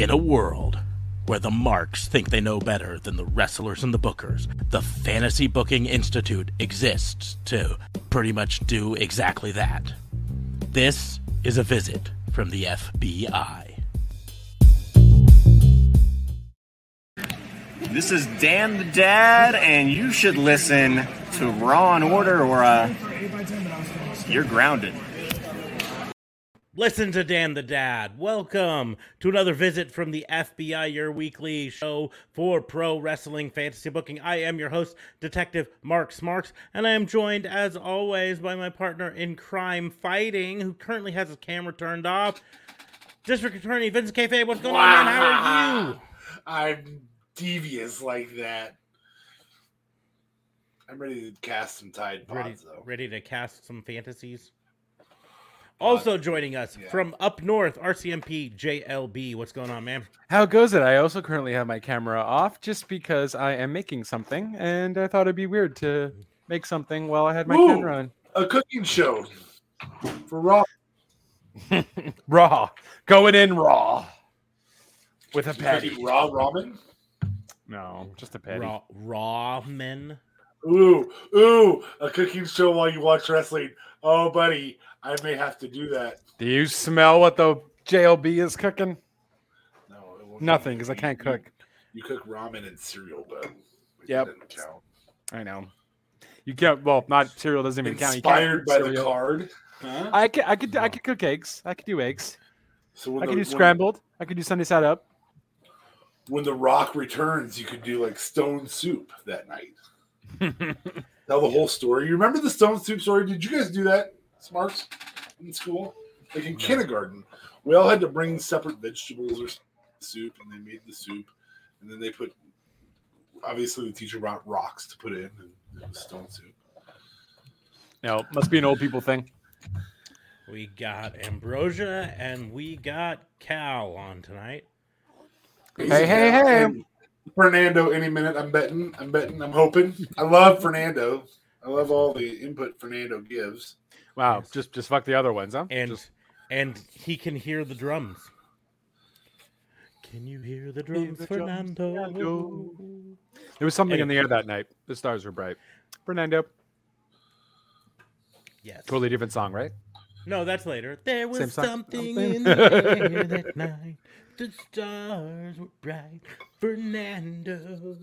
In a world where the marks think they know better than the wrestlers and the bookers, the Fantasy Booking Institute exists to pretty much do exactly that. This is a visit from the FBI. This is Dan the Dad, and you should listen to Raw and Order, or uh, you're grounded. Listen to Dan the Dad. Welcome to another visit from the FBI, your weekly show for pro wrestling fantasy booking. I am your host, Detective Mark Smarks, and I am joined, as always, by my partner in crime fighting, who currently has his camera turned off. District Attorney Vincent Kayfabe, what's going on, man? How are you? I'm devious like that. I'm ready to cast some Tide Pods, Ready, though. ready to cast some fantasies? Also uh, joining us yeah. from up north, RCMP JLB. What's going on, man? How goes it? I also currently have my camera off just because I am making something, and I thought it'd be weird to make something while I had my Ooh. camera on. A cooking show for Raw. Raw, going in raw with a patty. Cooking Raw ramen. No, just a patty. Raw, raw men. Ooh, ooh, a cooking show while you watch wrestling. Oh, buddy, I may have to do that. Do you smell what the JLB is cooking? No, it won't Nothing, because I can't cook. You cook ramen and cereal, but Yep. doesn't count. I know. You can't. Well, not cereal doesn't even count. Inspired by the card. Huh? I could, I could, I could cook eggs. I could do eggs. So when I could do when- scrambled. I could do Sunday side up. When the Rock returns, you could do like stone soup that night. Tell the whole story. You remember the stone soup story? Did you guys do that, Smarks, in school? Like in kindergarten, we all had to bring separate vegetables or soup, and they made the soup, and then they put. Obviously, the teacher brought rocks to put in, and it was stone soup. No, must be an old people thing. We got Ambrosia and we got Cal on tonight. Hey, hey, hey. And Fernando, any minute. I'm betting. I'm betting. I'm hoping. I love Fernando. I love all the input Fernando gives. Wow, Yes. just just fuck the other ones, huh? And Just- and he can hear the drums. Can you hear the drums, the Fernando? Fernando. there was something in the air that night. The stars were bright. Fernando, Yes. totally different song, right? No, that's later. There was something in the air that night. The stars were bright. Fernando.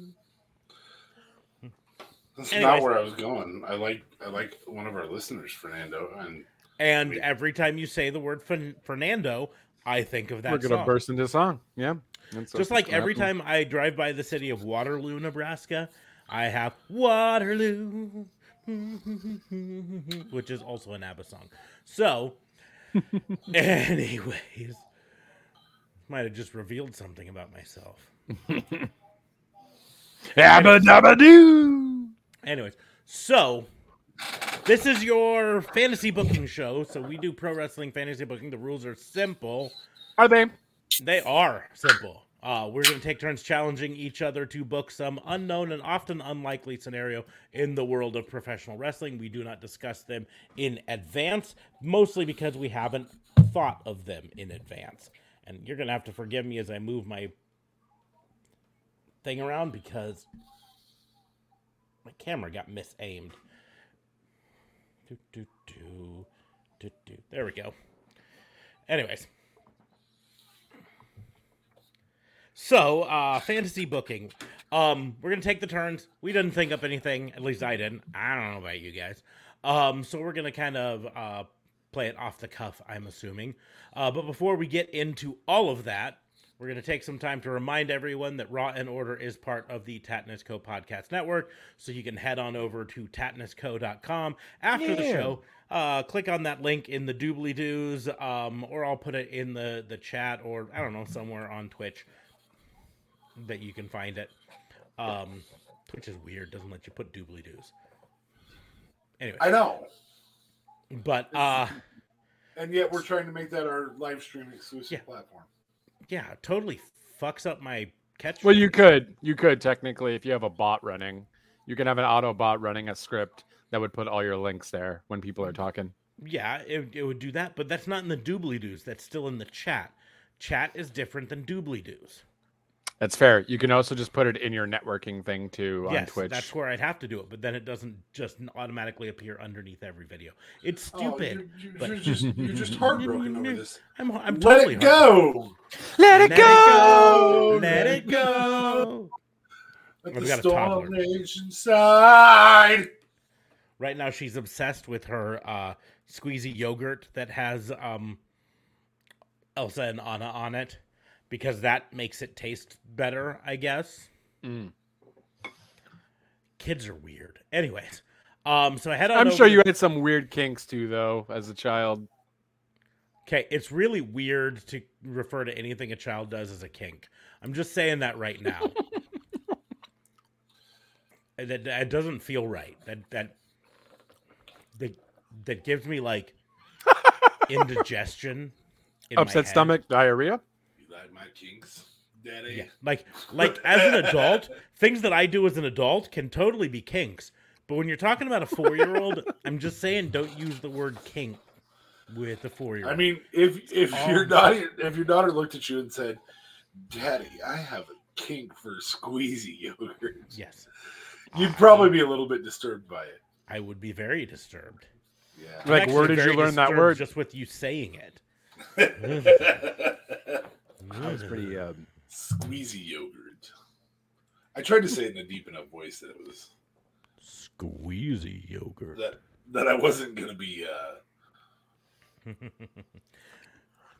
That's Anyways. not where I was going. I like I like one of our listeners, Fernando, and And Wait. every time you say the word Fen- Fernando, I think of that We're gonna song. burst into song. Yeah. That's Just like every happen. time I drive by the city of Waterloo, Nebraska, I have Waterloo, which is also an ABBA song. So, anyways, might have just revealed something about myself. Abba dabba doo. Anyways, so this is your fantasy booking show. So we do pro wrestling fantasy booking. The rules are simple. Are they? They are simple. Uh, we're going to take turns challenging each other to book some unknown and often unlikely scenario in the world of professional wrestling. We do not discuss them in advance, mostly because we haven't thought of them in advance. And you're going to have to forgive me as I move my thing around because my camera got misaimed. Do, do, do, do, do. There we go. Anyways. So, uh, fantasy booking. Um, we're gonna take the turns. We didn't think up anything. At least I didn't. I don't know about you guys. Um, so we're gonna kind of uh, play it off the cuff. I'm assuming. Uh, but before we get into all of that, we're gonna take some time to remind everyone that Raw and Order is part of the Tatnus Co podcast network. So you can head on over to tatnusco.com after the show uh, click on that link in the doobly doos, um, or I'll put it in the the chat, or I don't know somewhere on Twitch that you can find it. Um, Twitch is weird; doesn't let you put doobly doos. Anyway, I know. but uh, And yet we're trying to make that our live stream exclusive Yeah. platform. Yeah, totally fucks up my catch. Well, you could. You could technically, if you have a bot running, you can have an auto bot running a script that would put all your links there when people are talking. Yeah, it, it would do that, but that's not in the doobly doos. That's still in the chat. chat is different than doobly doos. That's fair. You can also just put it in your networking thing too on yes, Twitch. that's where I'd have to do it, but then it doesn't just automatically appear underneath every video. It's Oh, stupid. you're, you're, but- you're just you're just heartbroken over this. I'm I'm totally Let totally it go. Let Let it it go. Let it go. Let I've the got a storm toddler. rage inside. Right now, she's obsessed with her uh, squeezy yogurt that has um, Elsa and Anna on it because that makes it taste better, I guess. Mm. Kids are weird. Anyways, um, so I head on. I'm over sure you had some weird kinks too, though, as a child. Okay, it's really weird to refer to anything a child does as a kink. I'm just saying that right now. that, that doesn't feel right. That that that, that gives me like indigestion. Upset stomach, diarrhea. You like my kinks, daddy? Yeah, like like as an adult, things that I do as an adult can totally be kinks. But when you're talking about a four year old, I'm just saying don't use the word kink with a four year old. I mean, if if Oh. your daughter if your daughter looked at you and said, "Daddy, I have a kink for squeezy yogurt," yes, you'd probably be a little bit disturbed by it. I would be very disturbed. Yeah. I'm Like, where did you learn that word? Just with you saying it. That was pretty. Um, squeezy yogurt. I tried to say it in a deep enough voice that it was squeezy yogurt. that that I wasn't gonna be. uh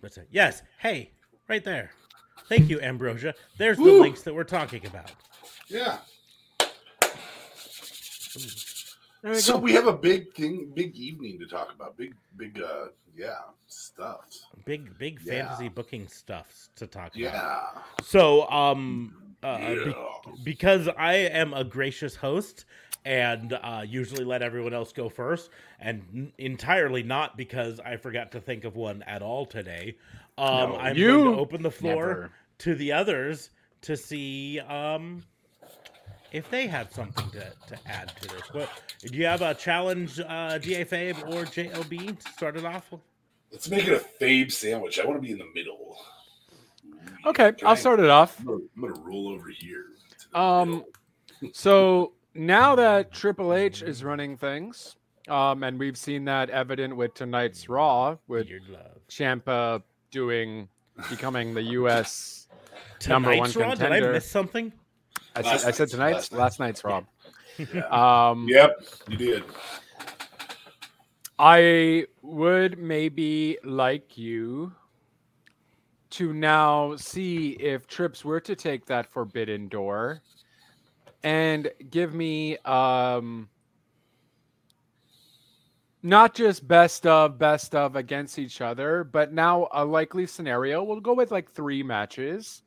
But uh, yes, hey, right there. Thank you, Ambrosia. There's the links that we're talking about. Yeah. there you So go. we have a big thing, big evening to talk about. Big, big, uh yeah, stuff. Big, big Yeah. fantasy booking stuff to talk about. Yeah. So, um, uh, yeah. be- because I am a gracious host and uh, usually let everyone else go first, and n- entirely not because I forgot to think of one at all today. Um, No, I'm you going to open the floor never. to the others to see um, if they have something to, to add to this. What do you have a challenge, uh, DA Fabe or JLB to start it off? Let's make it a Fabe sandwich. I want to be in the middle. Okay, can I'll I- start it off. I'm gonna, I'm gonna roll over here. Um. So now that Triple H is running things, um, and we've seen that evident with tonight's Raw, with Ciampa doing becoming the U.S. Number one contender. Raw? Did I contender. miss something? I Last said, I said tonight's last last night's Raw. Yeah. Um, yep, you did. I would maybe like you to now see if Trips were to take that forbidden door and give me um not just best of best of against each other, but now a likely scenario. We'll go with like three matches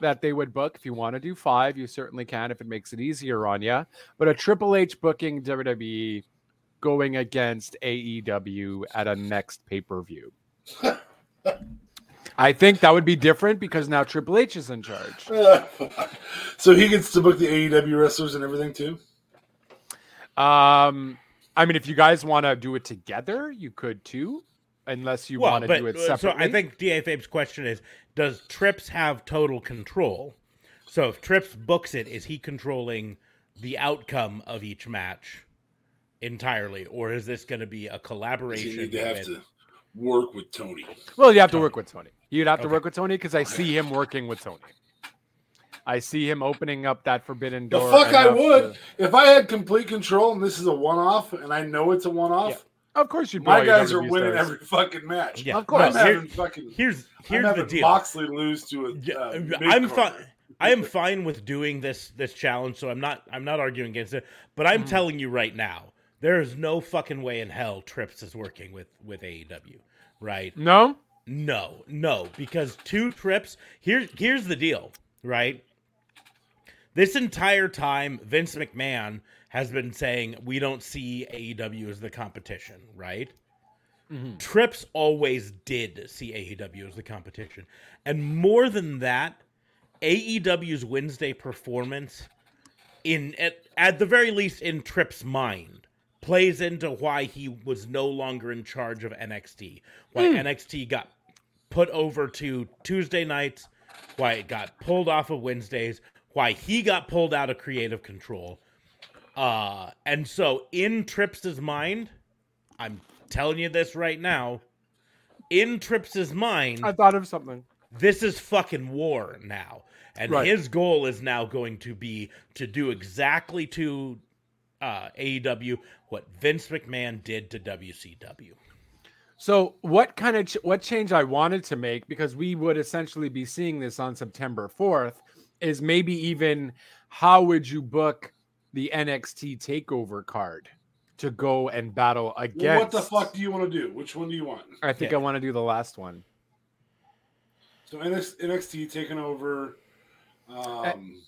that they would book. If you want to do five, you certainly can if it makes it easier on you. But a Triple H booking WWE going against AEW at a next pay per view. I think that would be different because now Triple H is in charge. so he gets to book the AEW wrestlers and everything too. Um, I mean, if you guys want to do it together, you could too, unless you want to do it uh, so separately. I think DA Fabe's question is: Does Trips have total control? So if Trips books it, is he controlling the outcome of each match entirely, or is this going to be a collaboration? need to have with- to work with Tony. well, you have to work with Tony. You'd have to work with Tony because I see him working with Tony. I see him opening up that forbidden door. The door. fuck I would to- if I had complete control and this is a one-off and I know it's a one-off. Of course, you'd. My put all your guys are winning stars. every fucking match. Yeah, Of course. I'm no, here- having fucking. here's I'm here's the deal. Moxley lose to a. Yeah, uh, I'm fine. I am fine with doing this this challenge, so I'm not I'm not arguing against it. But I'm Mhm. telling you right now, there is no fucking way in hell Trips is working with with AEW, right? No, No, no, because two trips. Here, here's the deal, right? This entire time, Vince McMahon has been saying we don't see AEW as the competition, right? Mhm. Trips always did see AEW as the competition, and more than that, AEW's Wednesday performance, in at, at the very least in Trips' mind, plays into why he was no longer in charge of NXT, why Hmm. NXT got put over to Tuesday nights, why it got pulled off of Wednesdays, why he got pulled out of creative control. Uh, and so in Trips's mind, I'm telling you this right now, in Trips's mind, I thought of something. this is fucking war now. And Right. his goal is now going to be to do exactly to uh, AEW what Vince McMahon did to WCW. So, what kind of ch- what change I wanted to make because we would essentially be seeing this on September 4th is maybe even how would you book the NXT takeover card to go and battle against Well, what the fuck do you want to do? Which one do you want? I think Yeah. I want to do the last one. So NX, NXT taking over. Um,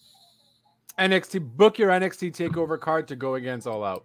NXT book your NXT takeover card to go against All Out.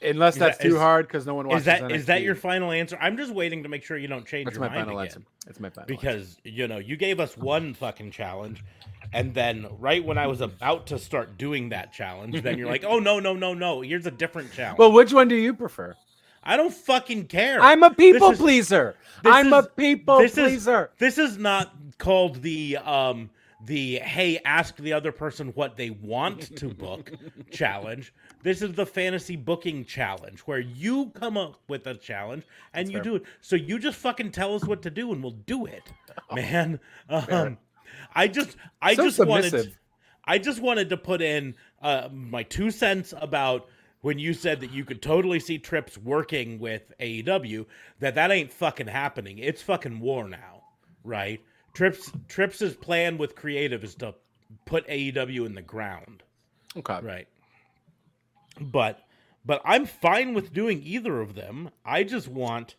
Unless Is that's that- too is- hard because no one watches Is that is that NXT. your final answer? I'm just waiting to make sure you don't change That's your my mind final again. answer. That's my final answer. Because you know you gave us one fucking challenge, and then right when I was about to start doing that challenge, then you're like, "Oh no, no, no, no! Here's a different challenge." Well, which one do you prefer? I don't fucking care. I'm a people is- pleaser. I'm a people this is- pleaser. This is not called the um the hey ask the other person what they want to book challenge. This is the fantasy booking challenge where you come up with a challenge and you fair. do it. So you just fucking tell us what to do and we'll do it, man. Um, I just I So just wanted. I just wanted to put in uh, my two cents about when you said that you could totally see Trips working with AEW. That that ain't fucking happening. It's fucking war now, right? Trips Trips's plan with creative is to put AEW in the ground, Okay. right? But but I'm fine with doing either of them. I just want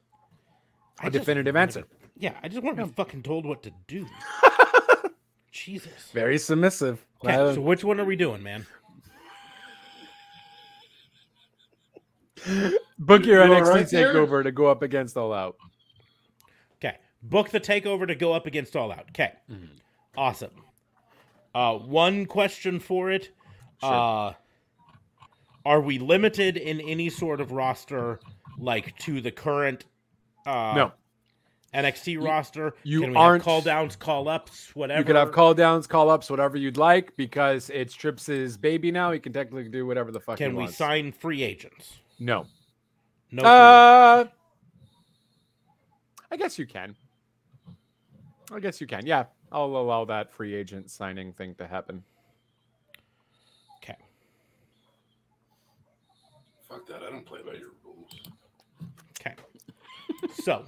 I A just definitive answer. Yeah, I just want to be fucking told what to do. Jesus. Very submissive. Okay, so which one are we doing, man? book your You all NXT right there? takeover to go up against All Out. Okay. Book the takeover to go up against All Out. Okay. Awesome. Uh, one question for it. Uh, are we limited in any sort of roster, like to the current uh, no, NXT roster? you Can we aren't- call downs, call ups, whatever? you could have call downs, call ups, whatever you'd like because it's Trips's baby now. He can technically do whatever the fuck Can he we wants. sign free agents? No. No. Uh, I guess you can. I guess you can. Yeah, I'll allow that free agent signing thing to happen. okay. fuck that. I don't play by your rules. Okay. so,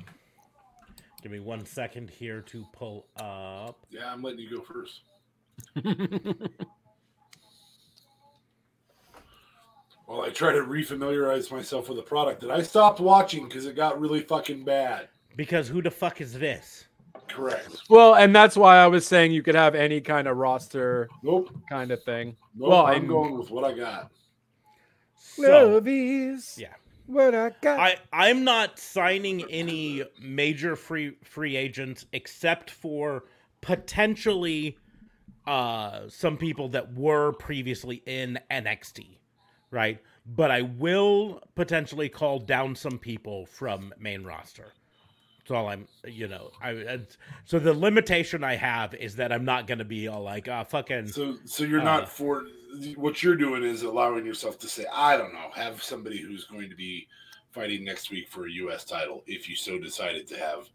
give me one second here to pull up. Yeah, I'm letting you go first. While I try to refamiliarize myself with a product that I stopped watching because it got really fucking bad. Because who the fuck is this? Correct. Well, and that's why I was saying you could have any kind of roster Nope. kind of thing. Nope. Well, I'm I'm- going with what I got. So, is yeah. What I got. I I'm not signing any major free free agents except for potentially uh some people that were previously in NXT, right? But I will potentially call down some people from main roster. That's all I'm, you know, I it's- so the limitation I have is that I'm not going to be all like, uh, fucking So, so you're Uh, not for what you're doing is allowing yourself to say, I don't know, have somebody who's going to be fighting next week for a U.S. title if you so decided to have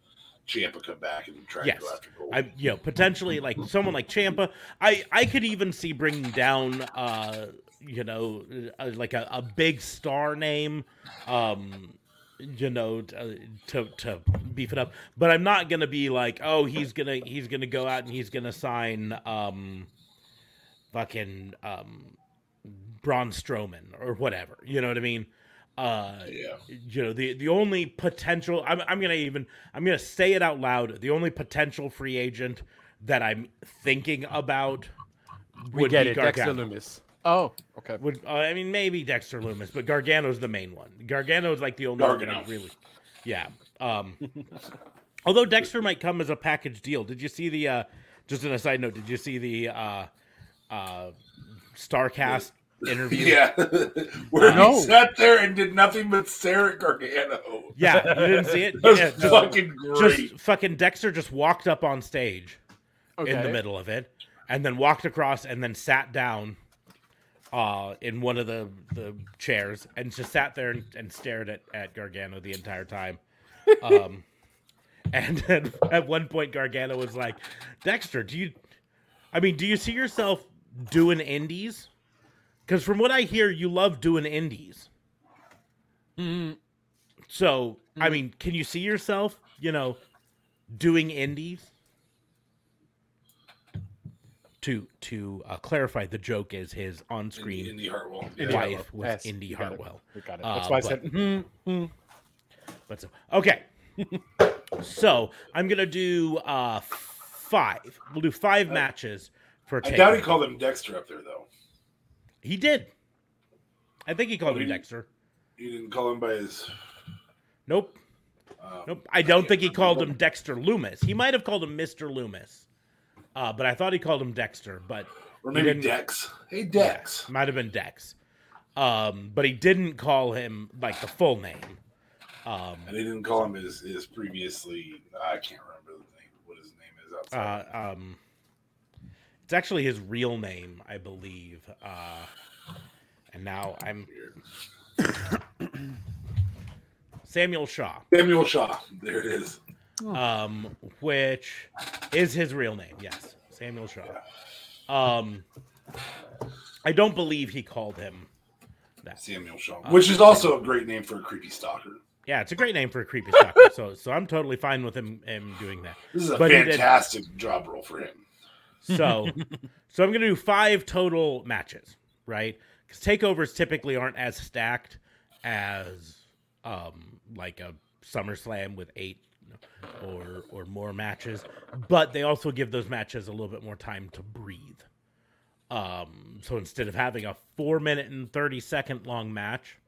Ciampa come back and try Yes. to go after gold. I you know potentially like someone like Ciampa. I I could even see bringing down uh you know uh, like a, a big star name, um you know to, to to beef it up. But I'm not gonna be like oh he's gonna he's gonna go out and he's gonna sign um fucking um Braun Strowman or whatever. You know what I mean? Uh, yeah. you know the the only potential I'm, I'm gonna even i'm gonna say it out loud the only potential free agent that i'm thinking about we would get be it, Dexter Lumis. Oh, okay. would uh, i mean maybe dexter lumis but gargano's the main one gargano's like the only one Gargano. really yeah um although dexter might come as a package deal did you see the uh just on a side note did you see the uh uh Starrcast interview? Yeah, where No. he sat there and did nothing but stare at Gargano. Yeah, you didn't see it? That was Yeah, just, fucking great. just fucking Dexter just walked up on stage Okay. in the middle of it, and then walked across and then sat down uh, in one of the, the chairs and just sat there and, and stared at, at Gargano the entire time. Um, and then at one point, Gargano was like, Dexter, do you, I mean, do you see yourself doing indies? Because from what I hear, you love doing indies. Mm, So, I mean, can you see yourself, you know, doing indies? To to uh, clarify, the joke is his on-screen Indy Hartwell. Indy Yeah. wife Hartwell. was Yes, Indy you got it. Hartwell. we got it. Uh, That's why I but- said. mm, mm. But so, okay, so I'm gonna do uh five. We'll do five matches for. I doubt he Takeover. called him Dexter up there though. He did. I think he called him he- Dexter. He didn't call him by his. Nope. Um, Nope. I don't can't think he remember. called him Dexter Lumis. He might have called him Mr. Lumis. Uh, but I thought he called him Dexter, but or maybe Dex. Hey Dex. might have been Dex. Um, but he didn't call him like the full name. Um, And he didn't call him his, his previously. I can't remember the name. What his name is outside. uh, um, it's actually his real name, I believe. Uh, and now I'm Samuel Shaw, Samuel Shaw. There it is. Um, which is his real name. Yes, Samuel Shaw. Um, I don't believe he called him that. Samuel Shaw, Uh, which is also a great name for a creepy stalker. Yeah, it's a great name for a creepy stalker. so, so I'm totally fine with him him doing that. This is a But he did- fantastic job role for him. So, so I'm gonna do five total matches, right? Because takeovers typically aren't as stacked as um, like a SummerSlam with eight or or more matches, but they also give those matches a little bit more time to breathe. Um, so instead of having a four minute and thirty second long match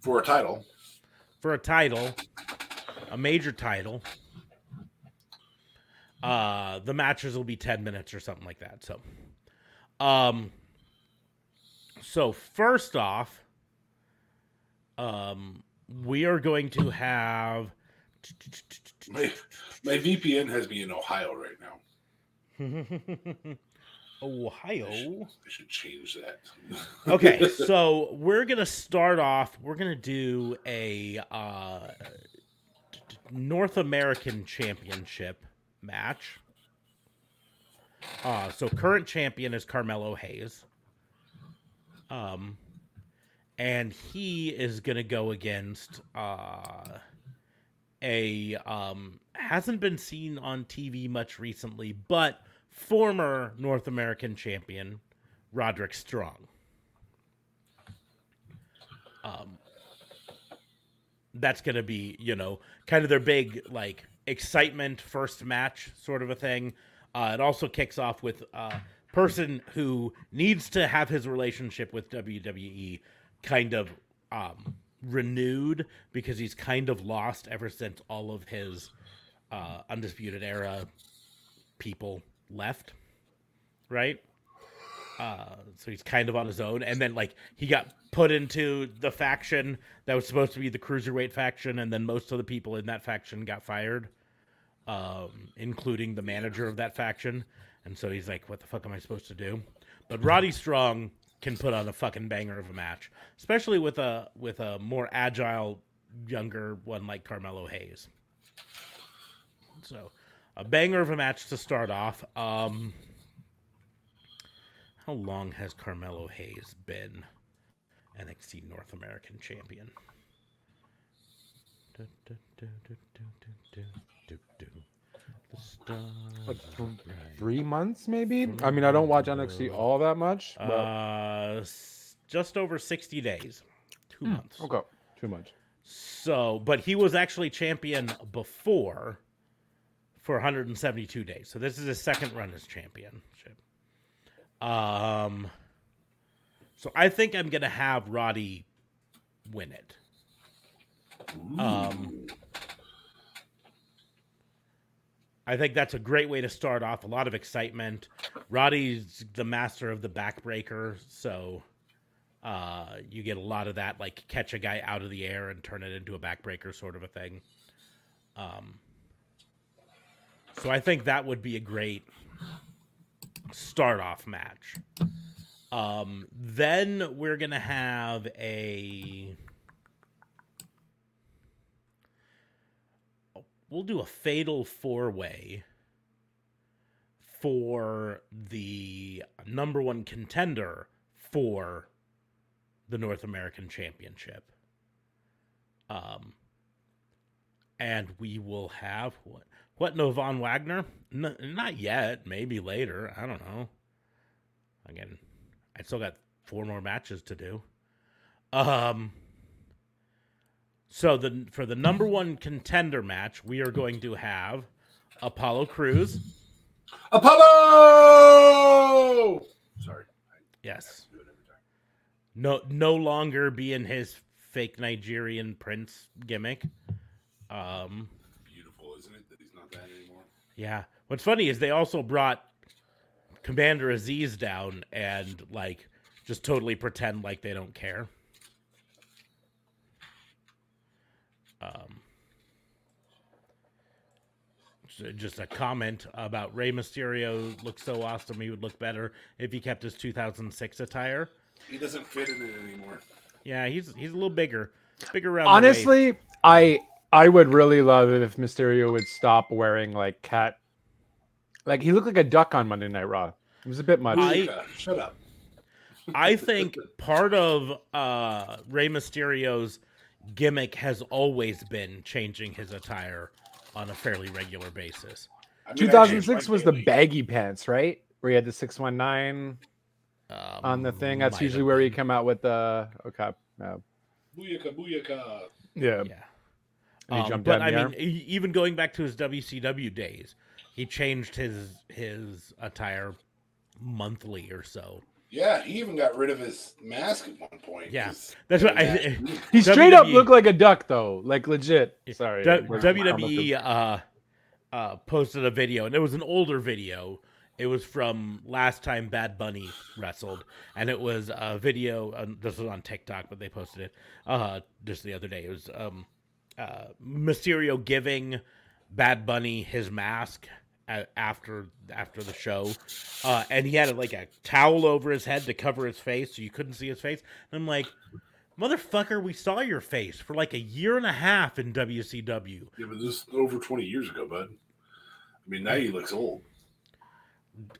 For a title, for a title, a major title. Uh, the matches will be 10 minutes or something like that. So, um, so first off, um, we are going to have my, my VPN has me in Ohio right now. Ohio. I should change that. okay, so we're gonna start off. We're gonna do a uh, North American Championship match. Uh, so current champion is Carmelo Hayes. Um, and he is gonna go against uh, a um hasn't been seen on TV much recently, but former North American champion Roderick Strong. Um, that's going to be, you know, kind of their big, like, excitement first match sort of a thing. Uh, it also kicks off with a person who needs to have his relationship with WWE kind of um, renewed because he's kind of lost ever since all of his uh, Undisputed Era people left, right? Uh, so he's kind of on his own, and then like he got put into the faction that was supposed to be the cruiserweight faction, and then most of the people in that faction got fired, um, including the manager of that faction. And so he's like, "What the fuck am I supposed to do?" But Roddy Strong can put on a fucking banger of a match, especially with a with a more agile younger one like Carmelo Hayes. So, a banger of a match to start off. Um how long has Carmelo Hayes been NXT North American champion? Du, du, du, like, th- Three months, maybe. I mean, I don't watch NXT all that much. But, Uh, just over 60 days. Two months. okay, too much. So, but he was actually champion before for 172 days. So this is his second run as championship. Um, so I think I'm gonna have Roddy win it. Um, I think that's a great way to start off. A lot of excitement. Roddy's the master of the backbreaker, so Uh, you get a lot of that, like catch a guy out of the air and turn it into a backbreaker sort of a thing. Um, so I think that would be a great start off match. Um, then we're gonna have a. We'll do a fatal four way for the number one contender for the North American Championship. Um, and we will have what? What? No Von Wagner? Not yet. Maybe later. I don't know. Again, I still got four more matches to do. Um. So the for the number one contender match, we are going to have Apollo Crews. Apollo. Sorry. Yes. I do it every time. No, no longer being his fake Nigerian prince gimmick. Um. Beautiful, isn't it? That he's not that anymore. Yeah. What's funny is they also brought Commander Azeez down and like just totally pretend like they don't care. Um, just a comment about Rey Mysterio looks so awesome. He would look better if he kept his 2006 attire. He doesn't fit in it anymore. Yeah, he's he's a little bigger, bigger around. Honestly, I I would really love it if Mysterio would stop wearing like cat. Like he looked like a duck on Monday Night Raw. It was a bit much. I- shut up. I think part of uh Rey Mysterio's gimmick has always been changing his attire on a fairly regular basis. I mean, 2006 mine was the baggy pants, right? Where he had the 619 Um, on the thing. That's usually where he been. come out with the okay. Uh, Booyaka, booyaka. yeah. Yeah. He Um, jumped but down I mean, e- even going back to his WCW days, he changed his his attire monthly or so. Yeah, he even got rid of his mask at one point. Yeah, that's what I- He straight up looked like a duck though, like legit. Sorry. D- WWE uh, uh, posted a video, and it was an older video. It was from last time Bad Bunny wrestled, and it was a video. Uh, this was on TikTok, but they posted it uh, just the other day. It was um, uh, Mysterio giving Bad Bunny his mask a- after after the show, uh, and he had like a towel over his head to cover his face, so you couldn't see his face. And I'm like, motherfucker, we saw your face for like a year and a half in WCW. Yeah, but this is over 20 years ago, bud. I mean, now he looks old.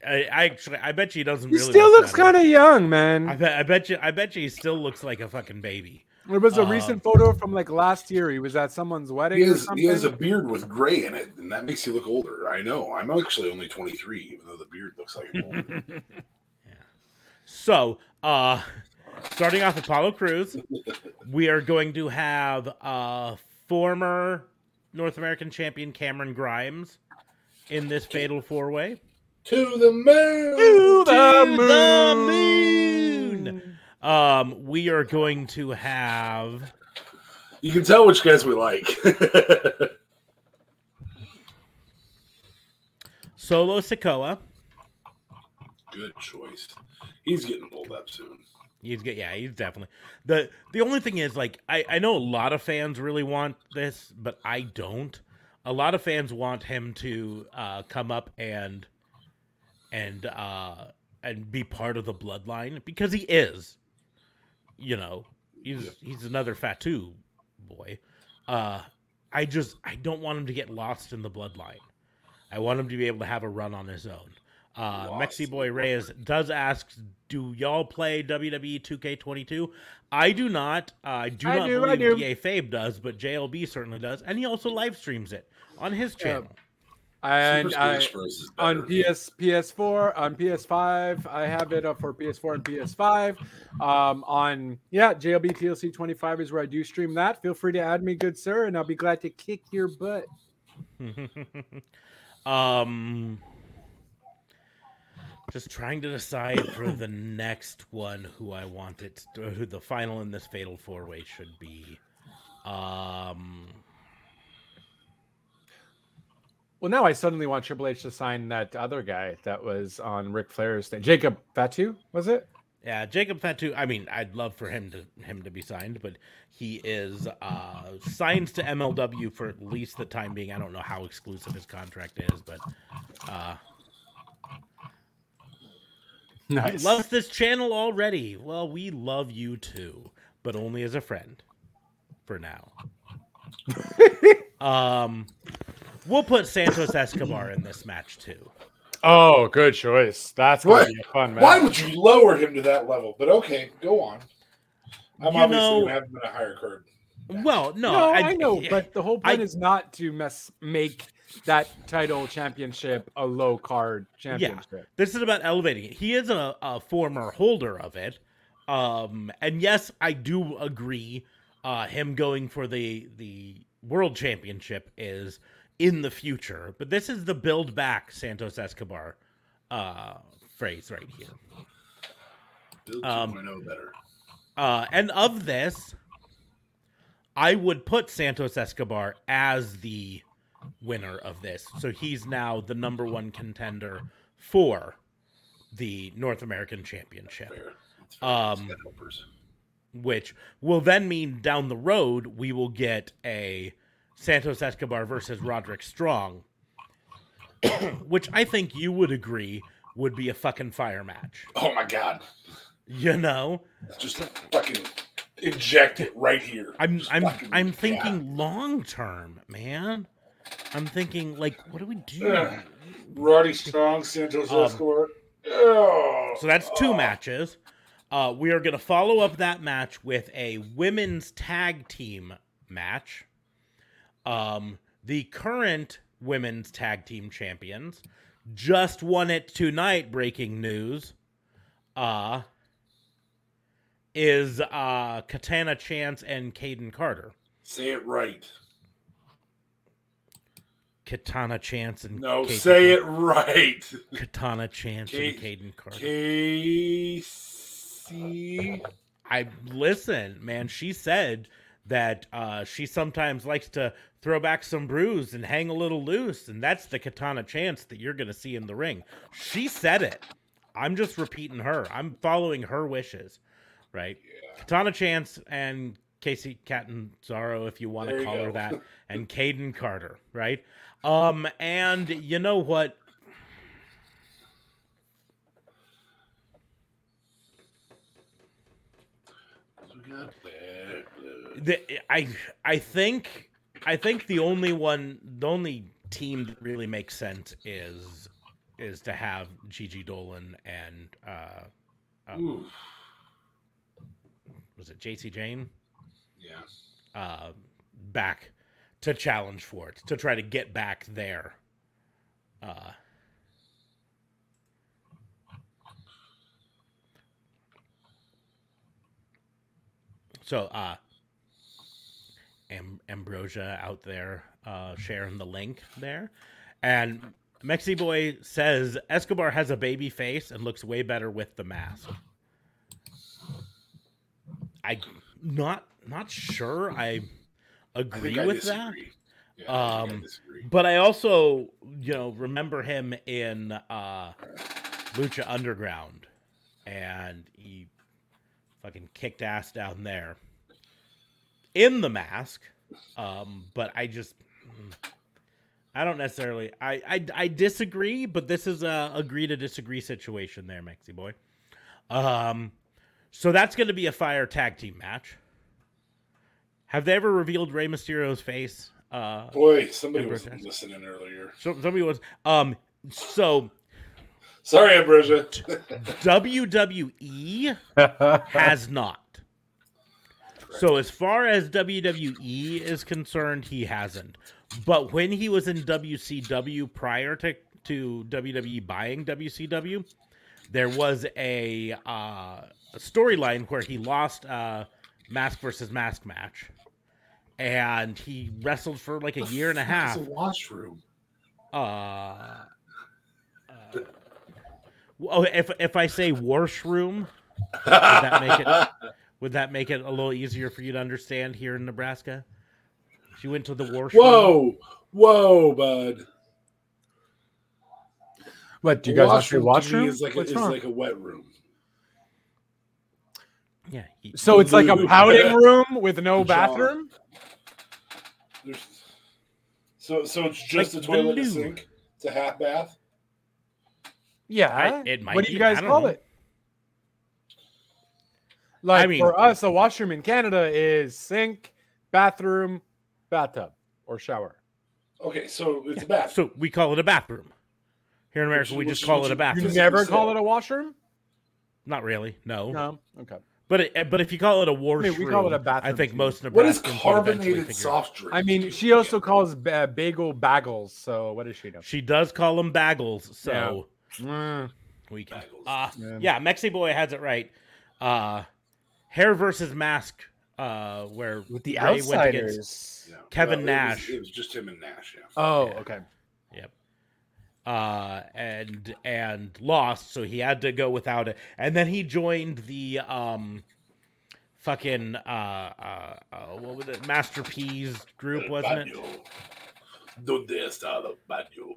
I, I actually, I bet you he doesn't He really. still look looks kind of young, man. I man. bet, I bet you, I bet you he still looks like a fucking baby. There was a um, recent photo from like last year. He was at someone's wedding He or has, something. he has a beard with gray in it, and that makes you look older. I know. I'm actually only 23, even though the beard looks like I'm older. Yeah. So, uh, starting off Apollo Crews, we are going to have uh, former North American champion Cameron Grimes in this fatal four way. to the moon! To the the moon. moon. Um, we are going to have You can tell which guys we like. Solo Sikoa. Good choice. He's getting pulled up soon. He's good. Yeah, he's definitely the. The only thing is, like, I I know a lot of fans really want this, but I don't. A lot of fans want him to uh, come up and and uh, and be part of the bloodline because he is. You know, he's he's another Fatu boy. Uh, I just I don't want him to get lost in the bloodline. I want him to be able to have a run on his own. Uh, Mexi Boy Reyes does ask, "Do y'all play WWE 2K22?" I do not. Uh, I do I not do, I believe do. DA Fabe does, but JLB certainly does, and he also live streams it on his Yeah. channel. And I, Smash Bros. is on. PS PS4 on PS5 I have it up for PS4 and PS5 um on yeah JLB TLC 25 is where I do stream that feel free to add me good sir and I'll be glad to kick your butt um, just trying to decide for the next one who I want it, or who the final in this fatal four way should be. Um, well now I suddenly want Triple H to sign that other guy that was on Ric Flair's thing Jacob Fatu was it Yeah, Jacob Fatu. I mean, I'd love for him to him to be signed, but he is uh, signed to MLW for at least the time being. I don't know how exclusive his contract is, but uh, he loves this channel already. Well, we love you too, but only as a friend for now. um, we'll put Santos Escobar in this match too. Oh, good choice. That's gonna be a fun match. Why would you lower him to that level? But okay, go on. I'm You obviously know- gonna have him in a higher card. Well, no, No, I, know, yeah, but the whole point I- is not to mess make that title championship a low card championship. Yeah, this is about elevating it. He is a, a former holder of it. Um, and yes, I do agree. Uh, him going for the the world championship is in the future, but this is the build back Santos Escobar uh, phrase right here. Build Um, 2.0 better. Uh, and of this, I would put Santos Escobar as the winner of this. So he's now the number one contender for the North American Championship, Fair. That's fair. um, which will then mean down the road we will get a Santos Escobar versus Roderick Strong, which I think you would agree would be a fucking fire match. Oh my god! You know? Just fucking inject it right here. I'm Just I'm I'm thinking long term, man. I'm thinking like, what do we do? Ugh. Roddy Strong, Santos Um, Escobar. Oh. So that's two Oh. matches. Uh, we are going to follow up that match with a women's tag team match. Um, the current women's tag team champions just won it tonight. Breaking news. Uh, is uh, Katana Chance and Kayden Carter. Say it right. Katana Chance and No, Kayden say it right. Katana Chance K- and Kayden Carter. Kacy. I listen, man. She said that uh, she sometimes likes to throw back some brews and hang a little loose, and that's the katana chance that you're going to see in the ring. She said it. I'm just repeating her. I'm following her wishes, right? Katana Chance and Kacy Catanzaro, if you want to call her that, and Kayden Carter, right? Um, and you know what? We got bad blood. The, I I think I think the only one the only team that really makes sense is is to have Gigi Dolan and uh Ooh. was it Jacy Jayne Yeah. uh back to challenge for it to try to get back there. Uh So uh Am- Ambrosia out there uh, sharing the link there. And Mexi Boy says Escobar has a baby face and looks way better with the mask. I not not sure I agree I with that. Yeah, think I Um. But I also, you know, remember him in uh Lucha Underground and he fucking kicked ass down there in the mask. Um, but I just I don't necessarily I I, I disagree, but this is a agree to disagree situation there, Mexi boy. Um so that's gonna be a fire tag team match. Have they ever revealed Rey Mysterio's face? Uh Boy, somebody was listening earlier. so, somebody was um so Sorry, Ambrosia. WWE has not. So as far as WWE is concerned, he hasn't. But when he was in WCW prior to to WWE buying WCW, there was a, uh, a storyline where he lost a mask versus mask match, and he wrestled for like a year and a half. It's a washroom. Uh, uh, oh, if if I say washroom, does that make it- would that make it a little easier for you to understand here in Nebraska? She went to the washroom. Whoa, whoa, bud. what do you guys actually to watch me room? Is like a, What's is like a wet room. Yeah. he- So it's like a Lube. pouting room with no John. bathroom. There's, so so it's just Like a toilet and sink. It's a half bath. Yeah. I- it might what do you guys call know. it? Like mean- for us, a washroom in Canada is sink, bathroom, bathtub, or shower. Okay, so it's a bath. So we call it a bathroom. Here in America, Which- we which- just call which it a you- bathroom. You never call it a washroom? Not really. No. No. Okay. But it, but if you call it a I washroom, mean, we call it a I bathroom. I think too. most what is Nebraskans would eventually carbonated soft drink? I mean, she also calls ba- bagel bagels. So what does she know? She does call them bagels, so Mm. we can. Bagels. Uh, Yeah. yeah, Mexi Boy has it right. Uh, hair versus mask. Uh, where With the Rey went against- outsiders. Yeah. Kevin Well, it was- Nash. It was, just him and Nash. Yeah. Oh, Yeah. okay. Yep. Uh, and and lost, so he had to go without it. And then he joined the um, fucking uh, uh, uh what was it, Master P's group, wasn't it? Baño. Donde está el baño?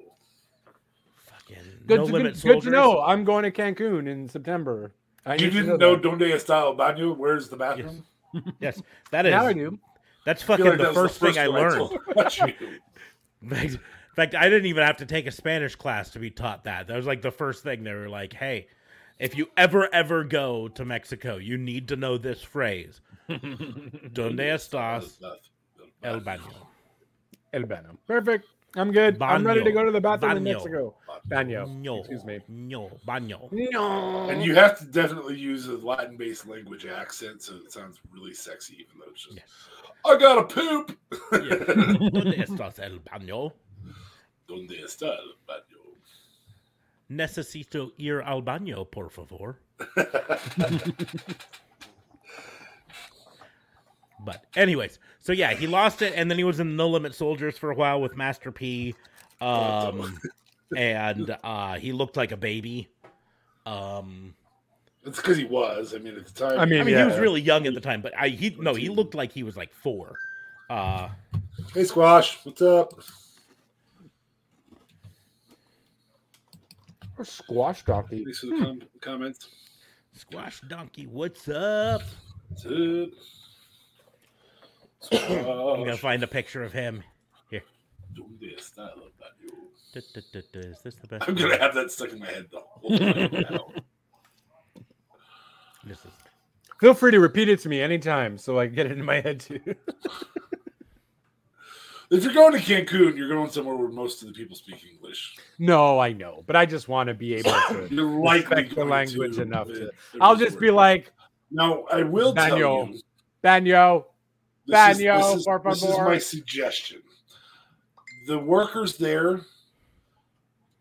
Fucking Good, no to, limit good, good to know. I'm going to Cancun in September. I You didn't know that. Donde está el baño? Where's the bathroom? Yes, that is. Now I do. That's fucking like the that was first thing I learned. told about you. In fact, in fact, I didn't even have to take a Spanish class to be taught that. That was like the first thing they were like, "Hey, if you ever ever go to Mexico, you need to know this phrase: Donde estás el baño?" El baño. Perfect. I'm good. I'm ready to go to the bathroom in Mexico. Baño. No, Excuse me. no, baño. No. And you have to definitely use a Latin-based language accent, so it sounds really sexy, even though it's just. Yes. I gotta poop. Yeah. Donde estás el baño? Donde está el baño? Necesito ir al baño, por favor. But anyways, so yeah, he lost it, and then he was in No Limit Soldiers for a while with Master P, um, and uh, he looked like a baby. Um, It's because he was. I mean, at the time. I mean, I mean, yeah. he was really young at the time, but I he no, he looked like he was like four. Uh, hey, Squash, what's up? Or squash donkey. Thanks for the com- comments. Squash Donkey, what's up? What's up? I'm gonna find a picture of him. donde está el baño? Du- du- du- du, Is this the best? I'm gonna have that stuck in my head the whole time. This is Feel free to repeat it to me anytime so I can get it in my head too. If you're going to Cancun, you're going somewhere where most of the people speak English. no, I know, but I just want to be able to You're likely respect the language to enough a- to. a I'll just be like, "No, I will tell Daniel, you. Banyo, This is, this, is, por this is my suggestion. The workers there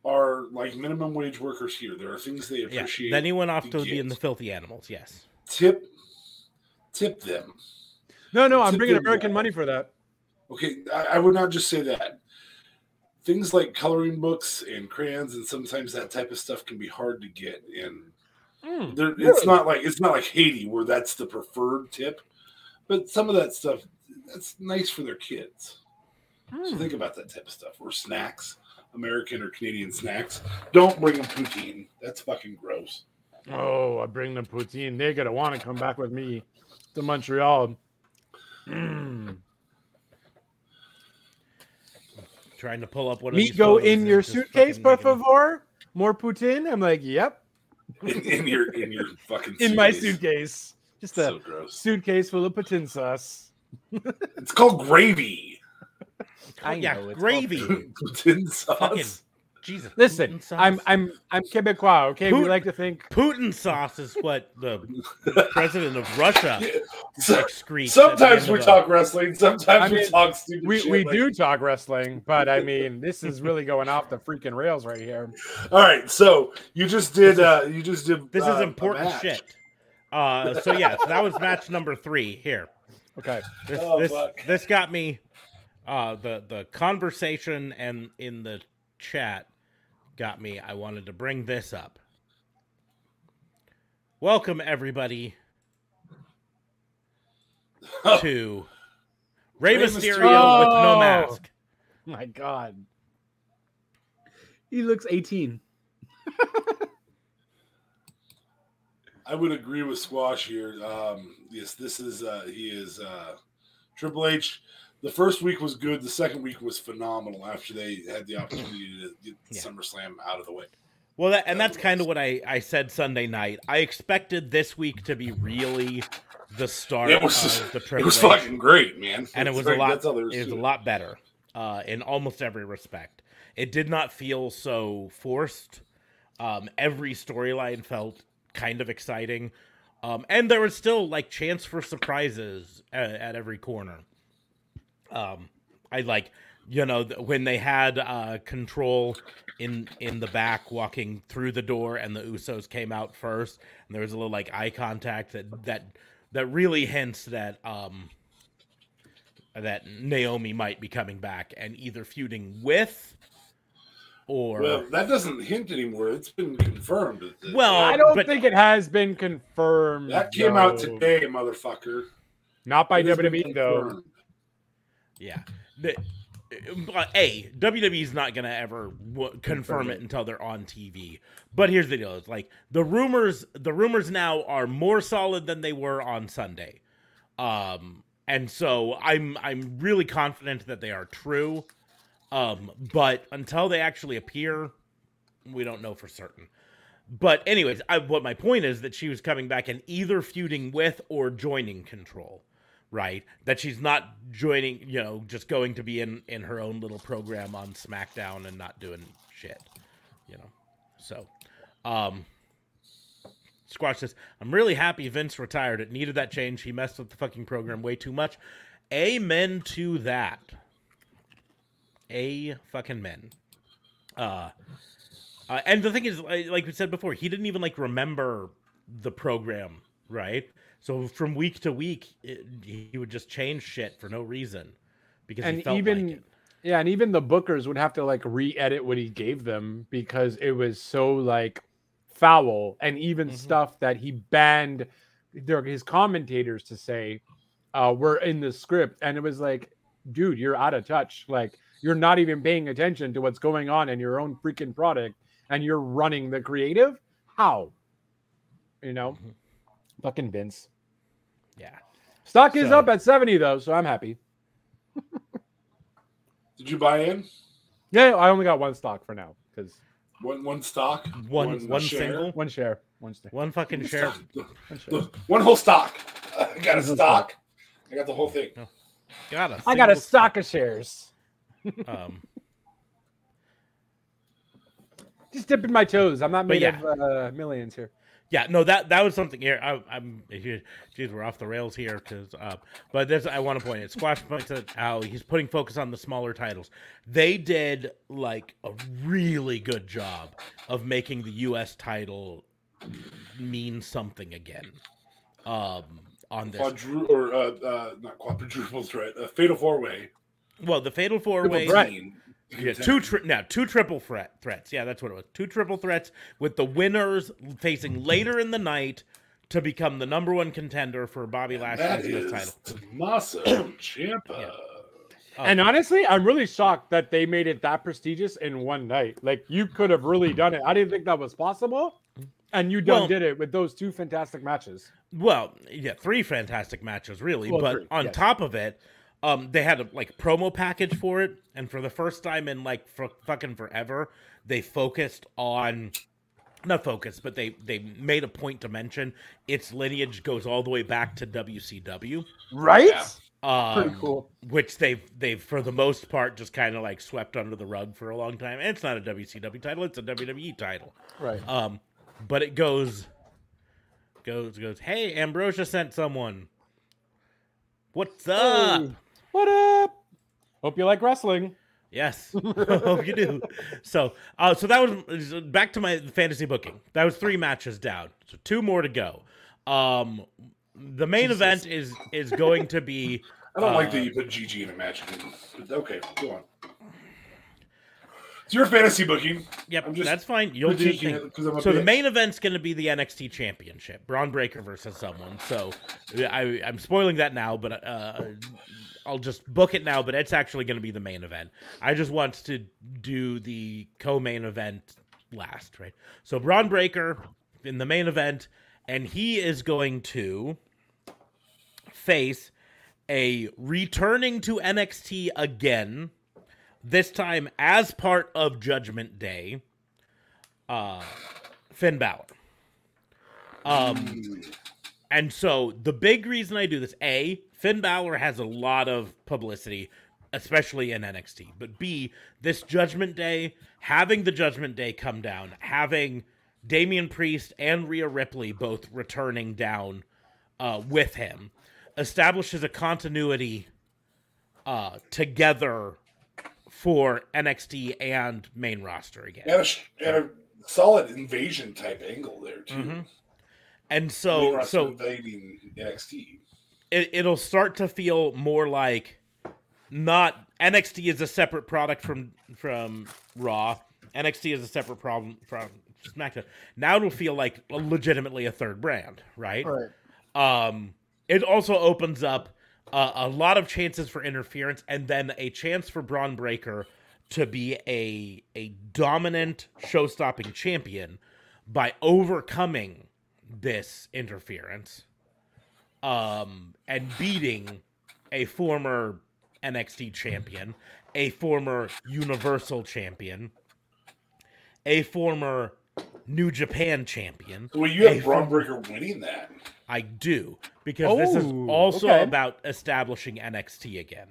are like minimum wage workers here. There are things they yeah. appreciate. Then he went off to to be in the filthy animals. Yes. tip, tip them. no, no, I'm bringing American well. money for that. Okay, I, I would not just say that. Things like coloring books and crayons, and sometimes that type of stuff can be hard to get. And Mm, there, it's really? not like it's not like Haiti where that's the preferred tip, but some of that stuff that's nice for their kids. So mm. think about that type of stuff. Or snacks, American or Canadian snacks. Don't bring them poutine. That's fucking gross. Oh, I bring them poutine. They're gonna want to come back with me to Montreal. Mm. Trying to pull up one of Meat go in your suitcase, fucking por favor. More poutine. I'm like, yep, In, in your in your fucking in my suitcase. Suitcase. Just a So gross. suitcase full of poutine sauce. It's called gravy. Oh, yeah, know, it's gravy. called Poutine sauce. Fucking Jesus. Listen, sauce. I'm I'm I'm Quebecois. Okay, we like to think. Putin sauce is what the president of Russia So- excretes. sometimes we end of talk wrestling. Sometimes I we talk stupid We shit. we like- do talk wrestling, but I mean, this is really going off the freaking rails right here. All right, so you just did. uh You just did. This uh, is important shit. Uh, so yeah, so that was match number three. Here, Okay. this Oh, this fuck. this got me. Uh, the the conversation and in the chat got me. I wanted to bring this up. Welcome everybody to Rey Rey Mysterio Mysterio. with no Oh. mask. My God. He looks 18. I would agree with Squash here. Um, yes, this is uh, he is uh, Triple H. The first week was good. The second week was phenomenal. After they had the opportunity to get Yeah. SummerSlam out of the way. Well, that, and that's kind of what I, I said Sunday night. I expected this week to be really the start It was of the it was fucking great, man. and it was a lot. It was a lot better uh, in almost every respect. It did not feel so forced. Um, every storyline felt kind of exciting, um, and there was still like chance for surprises at, at every corner. Um, I like, you know, when they had uh, control in in the back, walking through the door, and the Usos came out first, and there was a little like eye contact that that that really hints that um that Naomi might be coming back and either feuding with or Well, that doesn't hint anymore. It's been confirmed. that- that- Well, I don't but- think it has been confirmed. that came out today, motherfucker. Not by It WWE though. Yeah. The, but a WWE is not gonna ever w- confirm it until they're on TV. But here's the deal: it's like the rumors. The rumors now are more solid than they were on Sunday, um, and so I'm I'm really confident that they are true. Um, but until they actually appear, we don't know for certain. But anyways, I, what my point is that she was coming back and either feuding with or joining Control, right? That she's not joining, you know, just going to be in in her own little program on SmackDown and not doing shit, you know. So, um, Squash says, "I'm really happy Vince retired. It needed that change. He messed with the fucking program way too much." Amen to that. A fucking men. Uh, uh, and the thing is, like we said before, he didn't even like remember the program, right? So from week to week, it, he would just change shit for no reason because he And felt even like it. yeah, and even the bookers would have to like re-edit what he gave them because it was so like foul, and even Mhm. stuff that he banned their his commentators to say uh, were in the script, and it was like, dude, you're out of touch. Like you're not even paying attention to what's going on in your own freaking product, and you're running the creative. How? You know, Mhm. fucking Vince. Yeah. Stock is up at 70 though, so I'm happy. Did you buy in? Yeah, I only got one stock for now because One one stock, One one share? single, one share, one share. one fucking share. One share. One whole stock. I got a One stock. I got the whole thing. Got a I got a single- stock of shares. Um, Just dipping my toes. I'm not But made yeah. of uh, millions here. Yeah, no, that that was something here. I, I'm, here- geez, we're off the rails here because, uh, but this I want to point out. Squash points out how he's putting focus on the smaller titles. They did like a really good job of making the U.S. title mean something again. Um, on this, Quadru or uh, uh, not quadruple threat, a fatal four way. Well, the Fatal Four Way. Yeah, two tri- now two triple threat threats. Yeah, that's what it was. Two triple threats with the winners facing later in the night to become the number one contender for Bobby Lashley's US title. Tommaso Ciampa. Yeah. Oh. And honestly, I'm really shocked that they made it that prestigious in one night. Like you could have really done it. I didn't think that was possible. And you done Well- did it with those two fantastic matches. Well, yeah, three fantastic matches really, Well, but three, on yes. top of it, um, they had a like promo package for it, and for the first time in like for fucking forever, they focused on. Not focused, but they they made a point to mention its lineage goes all the way back to WCW. Right? Yeah. Um, Pretty cool. which they've they've for the most part just kind of like swept under the rug for a long time. And it's not a WCW title; it's a WWE title. Right. Um, but it goes goes goes. Hey, Ambrosia sent someone. What's up? Hey, what up? Hope you like wrestling. Yes, hope you do. So, uh, so that was back to my fantasy booking. That was three matches down. So two more to go. Um, the main Jesus. event is is going to be. I don't like uh, that you put GG in a match. Okay, go on. It's your fantasy booking. Yep, I'm just that's fine. You'll do. critiquing thing. it 'cause I'm So the main event's going to be the NXT Championship, Bron Breakker versus someone. So I, I'm spoiling that now, but uh, I'll just book it now. But it's actually going to be the main event. I just want to do the co-main event last, right? So Bron Breakker in the main event, and he is going to face a returning to NXT again, this time as part of Judgment Day, uh, Finn Balor. Um, and so the big reason I do this, A, Finn Balor has a lot of publicity, especially in NXT. But B, this Judgment Day, having the Judgment Day come down, having Damian Priest and Rhea Ripley both returning down uh, with him, establishes a continuity uh, together for NXT and main roster again. And a, and a solid invasion type angle there too. Mhm. And so, so invading NXT. It, it'll start to feel more like not NXT is a separate product from from Raw. NXT is a separate problem from SmackDown. Now it'll feel like legitimately a third brand, right? Right. Um, it also opens up uh, a lot of chances for interference, and then a chance for Bron Breakker to be a a dominant show-stopping champion by overcoming this interference, um, and beating a former NXT champion, a former Universal champion, a former New Japan champion. So well, you have Braun former- Breaker winning that. I do because this is Oh, also okay. about establishing NXT again.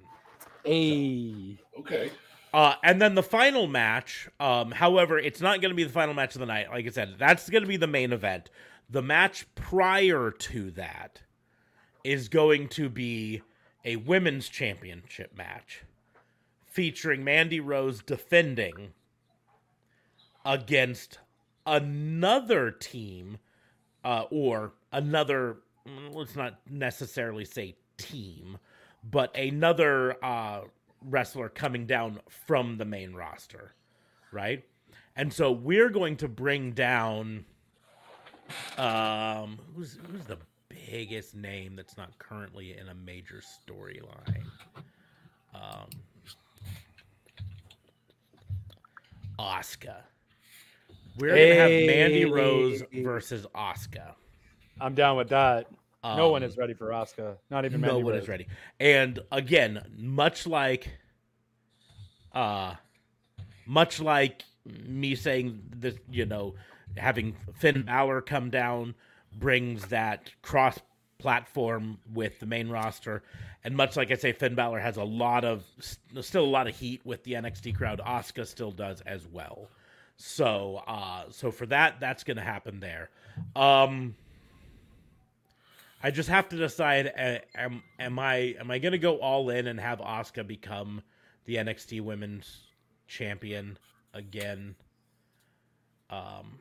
A Okay. Uh, and then the final match, um, however, it's not going to be the final match of the night. Like I said, that's going to be the main event. The match prior to that is going to be a women's championship match featuring Mandy Rose defending against another team uh, or another, mm, let's not necessarily say team, but another uh, wrestler coming down from the main roster, right? And so we're going to bring down um who's who's the biggest name that's not currently in a major storyline. Um Asuka. We're gonna have Mandy Rose versus Asuka. I'm down with that. no one Um, is ready for Asuka. Not even no Mandy one Rose. is ready. And again, much like uh much like me saying this, you know, having Finn Balor come down brings that cross platform with the main roster. And much like I say, Finn Balor has a lot of still a lot of heat with the NXT crowd. Asuka still does as well. So uh so for that, that's gonna happen there. Um I just have to decide: uh, am am I am I gonna go all in and have Asuka become the NXT Women's Champion again? Um,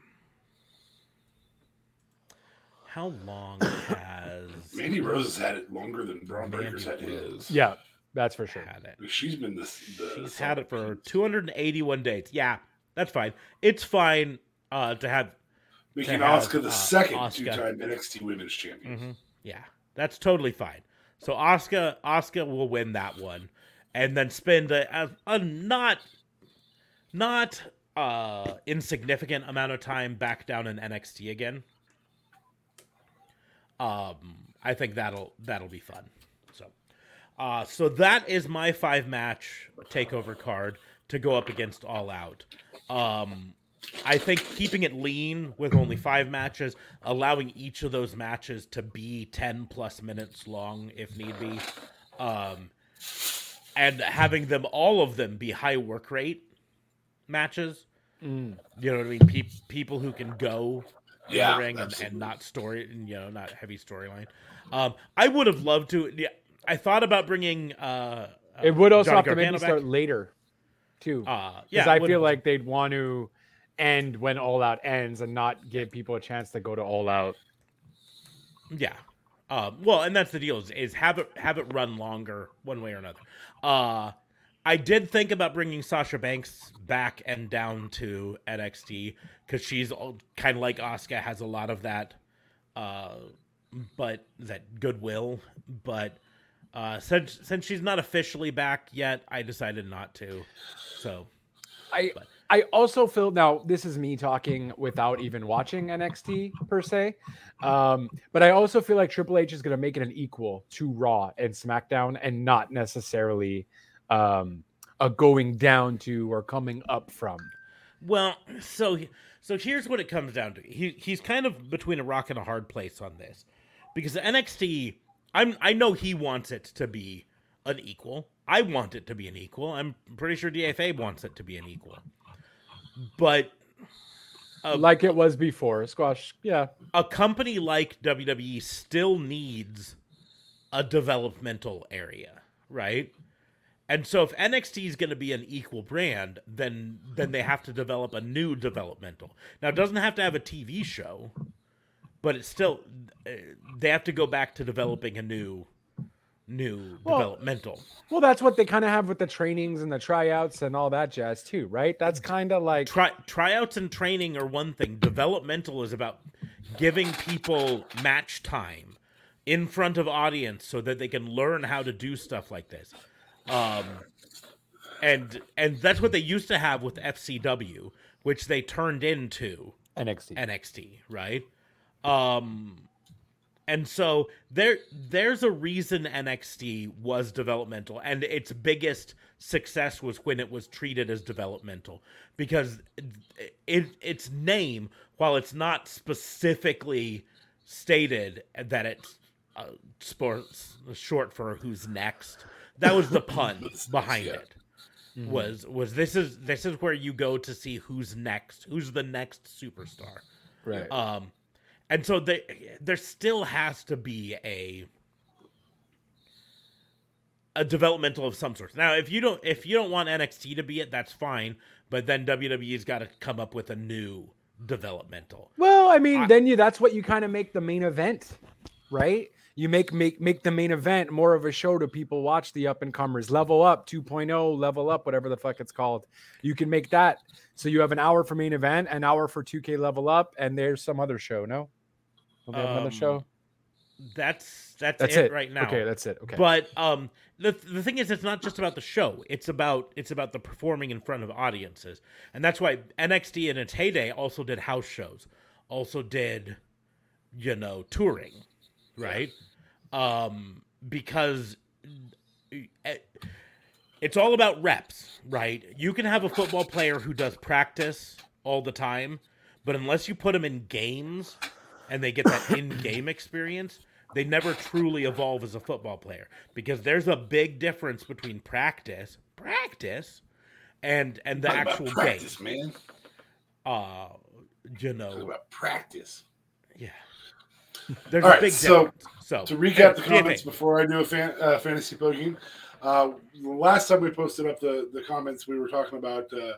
how long has Mandy Rose has had it longer than Braun Mandy Breaker's had his. Yeah, that's for sure. had it? She's been this. The She's had it for 281 days. Yeah, that's fine. It's fine uh, to have making Asuka the uh, second Asuka. two-time NXT Women's Champion. Mhm. Yeah, that's totally fine. So Asuka Asuka will win that one, and then spend a, a, a not not uh insignificant amount of time back down in NXT again. Um, I think that'll that'll be fun. So, uh, so that is my five match takeover card to go up against All Out. Um, I think keeping it lean with only five matches, allowing each of those matches to be 10 plus minutes long if need be, um, and having them, all of them, be high work rate matches. Mm. You know what I mean? Pe- people who can go Yeah, the ring and, and not story, and, you know, not heavy storyline. Um, I would have loved to. Yeah, I thought about bringing. Uh, uh, It would also Johnny have to maybe back. start later, too. Uh, Because yeah, I would- feel like they'd want to end when All Out ends and not give people a chance to go to All Out. Yeah. Um, well, and that's the deal is, is have it have it run longer one way or another. Uh, I did think about bringing Sasha Banks back and down to NXT because she's kind of like Asuka has a lot of that, uh, but that goodwill. But uh, since since she's not officially back yet, I decided not to. So I I also feel now this is me talking without even watching NXT per se. Um, but I also feel like Triple H is going to make it an equal to Raw and SmackDown and not necessarily um, a going down to or coming up from. Well, so so here's what it comes down to. He he's kind of between a rock and a hard place on this. Because the NXT I'm I know he wants it to be an equal. I want it to be an equal. I'm pretty sure DFA wants it to be an equal. But uh, like it was before, squash, yeah. A company like WWE still needs a developmental area, right? And so if NXT is going to be an equal brand, then then they have to develop a new developmental. Now it doesn't have to have a TV show, but it's still uh, they have to go back to developing a new new well, developmental. Well, that's what they kind of have with the trainings and the tryouts and all that jazz too, right? That's kind of like Try, tryouts and training are one thing. Developmental is about giving people match time in front of audience so that they can learn how to do stuff like this. Um, and and that's what they used to have with FCW, which they turned into NXT. NXT, right? Um, and so there there's a reason NXT was developmental and its biggest success was when it was treated as developmental because it, its name while it's not specifically stated that it's uh, sports short for who's next that was the pun behind it mm-hmm. was was this is this is where you go to see who's next who's the next superstar right um and so they, there still has to be a a developmental of some sort. Now, if you don't if you don't want NXT to be it, that's fine. But then WWE's got to come up with a new developmental. Well, I mean, I, then you that's what you kind of make the main event, right? You make make make the main event more of a show to people watch the up and comers. Level up 2.0, level up, whatever the fuck it's called. You can make that so you have an hour for main event, an hour for 2K level up, and there's some other show. No, um, another show? That's that's, that's it, it, right now. Okay, that's it. Okay. But um the the thing is it's not just about the show. It's about it's about the performing in front of audiences. And that's why NXT in its heyday also did house shows. Also did you know, touring, right? Um because eh, it's all about reps, right? You can have a football player who does practice all the time, but unless you put them in games and they get that in-game experience, they never truly evolve as a football player because there's a big difference between practice, practice, and and the actual game. practice, game. man. Uh, you know, about practice. Yeah. There's All a right, big so, difference. So to recap the comments before I do a fan, uh, fantasy poking, uh, last time we posted up the, the comments, we were talking about uh,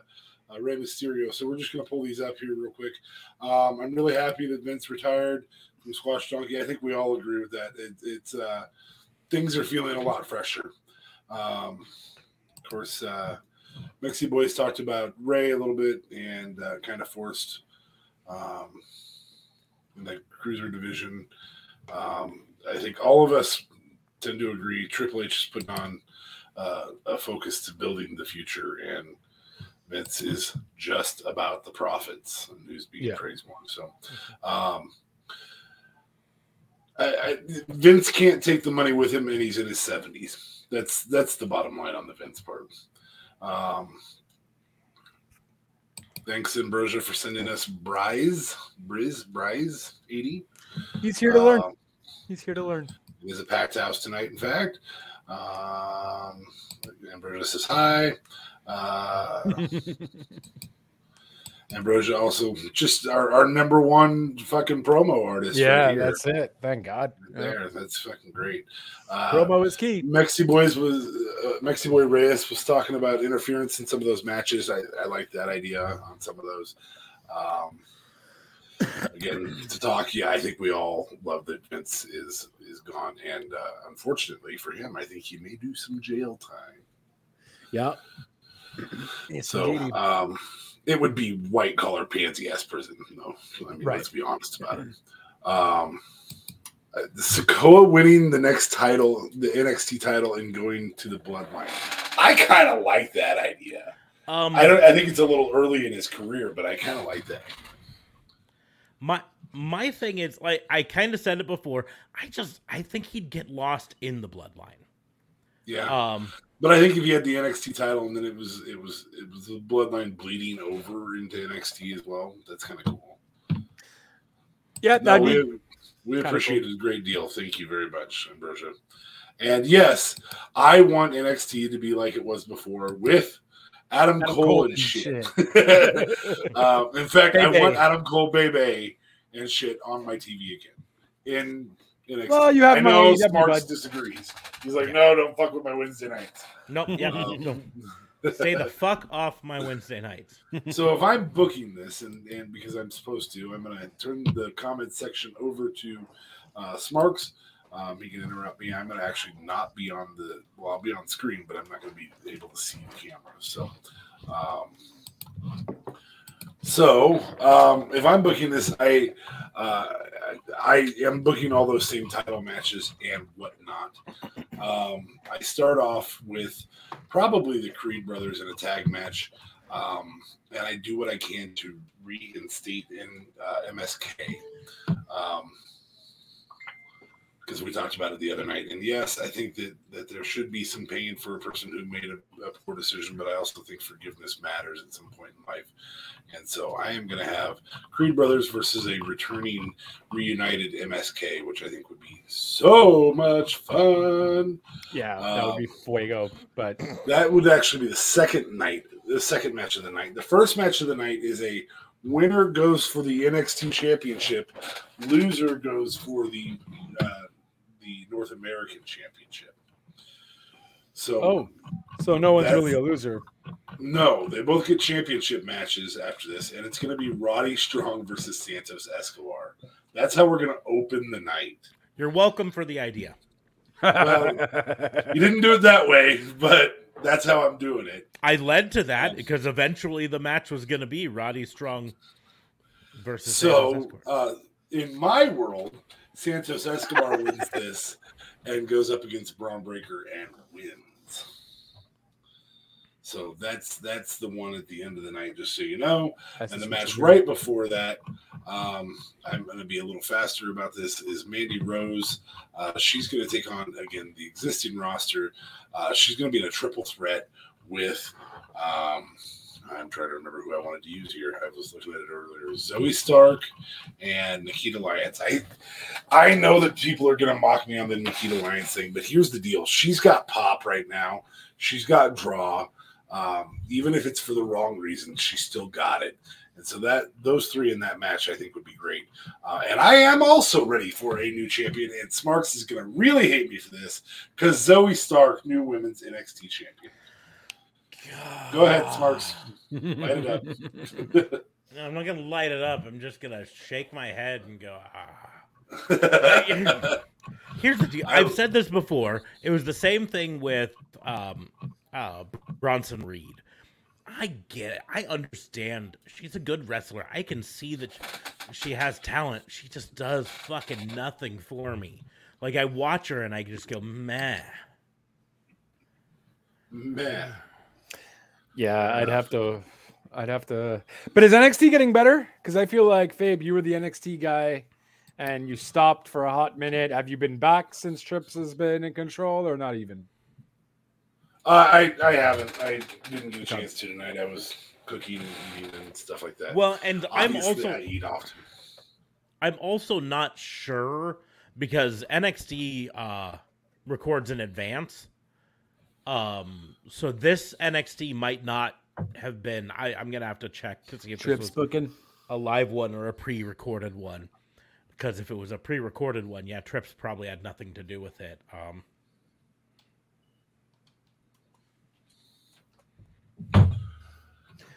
uh, Rey Mysterio. So we're just going to pull these up here real quick. Um, I'm really happy that Vince retired from Squash Junkie. I think we all agree with that. It, it's uh, things are feeling a lot fresher. Um, of course, uh, Mexi Boys talked about Rey a little bit and uh, kind of forced um, in the cruiser division. Um, I think all of us tend to agree Triple H is putting on uh, a focus to building the future, and Vince is just about the profits and who's being yeah. praised more. So, um, I, I, Vince can't take the money with him, and he's in his seventies. That's that's the bottom line on the Vince part. Um, thanks Ambrosia for sending us Bryce, Briz, Bryce eighty. He's here to um, learn. He's here to learn. It is a packed house tonight. In fact, um, Ambrosia says hi. Uh, Ambrosia also just our, our number one fucking promo artist. Yeah, right that's it. Thank God. There, yeah. that's fucking great. Uh, promo is key. Mexi Boys was uh, Mexi Boy Reyes was talking about interference in some of those matches. I, I like that idea on some of those. Um, again, to talk, yeah, I think we all love that Vince is is gone, and uh, unfortunately for him, I think he may do some jail time. Yeah. Yes, so um, it would be white collar pansy ass prison, though. I mean, right. let's be honest about it. Um, uh, Sikoa winning the next title, the NXT title, and going to the Bloodline. I kind of like that idea. Um, I don't. I think it's a little early in his career, but I kind of like that. my my thing is like I kind of said it before. I just I think he'd get lost in the bloodline. Yeah, Um, but I think if he had the NXT title and then it was it was it was the bloodline bleeding over into NXT as well, that's kind of cool. Yeah, No, that'd be we, we kinda appreciate it a great deal. Thank you very much, Ambrosia. And yes, I want NXT to be like it was before with Adam, Adam Cole, Cole and and shit. shit. um, in fact, I Bay Bay. want Adam Cole, Bay Bay, and shit on my TV again. In NXT. Well, you have I my know AEW, Smarks bud. disagrees. He's like, no, don't fuck with my Wednesday nights. nope. Yeah. Um, no. Stay the fuck off my Wednesday nights. so if I'm booking this, and, and because I'm supposed to, I'm going to turn the comment section over to uh, Smarks. Um, he can interrupt me. I'm going to actually not be on the well, I'll be on screen, but I'm not going to be able to see the camera. So, um, so um, if I'm booking this, I uh, I am booking all those same title matches and whatnot. Um, I start off with probably the Creed brothers in a tag match, um, and I do what I can to reinstate in uh, MSK. Um, because we talked about it the other night. And yes, I think that, that there should be some pain for a person who made a, a poor decision, but I also think forgiveness matters at some point in life. And so I am going to have Creed Brothers versus a returning reunited MSK, which I think would be so much fun. yeah, that would be Um, fuego. But That would actually be the second night, the second match of the night. The first match of the night is a winner goes for the NXT Championship, loser goes for the uh, the North American Championship. So oh, so no one's really a loser. no, they both get championship matches after this, and it's going to be Roddy Strong versus Santos Escobar. That's how we're going to open the night. You're welcome for the idea. Well, You didn't do it that way, but that's how I'm doing it. I led to that because eventually the match was going to be Roddy Strong versus Santos So, Escobar. uh, in my world, Santos Escobar wins this and goes up against Bron Breakker and wins. So that's that's the one at the end of the night, just so you know. That's And the match right before that, um, I'm going to be a little faster about this. Is Mandy Rose? Uh, she's going to take on again the existing roster. Uh, she's going to be in a triple threat with. Um, I'm trying to remember who I wanted to use here. I was looking at it earlier. Zoey Stark and Nikita Lyons. I I know that people are going to mock me on the Nikita Lyons thing, but here's the deal: she's got pop right now. She's got draw. Um, even if it's for the wrong reason, she still got it. And so that those three in that match, I think, would be great. Uh, and I am also ready for a new champion. And Smarks is going to really hate me for this because Zoey Stark, new women's NXT champion. Go ahead, Smarks. Light it up. I'm not going to light it up. I'm just going to shake my head and go, ah. Here's the deal. I've said this before. It was the same thing with um, uh, Bronson Reed. I get it. I understand. She's a good wrestler. I can see that she has talent. She just does fucking nothing for me. Like I watch her and I just go, meh. Man. Yeah, I'd have to. I'd have to. But is NXT getting better? Because I feel like Fabe, you were the NXT guy, and you stopped for a hot minute. Have you been back since Trips has been in control, or not even? Uh, I I haven't. I didn't get a chance to tonight. I was cooking and and stuff like that. Well, and I'm also I eat often. I'm also not sure because NXT uh, records in advance. Um, so this NXT might not have been. I, I'm gonna have to check to see if this Trips was booking. a live one or a pre-recorded one. Because if it was a pre-recorded one, yeah, Trips probably had nothing to do with it. Um,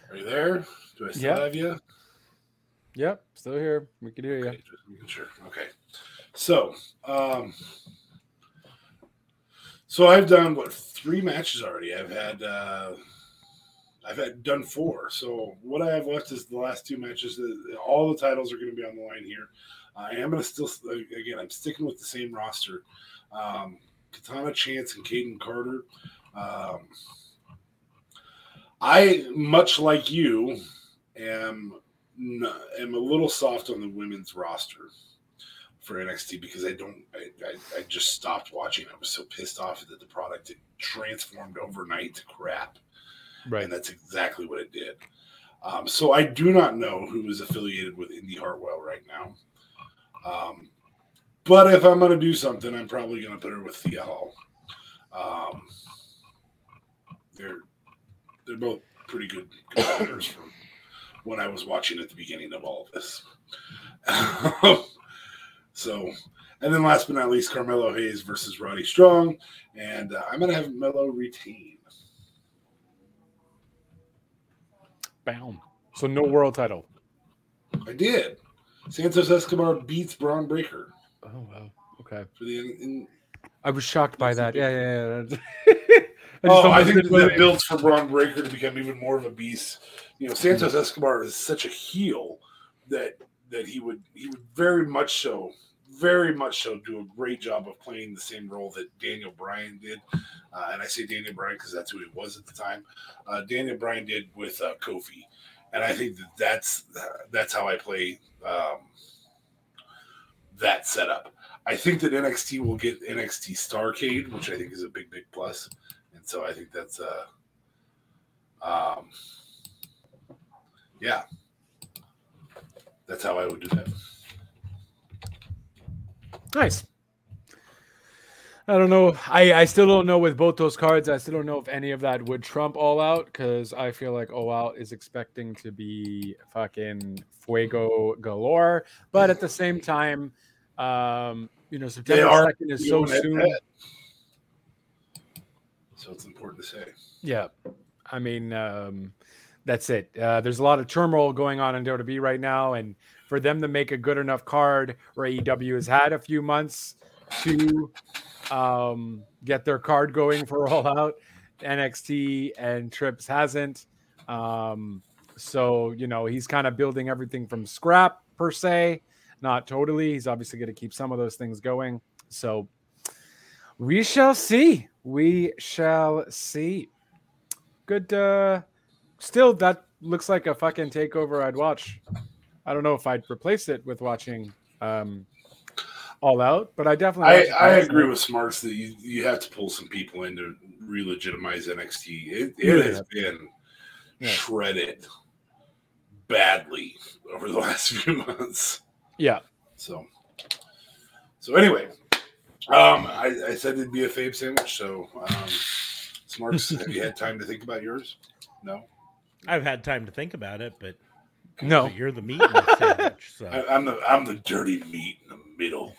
Are you there? Do I still Yeah. have you? Yep, still here. We can hear you. Okay, just making sure. Okay. So, um, so I've done what three matches already. I've had uh, I've had done four. So what I have left is the last two matches. All the titles are going to be on the line here. I am going to still again. I'm sticking with the same roster. Um, Katana Chance and Kayden Carter. Um, I, much like you, am am a little soft on the women's roster for NXT because I don't. I, I, I just stopped watching. I was so pissed off that the product had transformed overnight to crap, Right. and that's exactly what it did. Um, so I do not know who is affiliated with Indi Hartwell right now. Um, but if I'm going to do something, I'm probably going to put her with Thea Hail. Um, they're they're both pretty good competitors from when I was watching at the beginning of all of this. so, and then last but not least, Carmelo Hayes versus Roddy Strong, and uh, I'm going to have Melo retain. Bam. So no world title. I did. Santos Escobar beats Bron Breakker Oh wow. Okay. for the. In, I was shocked by that. Yeah, yeah, yeah. I just oh, I think didn't that believe- builds for Bron Breakker to become even more of a beast. You know, Santos Escobar is such a heel that that he would he would very much so, very much so, do a great job of playing the same role that Daniel Bryan did. Uh, and I say Daniel Bryan because that's who he was at the time. Uh, Daniel Bryan did with uh, Kofi, and I think that that's that's how I play um, that setup. I think that NXT will get NXT Starcade, which I think is a big, big plus. And so I think that's uh um yeah. That's how I would do that. Nice. I don't know. I, I still don't know with both those cards. I still don't know if any of that would trump All Out because I feel like All Out is expecting to be fucking fuego galore. But at the same time, um, you know, September second is so Going head to soon. So it's important to say. Yeah, I mean, um, that's it. Uh, there's a lot of turmoil going on in WWE right now, and for them to make a good enough card, where AEW has had a few months to um, get their card going for All Out, NXT and Trips hasn't. Um, so you know he's kind of building everything from scrap per se, not totally. He's obviously going to keep some of those things going. So we shall see. We shall see. Good. uh Still, that looks like a fucking takeover I'd watch. I don't know if I'd replace it with watching um All Out, but I definitely. I, I agree with Smarks that you, you have to pull some people in to re-legitimize NXT. It, Yeah. has been Yeah. shredded badly over the last few months. Yeah. So, so anyway, um, I, I said it'd be a Fabe sandwich. So, um, Smarks, have you had time to think about yours? No, I've had time to think about it, but, No. but you're the meat in the sandwich, so I, I'm the I'm the dirty meat in the middle.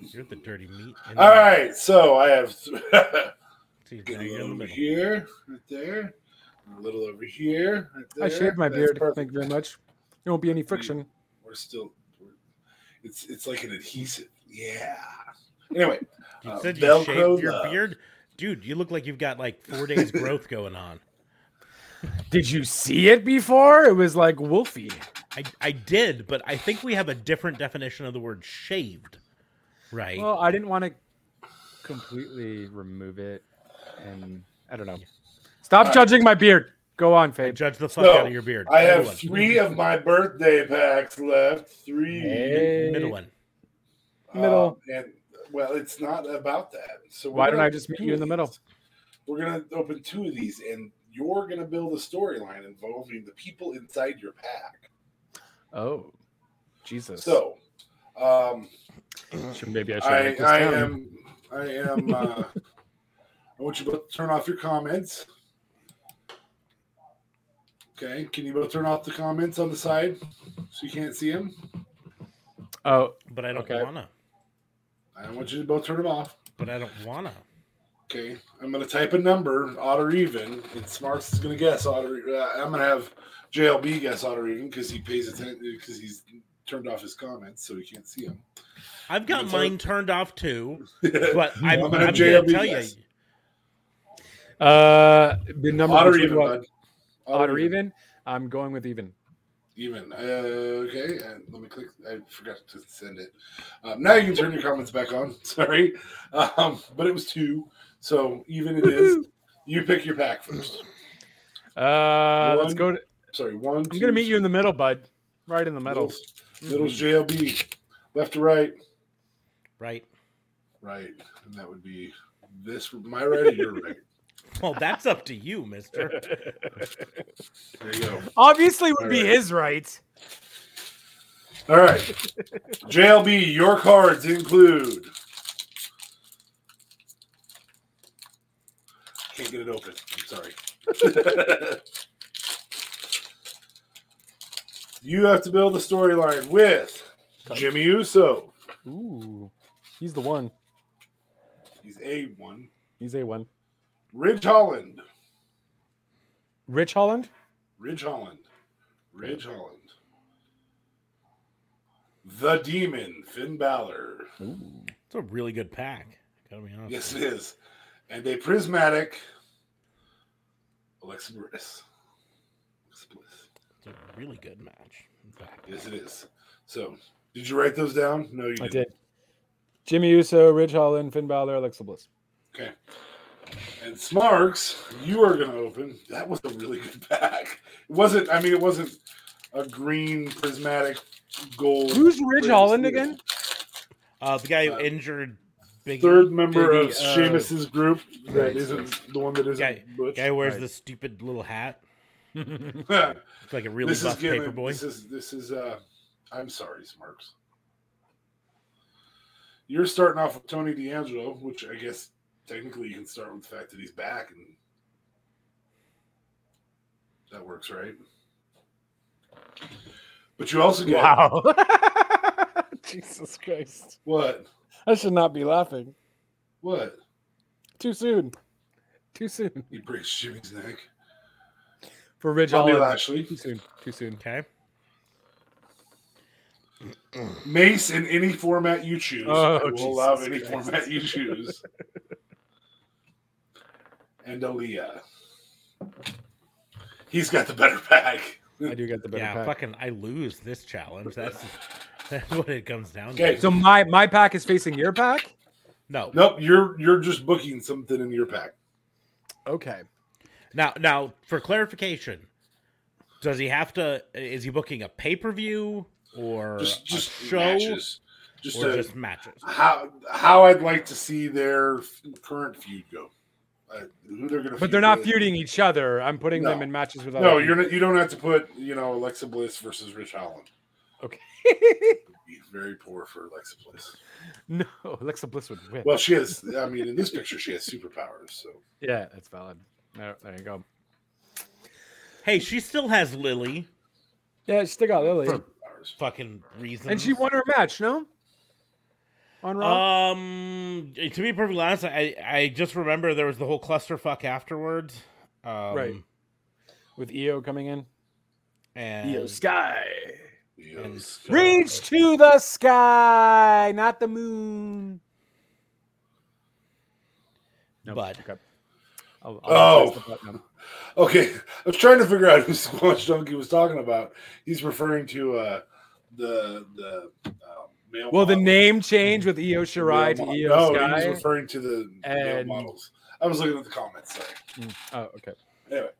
you're the dirty meat. in All the- right, so I have See, get a you're little in the over here, right there, a little over here. Right there. I shaved my That's beard. perfect. Thank you very much. There won't be any friction. We're still, we're, it's it's like an adhesive. Yeah. Anyway, You uh, said you Velcro shaved your love. beard, dude. You look like you've got like four days growth going on. Did you see it before? It was like Wolfie. I I did, but I think we have a different definition of the word shaved, right? Well, I didn't want to completely remove it, and I don't know. Stop judging my beard. Go on, I judge the fuck So, out of your beard. I Middle have one. three of my birthday packs left. Three. Hey. middle one. Middle. Um, and well, it's not about that. So Why don't I just meet you in the middle? We're gonna open two of these, and you're gonna build a storyline involving the people inside your pack. Oh, Jesus. So, um, Should- maybe I should. I, I am, I am. Uh, I want you both to turn off your comments. Okay, can you both turn off the comments on the side so you can't see them? Oh, But I don't Okay. wanna. I want you to both turn them off. But I don't wanna. Okay, I'm gonna type a number, odd or even, and Smarks is gonna guess odd or. Uh, I'm gonna have JLB guess odd or even because he pays attention because he's turned off his comments so he can't see them. I've got It's mine a- turned off too, but I'm, I'm I'm, gonna gonna JLB tell you. uh, the number Odd or even, what? bud. Odd or even? I'm going with even. Even. Uh, okay, and let me click. I forgot to send it. Um, now you can turn your comments back on. Sorry, um, but it was two, so even it is. You pick your pack first. Uh, let's go. To, Sorry, one. I'm gonna meet you in the middle, bud. Right in the middle. Middle's, middle's JLB. Left to right. Right. Right. And that would be this my right or your right. Well, that's up to you, Mister. There you go. Obviously, would be Alright. his right. All right. JLB, your cards include. Can't get it open. I'm sorry. you have to build a storyline with Jimmy Uso. Ooh, he's the one. He's a one. He's a one. Ridge Holland. Rich Holland. Ridge Holland. Ridge Holland. The Demon, Finn Balor. Ooh, it's a really good pack. Gotta be honest. Yes, it is. And a prismatic Alexa Bliss. Alexa Bliss. It's a really good match. Yes, it is. So, did you write those down? No, you I didn't. did. Jimmy Uso, Ridge Holland, Finn Balor, Alexa Bliss. Okay. And Smarks, you are going to open. That was a really good pack. It wasn't, I mean, it wasn't a green prismatic gold. Who's Ridge Holland again? Uh, the guy who Uh, injured Big Third member Biggie, of uh, Sheamus's group that right. not the one that isn't Guy- Butch. guy wears Right. the stupid little hat. It's like a really is buff paper boy. This is this is uh I'm sorry, Smarks. You're starting off with Tony D'Angelo, which I guess technically you can start with the fact that he's back and that works, right? But you also get Wow. Jesus Christ. what? I should not be laughing. What? Too soon. Too soon. He breaks Jimmy's neck. For Rich Bobby Holland. Lashley. Too soon. Too soon. Okay. Mace in any format you choose. Oh, I will allow any Christ. format you choose. and Aaliyah. He's got the better pack. I do get the better Yeah, pack. fucking I lose this challenge. That's that's what it comes down Okay. to. So my my pack is facing your pack. No. Nope, you're you're just booking something in your pack. Okay. Now now for clarification, does he have to is he booking a pay-per-view or Just just a show matches. Just, or a- just matches? how how I'd like to see their current feud go. Uh, who they're gonna But they're not with. feuding each other. I'm putting them in matches with other No, you're not. You don't have to put you know Alexa Bliss versus Rich Holland. Okay. Be very poor for Alexa Bliss. no, Alexa Bliss would win. Well, she has. I mean, in this picture, she has superpowers. So yeah, that's valid. There, there you go. Hey, she still has Lily Yeah, she still got Lily. For- fucking reason. And she won her match, no? On Raw? Um, to be perfectly honest, I I just remember there was the whole clusterfuck afterwards. Um, Right. With Io coming in. And Io Sky. And Yes. Reach to the sky, not the moon. Nope, But- okay. I'll, Oh. press the. Okay, I was trying to figure out who Squash Donkey was talking about. He's referring to uh, the the uh, male. Well, the name change with Io Shirai to Male Io no, Sky. he's referring to the male models. I was looking at the comments. Sorry. Mm, Oh, okay. Anyway,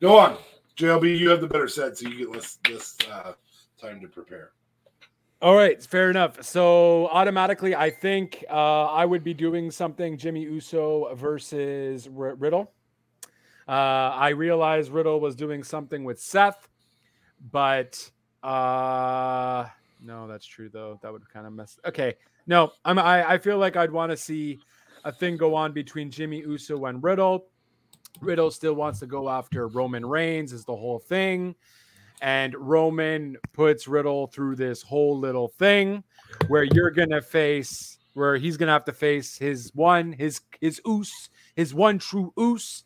go on. JLB, you have the better set, so you get less less uh, time to prepare. All right, fair enough. So automatically, I think uh, I would be doing something Jimmy Uso versus R- Riddle. Uh, I realized Riddle was doing something with Seth, but uh, no, that's true though. That would kind of mess. Okay, no, I'm. I, I feel like I'd want to see a thing go on between Jimmy Uso and Riddle. Riddle still wants to go after Roman Reigns, is the whole thing and Roman puts Riddle through this whole little thing where you're gonna face where he's gonna have to face his one his his oos his one true oos.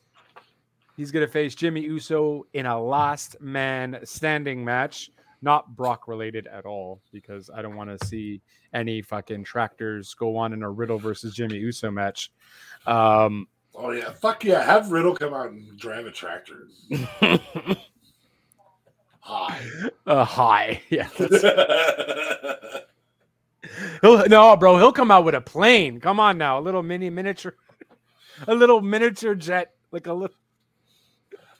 He's gonna face Jimmy Uso in a last man standing match, not Brock related at all because I don't want to see any fucking tractors go on in a Riddle versus Jimmy Uso match. Um, Oh yeah, fuck yeah! Have Riddle come out and drive a tractor. Hi. uh, hi, yeah. He'll, no, bro, he'll come out with a plane. Come on now, a little mini miniature, a little miniature jet, like a little.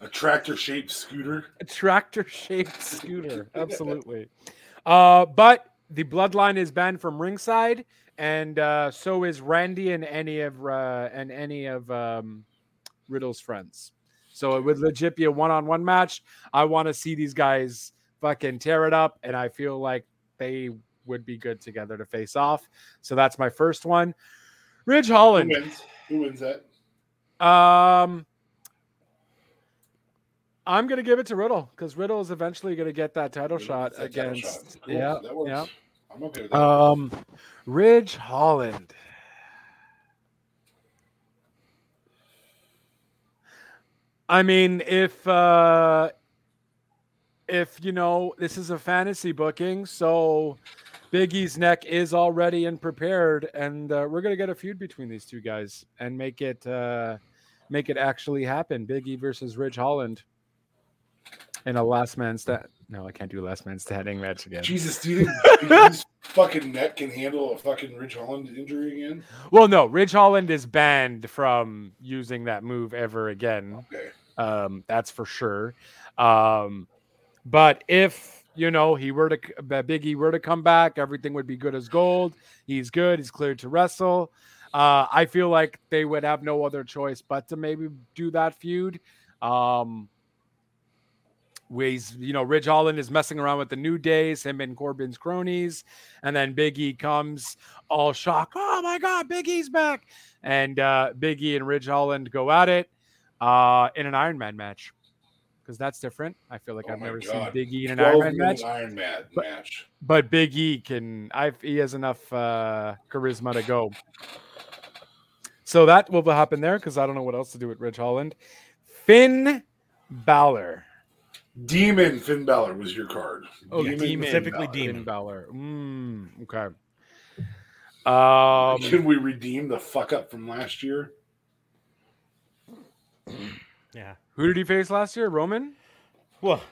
A tractor shaped scooter. a tractor shaped scooter. Absolutely. Uh, but the bloodline is banned from ringside, and uh, so is Randy and any of uh, and any of um, Riddle's friends. So it would legit be a one on one match. I want to see these guys fucking tear it up, and I feel like they would be good together to face off. So that's my first one. Ridge Holland. Who wins? Who wins that? Um, I'm gonna give it to Riddle because Riddle is eventually gonna get that title Riddle shot that title against. shot. Cool, Yeah, that works. yeah. I'm okay with that. Um, Ridge Holland. I mean, if uh if you know this is a fantasy booking, so Biggie's neck is already and prepared, and uh, we're gonna get a feud between these two guys and make it uh make it actually happen. Biggie versus Ridge Holland in a last man stat. No, I can't do last man standing match again. Jesus, do you think his fucking neck can handle a fucking Ridge Holland injury again? Well, no, Ridge Holland is banned from using that move ever again. Okay. Um, that's for sure. Um, but if you know he were to Biggie were to come back, everything would be good as gold. He's good. He's cleared to wrestle. Uh, I feel like they would have no other choice but to maybe do that feud. Um, ways you know Ridge Holland is messing around with the New Days, him and Corbin's cronies, and then Biggie comes all shocked. Oh my God, Biggie's back! And uh, Biggie and Ridge Holland go at it uh, in an Iron Man match because that's different. I feel like Oh I've never God. seen Biggie in an Iron Man match, Iron Man But- match. but Big E can. I he has enough uh, charisma to go. So that will happen there because I don't know what else to do with Ridge Holland. Finn Balor. Demon Finn Balor was your card. Oh, Demon Demon. Specifically Balor. Demon. Finn Balor. Mm, okay. Um, Can we redeem the fuck up from last year? Yeah. who did he face last year? Roman. Well,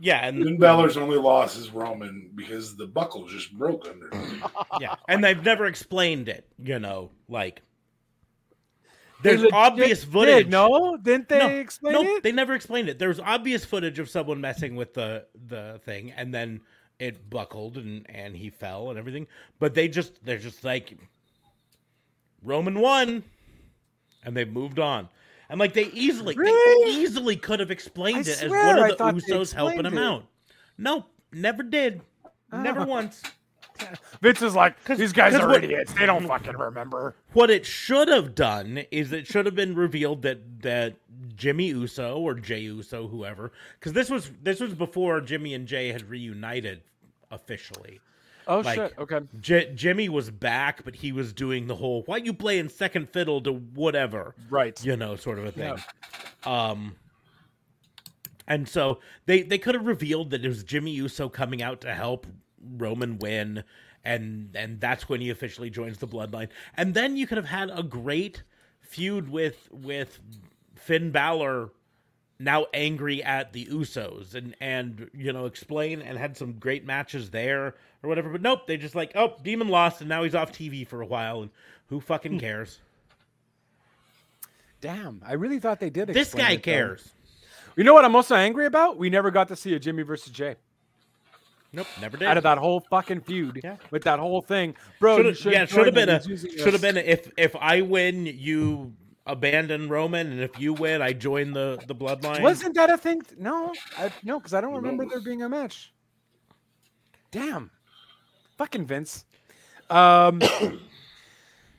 yeah, and Finn Balor's only loss is Roman because the buckle just broke under him. yeah, and they've never explained it. You know, like there's They obvious did, footage. no, didn't they no, explain no, it? they never explained it. There's obvious footage of someone messing with the the thing, and then it buckled and and he fell and everything. But they just they're just like Roman won, and they've moved on. And like they easily Really? they easily could have explained I it as one I of the Usos helping him it. out. Nope, never did. Never Oh. once. Vince is like, these guys are what- idiots. They don't fucking remember. What it should have done is it should have been revealed that that Jimmy Uso or Jay Uso, whoever, because this was this was before Jimmy and Jay had reunited officially. Oh Like- shit. Okay. J- Jimmy was back, but he was doing the whole "why you playing second fiddle to whatever," Right. you know, sort of a thing. Um, and so they they could have revealed that it was Jimmy Uso coming out to help Roman win, and and that's when he officially joins the Bloodline. And then you could have had a great feud with with Finn Balor now angry at the Usos and and you know explain and had some great matches there or whatever. But nope, they just like oh Demon lost and now he's off TV for a while and who fucking hmm. cares? Damn. I really thought they did. this guy it, though. cares. You know what I'm also angry about? We never got to see a Jimmy versus Jay Nope, never did. out of that whole fucking feud Yeah. with that whole thing, bro. Should've- should've yeah, should have been a should have been a, if if I win, you abandon Roman, and if you win, I join the the bloodline. Wasn't that a thing? No, I, no, because I don't No. remember there being a match. Damn, fucking Vince. Um,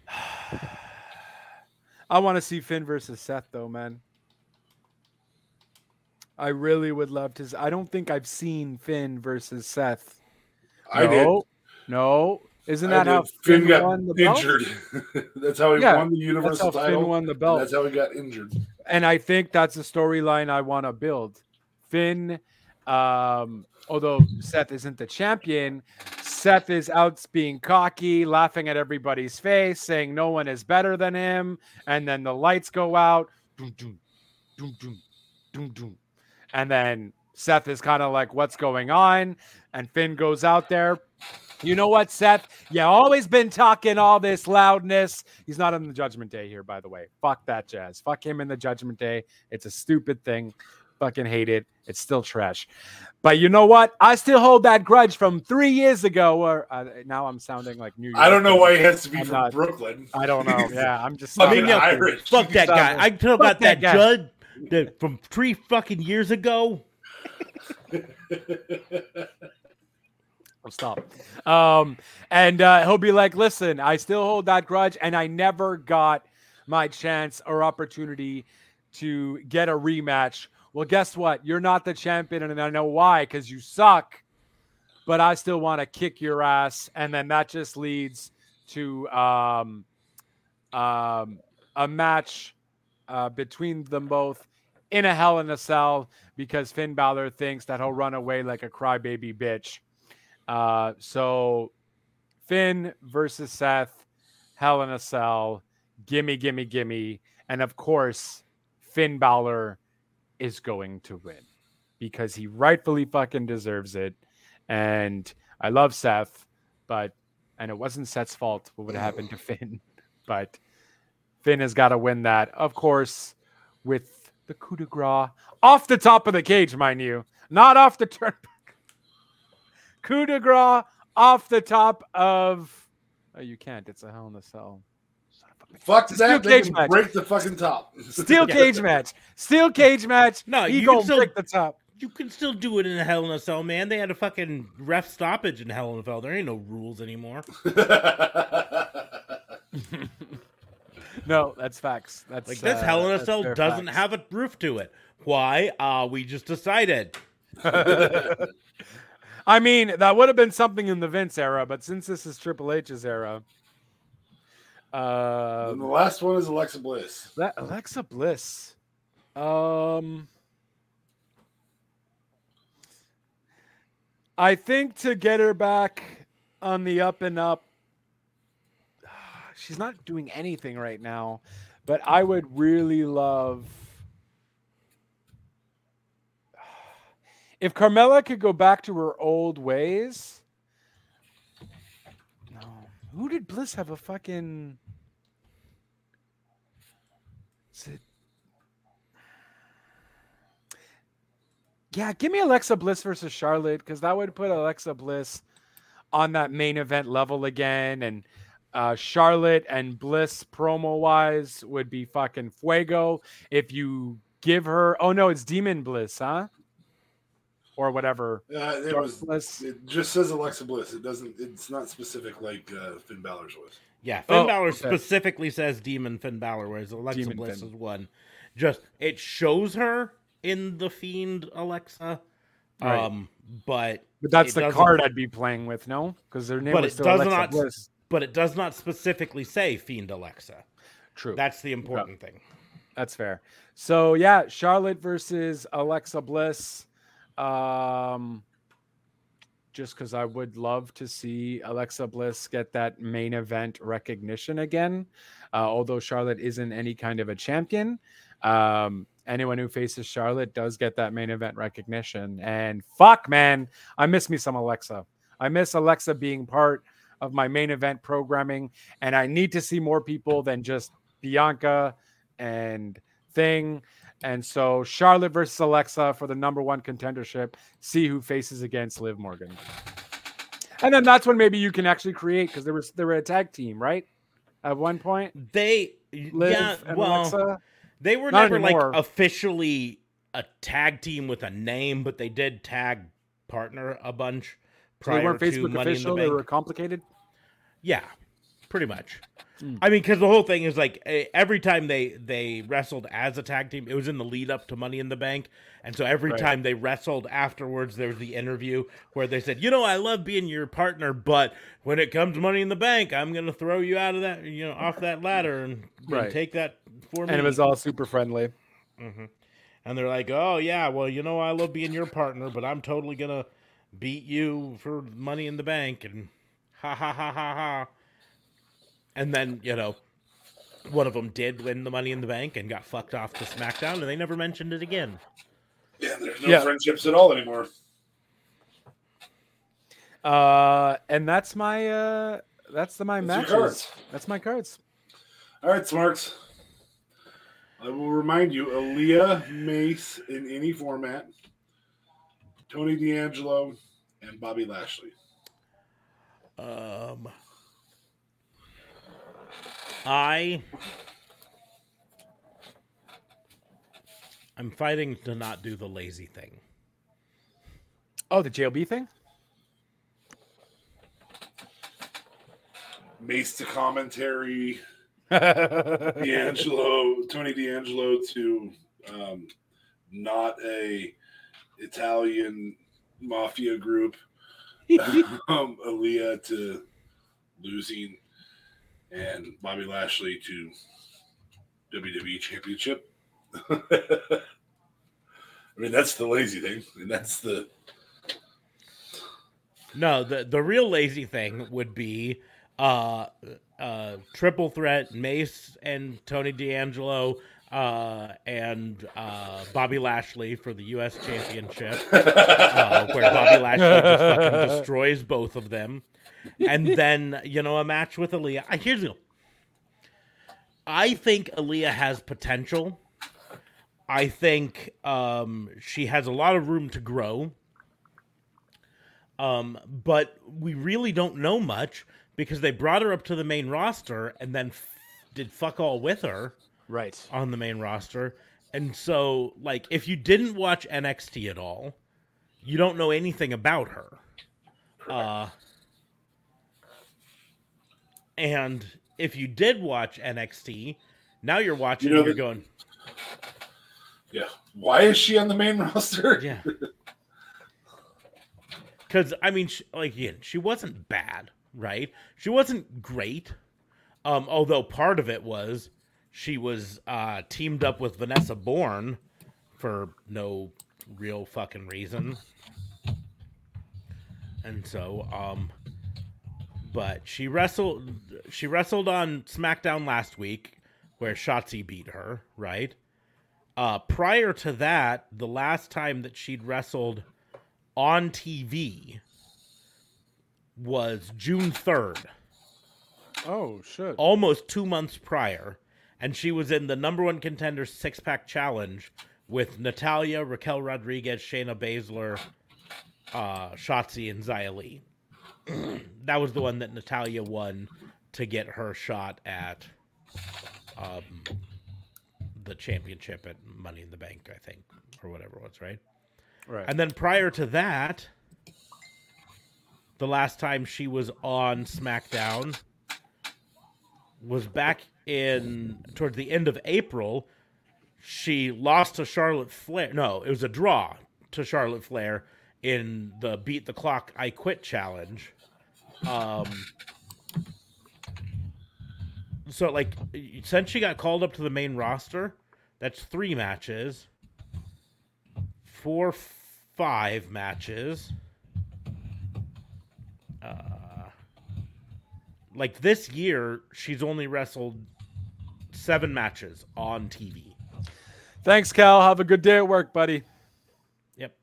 I want to see Finn versus Seth though, man. I really would love to. I don't think I've seen Finn versus Seth. I did. no, no. Isn't that how did. Finn got won the belt? injured? that's how he Yeah, won the That's Universal how title. Finn won the and belt. That's how he got injured. and I think that's a storyline I want to build. Finn, um, although Seth isn't the champion, Seth is out being cocky, laughing at everybody's face, saying no one is better than him, and then the lights go out, doom, doom, doom, doom, doom, doom. And then Seth is kind of like, "What's going on?" And Finn goes out there, You know what, Seth? You always been talking all this loudness. He's not in the Judgment Day here, by the way. Fuck that jazz. Fuck him in the Judgment Day. It's a stupid thing. Fucking hate it. It's still trash. But you know what? I still hold that grudge from three years ago. Or uh, now I'm sounding like New York. I don't know why he has to be I'm from not- Brooklyn. I don't know. Yeah, I'm just. I mean, yeah, Irish. Fuck that guy. I still Fuck got that that, guy. judge that from three fucking years ago. I'll stop. Um, and uh, he'll be like, listen, I still hold that grudge, and I never got my chance or opportunity to get a rematch. Well, guess what? You're not the champion, and I know why, because you suck. But I still want to kick your ass, and then that just leads to um, um, a match uh, between them both in a Hell in a Cell because Finn Balor thinks that he'll run away like a crybaby bitch. Uh, so Finn versus Seth, Hell in a Cell, gimme, gimme, gimme. And of course, Finn Balor is going to win because he rightfully fucking deserves it. And I love Seth, but, and it wasn't Seth's fault what would happen to Finn, but Finn has got to win that, of course, with the coup de grace off the top of the cage, mind you, not off the turnbuckle coup de grace off the top of. Oh, you can't. It's a hell in a cell. Fuck Steel that. They cage can match. break the fucking top. Steel cage match. Steel cage match. No, he you can still- break the top. You can still do it in a Hell in a Cell, man. They had a fucking ref stoppage in Hell in a Cell. There ain't no rules anymore. No, that's facts. That's Like this uh, Hell in a Cell doesn't facts. have a roof to it. Why? Uh, we just decided. I mean, that would have been something in the Vince era, but since this is Triple H's era, uh, and the last one is Alexa Bliss. that Alexa Bliss, um, I think to get her back on the up and up, she's not doing anything right now, but I would really love. If Carmella could go back to her old ways, no. Who did Bliss have a fucking? Is it? Yeah, give me Alexa Bliss versus Charlotte because that would put Alexa Bliss on that main event level again, and uh, Charlotte and Bliss promo wise would be fucking fuego. If you give her, oh no, it's Demon Bliss, huh? Or whatever. Uh, it Dark was. Bliss. It just says Alexa Bliss. It doesn't. It's not specific like uh, Finn Balor's was. Yeah, Finn Oh, Balor okay. specifically says Demon Finn Balor, whereas Alexa Demon Bliss Finn. is one. Just it shows her in the Fiend Alexa, Right. um, but But that's the card I'd be playing with, no? Because their name But was it still does Alexa not- Bliss. But it does not specifically say Fiend Alexa. True. That's the important thing. That's fair. So yeah, Charlotte versus Alexa Bliss. Um, just because I would love to see Alexa Bliss get that main event recognition again. Uh, although Charlotte isn't any kind of a champion, um, anyone who faces Charlotte does get that main event recognition. And fuck, man, I miss me some Alexa. I miss Alexa being part of my main event programming, and I need to see more people than just Bianca and Thing. And so Charlotte versus Alexa for the number one contendership. See who faces against Liv Morgan. And then that's when maybe you can actually create because there was they were a tag team, right? At one point, They Liv yeah, well, Alexa. they were Not never anymore. like officially a tag team with a name, but they did tag partner a bunch So they prior weren't Facebook official. the They were complicated. Yeah, pretty much. Mm. I mean, because the whole thing is like every time they they wrestled as a tag team, it was in the lead up to Money in the Bank, and so every Right. time they wrestled afterwards, there was the interview where they said, "You know, I love being your partner, but when it comes to Money in the Bank, I'm gonna throw you out of that, you know, off that ladder and, and take that for me." And it was all super friendly. hmm And they're like, "Oh yeah, well, you know, I love being your partner, but I'm totally gonna beat you for Money in the Bank." And ha ha ha ha ha. And then you know, one of them did win the Money in the Bank and got fucked off to SmackDown, and they never mentioned it again. Yeah, there's no Yeah. friendships at all anymore. Uh, and that's my uh, that's the my That's your matches. That's my cards. All right, Smarks. I will remind you, Aaliyah Mace in any format, Tony D'Angelo, and Bobby Lashley. Um, I I'm fighting to not do the lazy thing. Oh, the JLB thing. Mace to commentary, D'Angelo, Tony D'Angelo to um, not a Italian mafia group, um, Aaliyah to losing, and Bobby Lashley to WWE Championship. I mean, that's the lazy thing, and that's the No, the the real lazy thing would be uh uh triple threat Mace and Tony D'Angelo uh and uh Bobby Lashley for the US championship uh, where Bobby Lashley just fucking destroys both of them and then you know a match with Aaliyah. I here's the deal. I think Aaliyah has potential. I think um she has a lot of room to grow. Um, but we really don't know much because they brought her up to the main roster and then f- did fuck all with her right. on the main roster. And so, like, if you didn't watch NXT at all, you don't know anything about her. Uh, and if you did watch NXT, now you're watching You know and you're the- going, yeah. Why is she on the main roster? yeah. Because I mean, she, like again, she wasn't bad, right? She wasn't great. Um, although part of it was she was uh, teamed up with Vanessa Borne for no real fucking reason, and so um, but she wrestled. She wrestled on SmackDown last week, where Shotzi beat her, right? Uh, prior to that, the last time that she'd wrestled on TV was June 3rd, Oh shit. almost two months prior. And she was in the number one contender six pack challenge with Natalya, Raquel Rodriguez, Shayna Baszler, uh, Shotzi, and Xia Li. that was the one that Natalya won to get her shot at um, the championship at Money in the Bank, I think, or whatever it was, right? Right. And then prior to that, the last time she was on SmackDown was back in towards the end of April. She lost to Charlotte Flair. No, it was a draw to Charlotte Flair in the Beat the Clock I Quit challenge. Um so like since she got called up to the main roster, that's 3 matches four, five matches. Uh, like this year, she's only wrestled seven matches on TV. Thanks, Cal. Have a good day at work, buddy. Yep.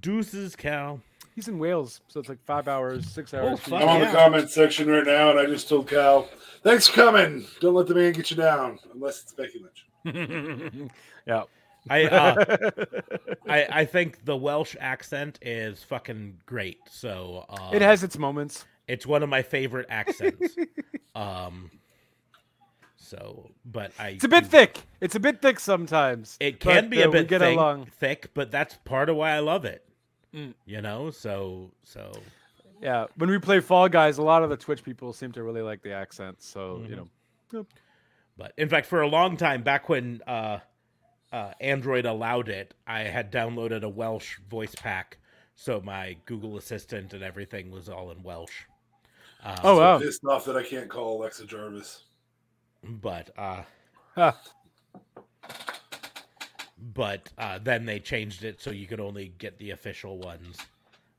Deuces, Cal. He's in Wales, so it's like five hours, six hours. for fuck you. I'm on the comment section right now, and I just told Cal, "Thanks for coming. Don't let the man get you down, unless it's Becky Lynch." yeah. I, uh, I I think the Welsh accent is fucking great. So uh, It has its moments. It's one of my favorite accents. um. So, but I It's a bit thick. It's a bit thick sometimes. It can but, be a uh, we bit get thick, along. thick, but that's part of why I love it. Mm. You know, so so Yeah. When we play Fall Guys, a lot of the Twitch people seem to really like the accent. So you know. But in fact, for a long time, back when uh, uh, Android allowed it, I had downloaded a Welsh voice pack, so my Google Assistant and everything was all in Welsh. Um, Oh wow. Pissed off that I can't call Alexa Jarvis. But uh, Huh. but uh, then they changed it so you could only get the official ones.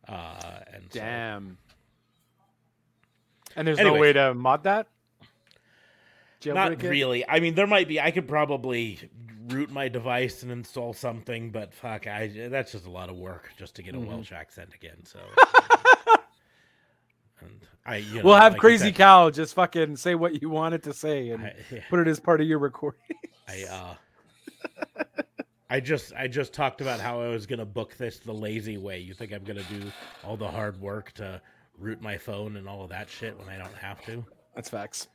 Uh, and so- Damn. And there's Anyways. no way to mod that. Not it? really. I mean, there might be. I could probably root my device and install something, but fuck, I that's just a lot of work just to get a Mhm. Welsh accent again. So and I. You know, We'll have like Crazy said, Cal just fucking say what you wanted to say and I, yeah, put it as part of your recording. I uh. I just I just talked about how I was gonna book this the lazy way. You think I'm gonna do all the hard work to root my phone and all of that shit when I don't have to? That's facts.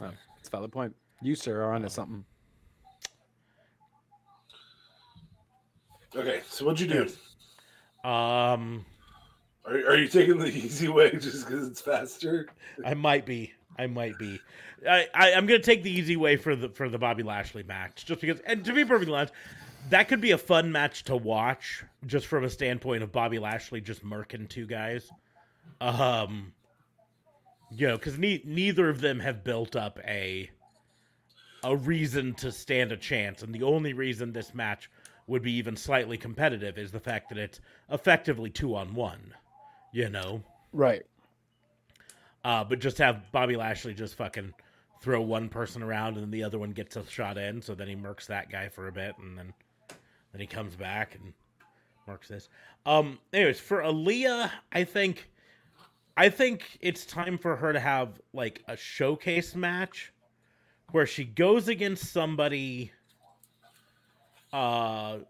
Oh, that's a valid point. You, sir, are onto something. Okay, so what'd you do? Um, Are, are you taking the easy way just because it's faster? I might be. I might be. I, I I'm gonna take the easy way for the for the Bobby Lashley match, just because. And to be perfectly honest, that could be a fun match to watch, just from a standpoint of Bobby Lashley just murking two guys. Um, you know, because ne- neither of them have built up a a reason to stand a chance, and the only reason this match would be even slightly competitive is the fact that it's effectively two on one. You know. Right. Uh, but just have Bobby Lashley just fucking throw one person around and then the other one gets a shot in. So then he murks that guy for a bit and then then he comes back and murks this. Um, anyways, for Aaliyah, I think I think it's time for her to have like a showcase match where she goes against somebody uh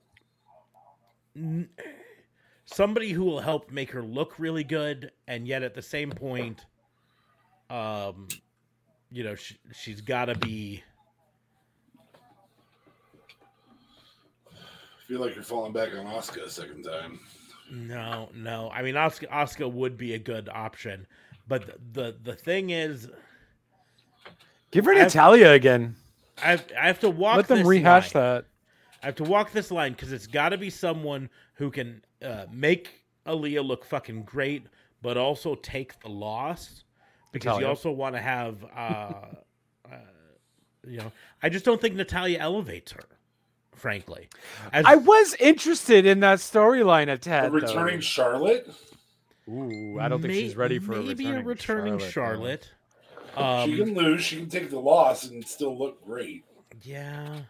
n- somebody who will help make her look really good and yet at the same point um you know she, she's got to be I feel like you're falling back on Oscar a second time. no no i mean oscar oscar would be a good option but the the, the thing is Give her Natalya again. I have, I have to walk Let them this rehash line. that. I have to walk this line because it's got to be someone who can uh, make Aaliyah look fucking great, but also take the loss. Because you also want to have, uh, uh, you know, I just don't think Natalya elevates her, frankly. As, I was interested in that storyline a The tad. though. returning Charlotte. Ooh, I don't think she's ready for maybe a a returning Charlotte. Charlotte. she Um, can lose. She can take the loss and still look great. yeah,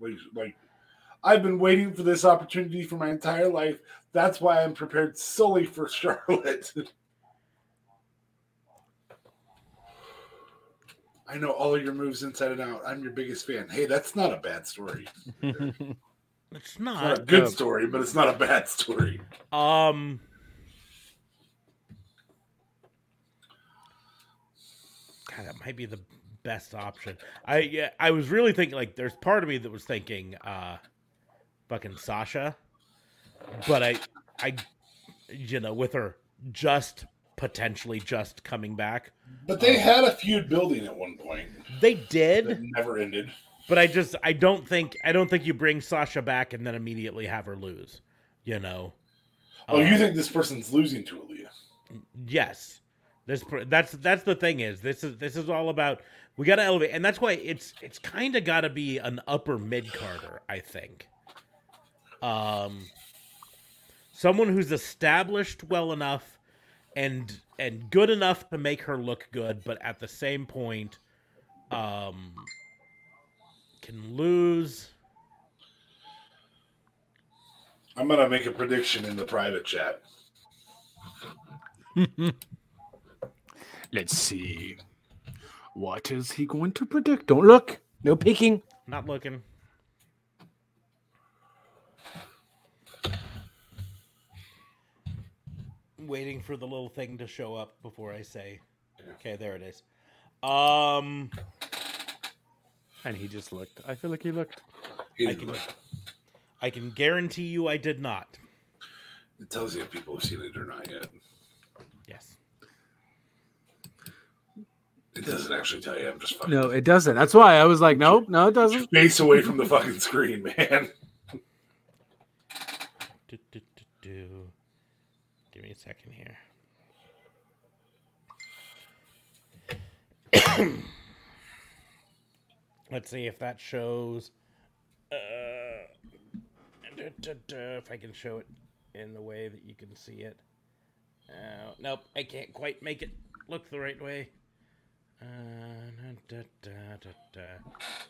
Like, like I've been waiting for this opportunity for my entire life. That's why I'm prepared solely for Charlotte. I know all your moves inside and out. I'm your biggest fan. Hey, that's not a bad story. it's It's not not. a good Uh, story, but it's not a bad story. Um. God, that might be the best option. I yeah, I was really thinking like there's part of me that was thinking uh fucking Sasha. But I I you know, with her just potentially just coming back. But they had a feud building at one point They did, never ended. but I just I don't think I don't think you bring Sasha back and then immediately have her lose, you know. Oh, Uh, you think this person's losing to Aaliyah? Yes. This that's that's the thing is this is this is all about we got to elevate and that's why it's it's kind of got to be an upper mid carder, I think. Um someone who's established well enough and and good enough to make her look good but at the same point um can lose I'm gonna make a prediction in the private chat. Let's see. What is he going to predict? Don't look. No peeking. not looking waiting for the little thing to show up before I say okay there it is um And he just looked. I feel like he looked. He I didn't can look. I can guarantee you I did not It tells you if people have seen it or not yet. yes It doesn't actually tell you. I'm just fucking No, it doesn't. That's why I was like, nope, no, it doesn't. face away from the fucking screen, man. do, do, do, do. give me a second here let's see if that shows uh, duh, duh, duh, if I can show it in the way that you can see it. Uh, nope, I can't quite make it look the right way. Uh, da, da, da, da,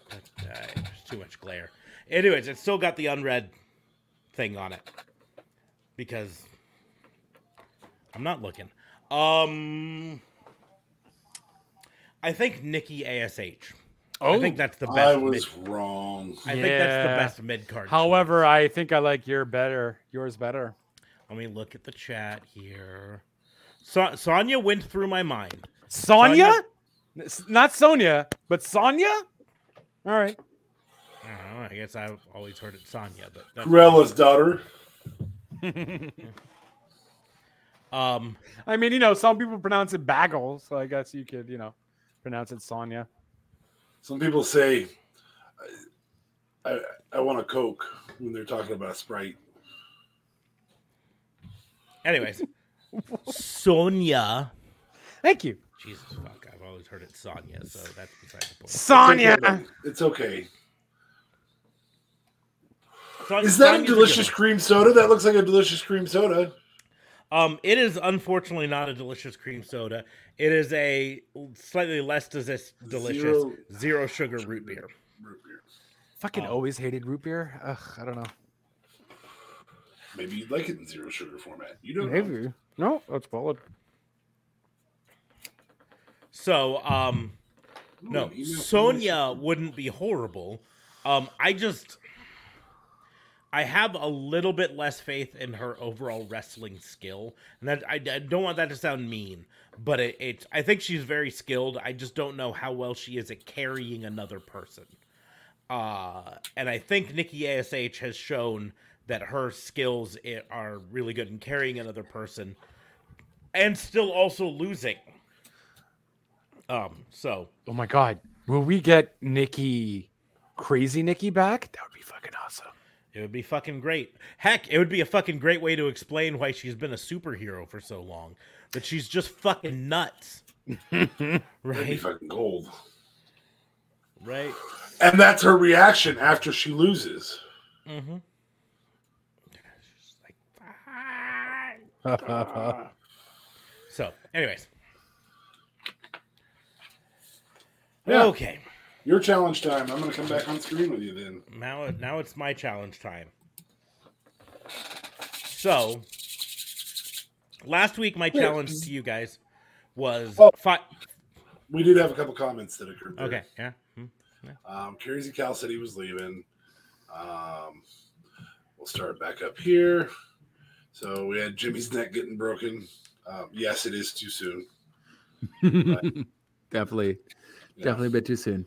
da, da. There's too much glare. Anyways, it's still got the unread thing on it because I'm not looking. Um, I think Nikki Ash. Oh, I think that's the best. I mid- was wrong. I think that's the best mid card. However, I think I like your better. Yours better. let me look at the chat here. So- Sonya went through my mind. Sonia? Sonya? Not Sonia, but Sonia? All right. I don't know. I guess I've always heard it Sonya, but that's Corella's daughter. um. I mean, you know, some people pronounce it bagel, so I guess you could, you know, pronounce it Sonia. Some people say, I, I, I want a Coke when they're talking about Sprite. Anyways, Sonya. Thank you. Jesus fuck! I've always heard it Sonya, so that's beside the point. Sonia. It's okay. Son- Is that a delicious cream soda? That looks like a delicious cream soda. Um, it is unfortunately not a delicious cream soda. It is a slightly less delicious, delicious Zero- zero sugar root beer. Root beer. Fucking Oh. always hated root beer. Ugh, I don't know. Maybe you'd like it in zero sugar format. You don't know. Maybe. No, that's valid. So, um, Ooh, no, an email from Sonya wouldn't be horrible. Um, I just, I have a little bit less faith in her overall wrestling skill, and that I, I don't want that to sound mean, but it, it's I think she's very skilled. I just don't know how well she is at carrying another person. Uh, and I think Nikki Ash has shown that her skills are really good in carrying another person, and still also losing. Um, so Oh my god. Will we get Nikki crazy Nikki back? That would be fucking awesome. It would be fucking great. Heck, it would be a fucking great way to explain why she's been a superhero for so long. That she's just fucking nuts. Right? fucking gold. Right? And that's her reaction after she loses. Mm-hmm. So, anyways. Yeah. Okay. Your challenge time. I'm going to come back on screen with you then. Now, now it's my challenge time. So, last week my challenge to you guys was Oh. fi- We did have a couple comments that occurred. There. Okay, yeah. hmm. Um, Crazy Cal said he was leaving. Um, we'll start back up here. So we had Jimmy's neck getting broken. Um, yes, it is too soon. definitely, Yeah. definitely a bit too soon.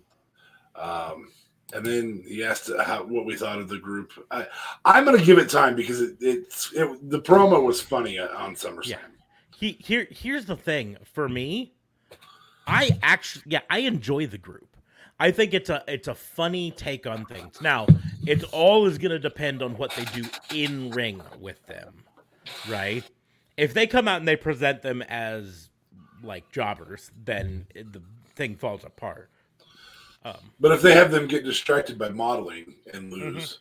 Um, and then he asked how, what we thought of the group. I, I'm going to give it time because it, it's it, the promo was funny on SummerSlam. Yeah. he here here's the thing for me i actually yeah i enjoy the group i think it's a it's a funny take on things now it all is going to depend on what they do in ring with them right if they come out and they present them as like jobbers then the thing falls apart um But if they have them get distracted by modeling and Mm-hmm. lose,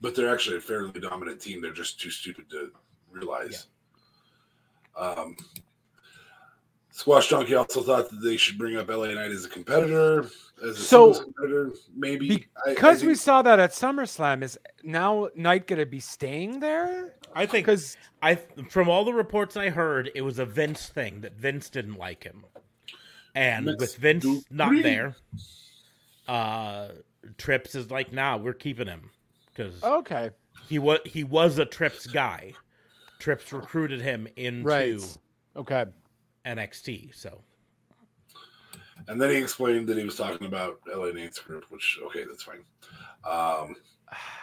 but they're actually a fairly dominant team, they're just too stupid to realize. Um, Squash Donkey also thought that they should bring up LA Knight as a competitor, as a So- competitor. Maybe I- I Because we saw that at SummerSlam, is now Knight gonna be staying there? i think Because I from all the reports I heard, it was a Vince thing that Vince didn't like him, and Let's with Vince not three. there, uh, Trips is like, nah, we're keeping him because okay, he was he was a Trips guy. Trips recruited him into right, okay, NXT, so and then he explained that he was talking about LA Knight's group, which okay, that's fine. Um,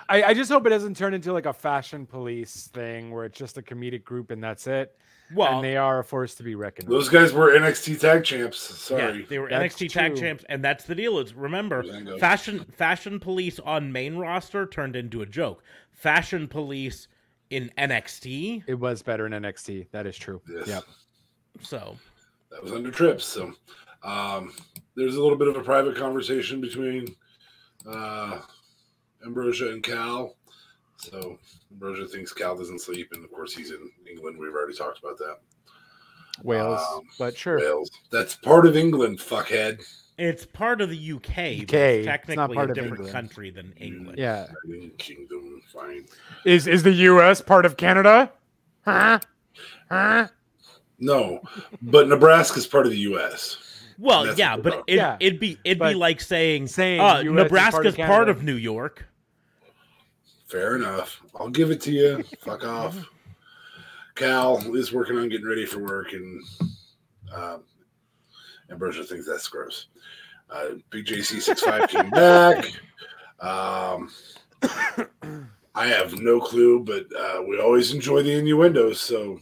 I, I just hope it doesn't turn into like a fashion police thing where it's just a comedic group and that's it. Well, and they are a force to be reckoned with. those guys were NXT tag champs. Sorry. yeah, they were That's NXT tag champs, and that's the deal. Is remember, fashion fashion police on main roster turned into a joke. Fashion police in NXT, It was better in NXT. That is true. Yes. Yep. so that was under trips. So um, there's a little bit of a private conversation between uh, Ambrosia and Cal. So Ambrosia thinks Cal doesn't sleep, and of course he's in England. We've already talked about that. Wales, Um, but sure. Wales. That's part of England, fuckhead. It's part of the UK, but UK, it's it's not technically part a of different England. country than England. Yeah. United Kingdom, fine. Is is the U.S. part of Canada? Huh? Huh? No, but Nebraska's part of the U.S. Well, yeah, but we're it, Yeah, it'd be it'd be like saying, saying uh, US is part of Nebraska's part of New York. Fair enough. I'll give it to you. Fuck off. Cal is working on getting ready for work, and um, Ambrosia thinks that's gross. Uh, Big JC 65 came back. Um, I have no clue, but uh, we always enjoy the innuendos. So,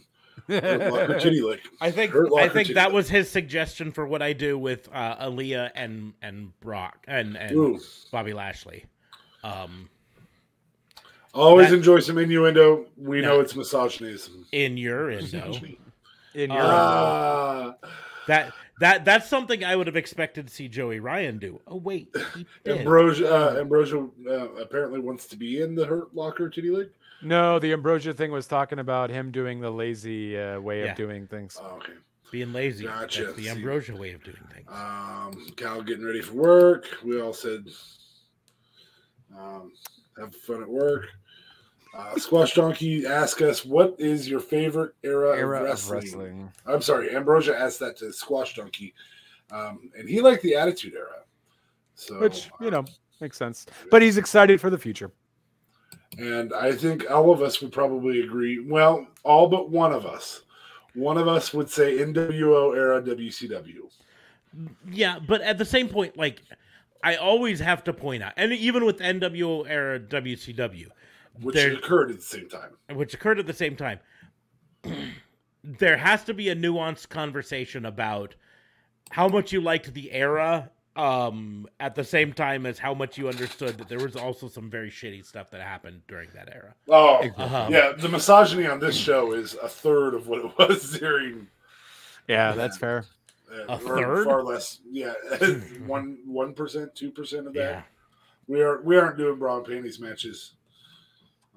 Hurt Locker Titty Lick. I think I think that was his suggestion for what I do with uh, Aaliyah and and Brock and and Ooh. Bobby Lashley. Um, Always That- enjoy some innuendo. We know it's misogynism. in your indo. In your Ah, that that that's something I would have expected to see Joey Ryan do. Oh wait. Ambrosia, uh, Ambrosia uh, apparently wants to be in the Hurt Locker Titty Lick. no, the Ambrosia thing was talking about him doing the lazy uh, way Yeah. of doing things. Oh, okay. being lazy. Gotcha. That's the See. Ambrosia way of doing things. Um, Cal getting ready for work. We all said, um, have fun at work. Uh, Squash Donkey asked us, "What is your favorite era, Era of, of wrestling? wrestling. I'm sorry, Ambrosia asked that to Squash Donkey, um, and he liked the Attitude Era. So, Which, you uh, know, makes sense. But he's excited for the future. and I think all of us would probably agree. Well, all but one of us. One of us would say NWO era WCW. Yeah, but at the same point, like I always have to point out, and even with NWO era WCW, which There- occurred at the same time. which occurred at the same time, there has to be a nuanced conversation about how much you liked the era um at the same time as how much you understood that there was also some very shitty stuff that happened during that era Oh, uh-huh. yeah. The misogyny on this show is a third of what it was during. Yeah, that's fair. Uh, A third? far less. Yeah, one one percent, two percent of that. yeah We are we aren't doing bra and panties matches.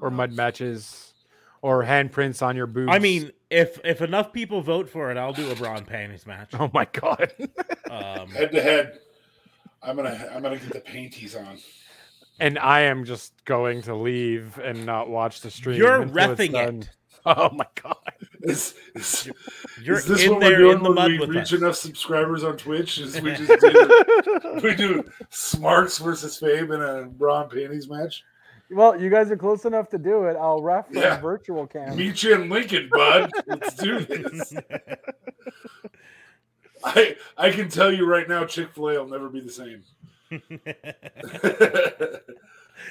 Or mud matches, or handprints on your boobs. i mean if if enough people vote for it i'll do a bra and panties match oh my god. um Head to head. I'm gonna I'm gonna get the panties on. and I am just going to leave and not watch the stream. You're until it's reffing it. Oh my god. Is, is, you're is this in what there we're doing in the when mud we with reach us enough subscribers on Twitch? Is we just do we do Smarks versus Fabe in a bra and panties match? Well, you guys are close enough to do it. I'll ref from Yeah. virtual cam. Meet you in Lincoln, bud. Let's do this. I I can tell you right now, Chick Fil A will never be the same.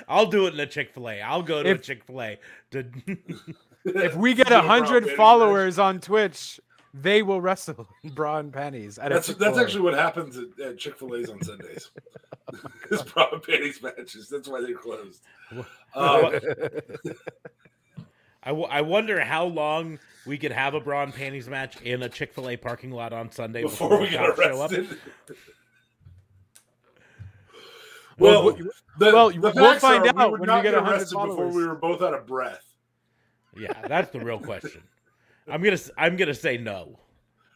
I'll do it in a chick-fil-a i'll go to a chick-fil-a to If we get a a bra and hundred followers on Twitch, they will wrestle in bra and panties. at That's that's Chick-fil-A. actually what happens at, at Chick Fil A's on Sundays. It's bra and panties matches. That's why they're closed. Um, I, w- I wonder how long we could have a bra and panties match in a Chick Fil A parking lot on Sunday before, before we got get cops show up. arrested. Well, Well, the, well, the we'll find are out we when not we get get 100 arrested before we were both out of breath. Yeah, that's the real question. I'm gonna I'm gonna say no.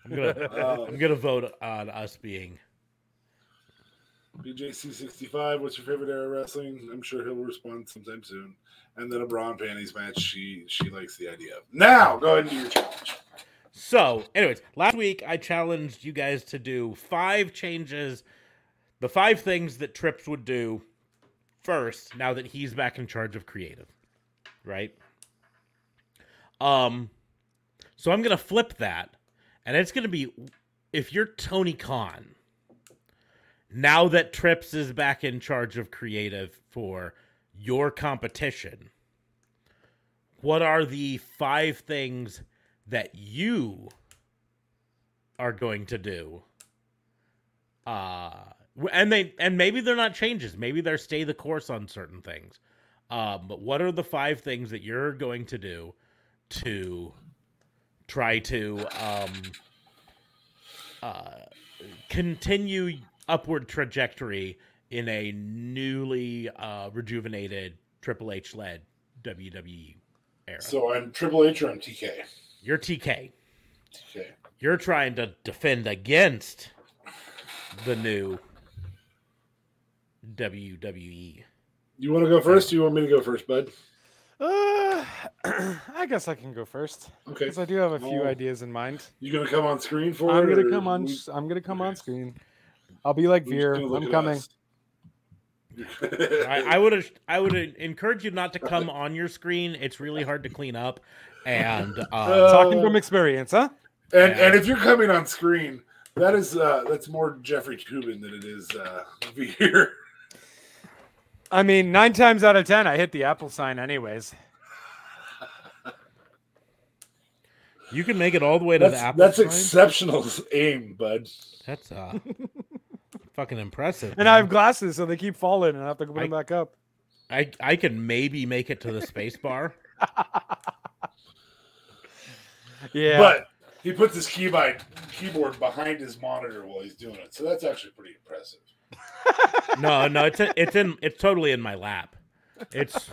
I'm gonna Um, I'm gonna vote on us being. BJC65, what's your favorite era of wrestling? I'm sure he'll respond sometime soon. And then a bra and panties match. She she likes the idea of. Now, go ahead and do your challenge. So, anyways, last week I challenged you guys to do five changes, the five things that Trips would do first now that he's back in charge of creative, right? Um, so I'm gonna flip that, and it's gonna be if you're Tony Khan. Now that Trips is back in charge of creative for your competition, what are the five things that you are going to do uh and they and maybe they're not changes maybe they're stay the course on certain things um but what are the five things that you're going to do to try to um uh continue upward trajectory in a newly uh rejuvenated triple h led wwe era So I'm Triple H or I'm TK. you're tk TK. you're trying to defend against the new WWE. You want to go first? Or you want me to go first, bud? Uh, I guess I can go first Okay. because I do have a few Oh. ideas in mind. You gonna come on screen for I'm it? gonna come on. we- I'm gonna come on screen. I'll be like Veer. I'm coming. I, I would I would encourage you not to come on your screen. It's really hard to clean up, and uh, Uh, Talking from experience, huh? and Yeah. and if you're coming on screen, that is uh that's more Jeffrey Toobin than it is uh Veer. I mean, nine times out of ten, I hit the Apple sign anyways. you can make it all the way to That's the Apple. that's sign. exceptional aim, bud. That's uh, fucking impressive. And I have glasses, so they keep falling, and I have to put them back up. I I can maybe make it to the space bar. Yeah, But he puts his keyboard keyboard behind his monitor while he's doing it, so that's actually pretty impressive. No, no, it's it's in it's totally in my lap. It's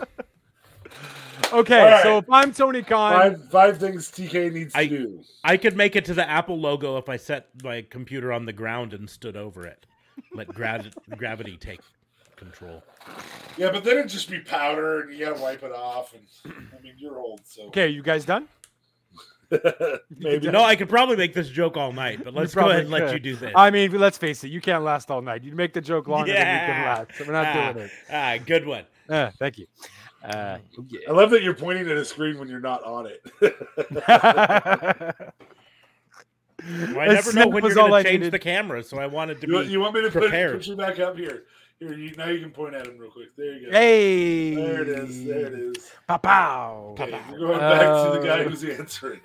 okay. All right. So if I'm Tony Khan, Five five things TK needs to I- do. I could make it to the Apple logo if I set my computer on the ground and stood over it. Let gravi- gravity take control. Yeah, but then it'd just be powder, and you gotta wipe it off. And I mean, you're old, so okay, you guys done? maybe. No, I could probably make this joke all night, but let's go ahead and let you do this. I mean, let's face it, you can't last all night. You make the joke longer than you can last. So we're not ah, doing it. ah, good one. Uh, thank you. Uh, I love that you're pointing at a screen when you're not on it. yeah. Well, I never know when you're going to change the camera, so I wanted to you, be. you want me to put, prepared. put you back up here? Here, you, now you can point at him real quick. There you go. Hey, There it is. There it is. Pow, pow. Okay, we're going back to the guy Uh, who's answering.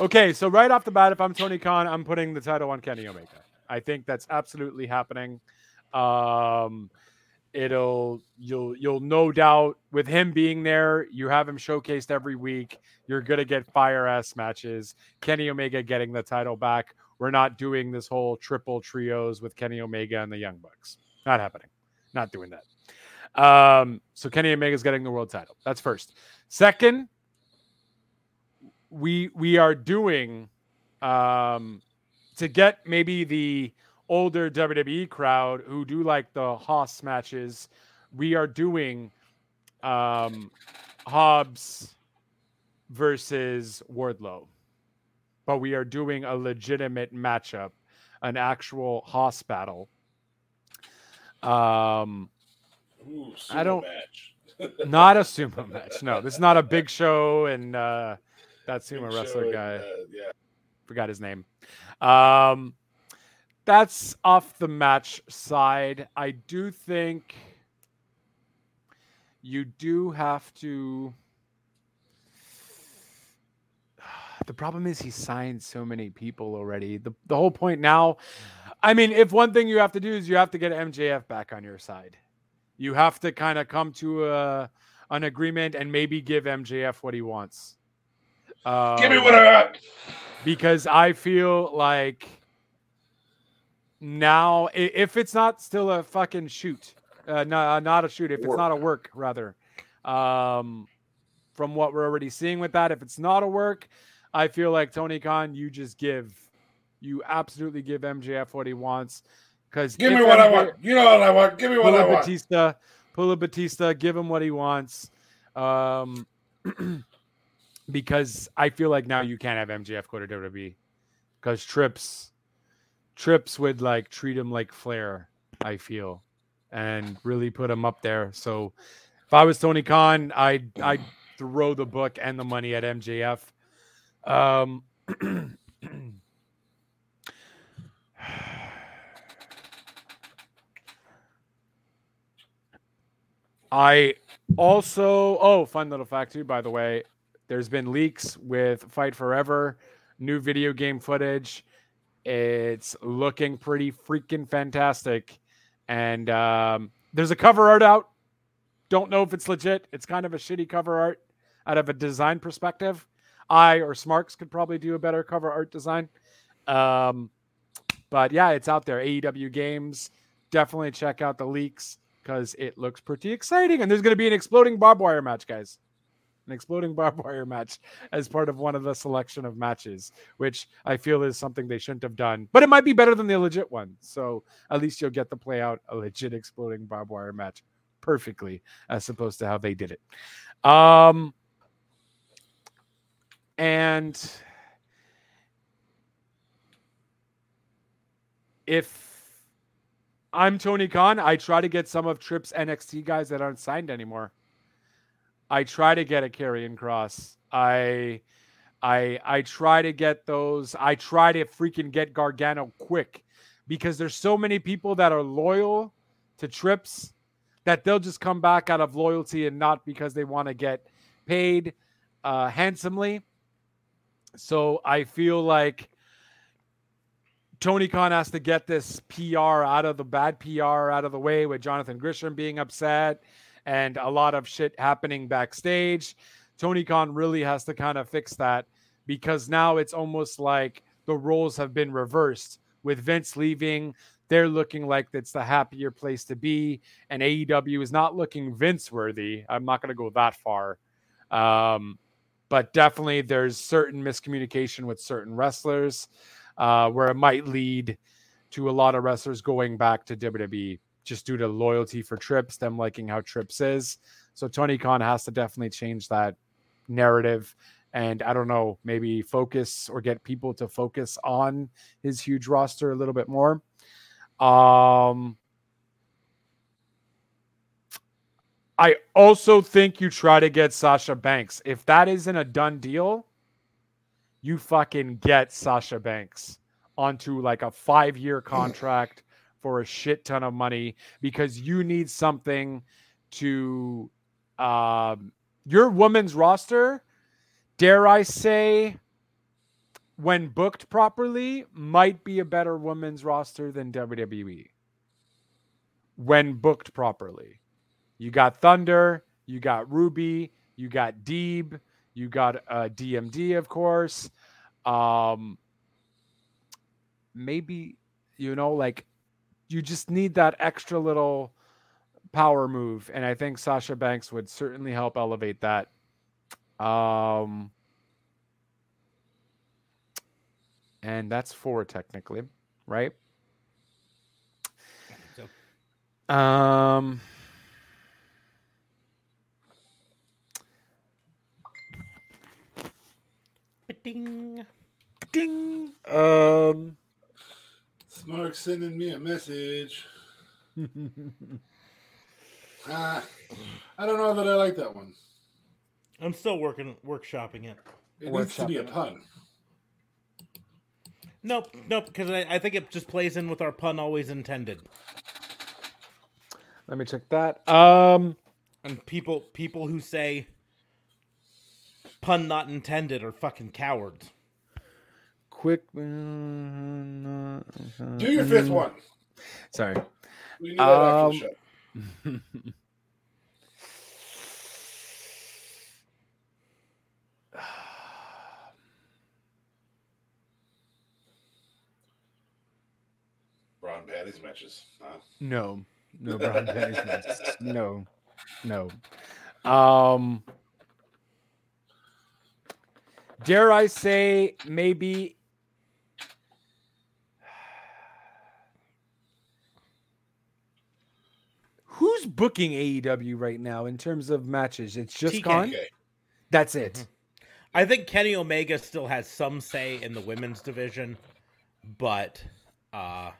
Okay, so right off the bat, if I'm Tony Khan, I'm putting the title on Kenny Omega. I think that's absolutely happening. Um, it'll you'll you'll no doubt with him being there, you have him showcased every week. You're gonna get fire ass matches. Kenny Omega getting the title back. We're not doing this whole triple trios with Kenny Omega and the Young Bucks. Not happening. Not doing that. Um, so Kenny Omega's getting the world title. That's first. Second, we we are doing um to get maybe the older WWE crowd who do like the hoss matches, we are doing um Hobbs versus Wardlow. But we are doing a legitimate matchup, an actual hoss battle. Um Ooh, I don't- match. not a sumo match. No, this is not a big show and uh that sumo Big wrestler guy. uh, yeah. forgot his name. Um, that's off the match side. I do think you do have to. The problem is he signed so many people already. The the whole point now, I mean, if one thing you have to do is you have to get MJF back on your side. You have to kind of come to a an agreement and maybe give MJF what he wants. Give me Um, what I want. because I feel like now, if it's not still a fucking shoot, uh, no, not a shoot, if it's not a work, rather, um, from what we're already seeing with that, if it's not a work, I feel like Tony Khan, you just give, you absolutely give MJF what he wants. Because Give me what I want. You know what I want. Give me what I Pula want. Batista, Pula Batista, give him what he wants. Um, because I feel like now you can't have MJF go to WWE because Trips, Trips would like treat him like Flair. I feel, and really put him up there. So if I was Tony Khan, I'd I'd throw the book and the money at MJF. Um. I also, oh, fun little fact too, by the way. There's been leaks with Fight Forever, new video game footage. It's looking pretty freaking fantastic. And um, there's a cover art out. Don't know if it's legit. It's kind of a shitty cover art out of a design perspective. I or Smarks could probably do a better cover art design. Um, but yeah, it's out there. AEW games. Definitely check out the leaks because it looks pretty exciting. And there's going to be an exploding barbed wire match, guys. An exploding barbed wire match as part of one of the selection of matches, which I feel is something they shouldn't have done. But it might be better than the legit one. So at least you'll get to play out a legit exploding barbed wire match perfectly, as opposed to how they did it. Um, And if I'm Tony Khan, I try to get some of Tripp's NXT guys that aren't signed anymore. I try to get a Karrion Kross. I I I try to get those. I try to freaking get Gargano quick because there's so many people that are loyal to Trips that they'll just come back out of loyalty and not because they want to get paid uh, handsomely. So I feel like Tony Khan has to get this PR out of the bad PR out of the way with Jonathan Gresham being upset and a lot of shit happening backstage. Tony Khan really has to kind of fix that because now it's almost like the roles have been reversed with Vince leaving. They're looking like it's the happier place to be, and AEW is not looking Vince worthy. I'm not going to go that far. Um, but definitely there's certain miscommunication with certain wrestlers uh, where it might lead to a lot of wrestlers going back to WWE just due to loyalty for Trips, them liking how Trips is. So Tony Khan has to definitely change that narrative and I don't know, maybe focus or get people to focus on his huge roster a little bit more. Um, I also think you try to get Sasha Banks. If that isn't a done deal, you fucking get Sasha Banks onto like a five year contract for a shit ton of money because you need something to um, your women's roster. Dare I say, when booked properly, might be a better women's roster than WWE. When booked properly. You got Thunder, you got Ruby, you got Deeb, you got uh, DMD, of course. Um, maybe you know, like you just need that extra little power move, and I think Sasha Banks would certainly help elevate that. Um, and that's four technically, right? So. Um. Ding. Ding. Um. Smart sending me a message. Ah, I don't know that I like that one. I'm still working workshopping it. It needs to be a pun. Nope, nope, because I, I think it just plays in with our pun always intended. Let me check that. Um. And people people who say pun not intended are fucking cowards. Quick. Do your fifth one. Sorry. We need that Um. Braun Patty's matches. Huh? No, no brown panties. matches. No, no. Um, dare I say maybe? Who's booking AEW right now in terms of matches? It's just TK. Khan. Okay. That's it. I think Kenny Omega still has some say in the women's division, but uh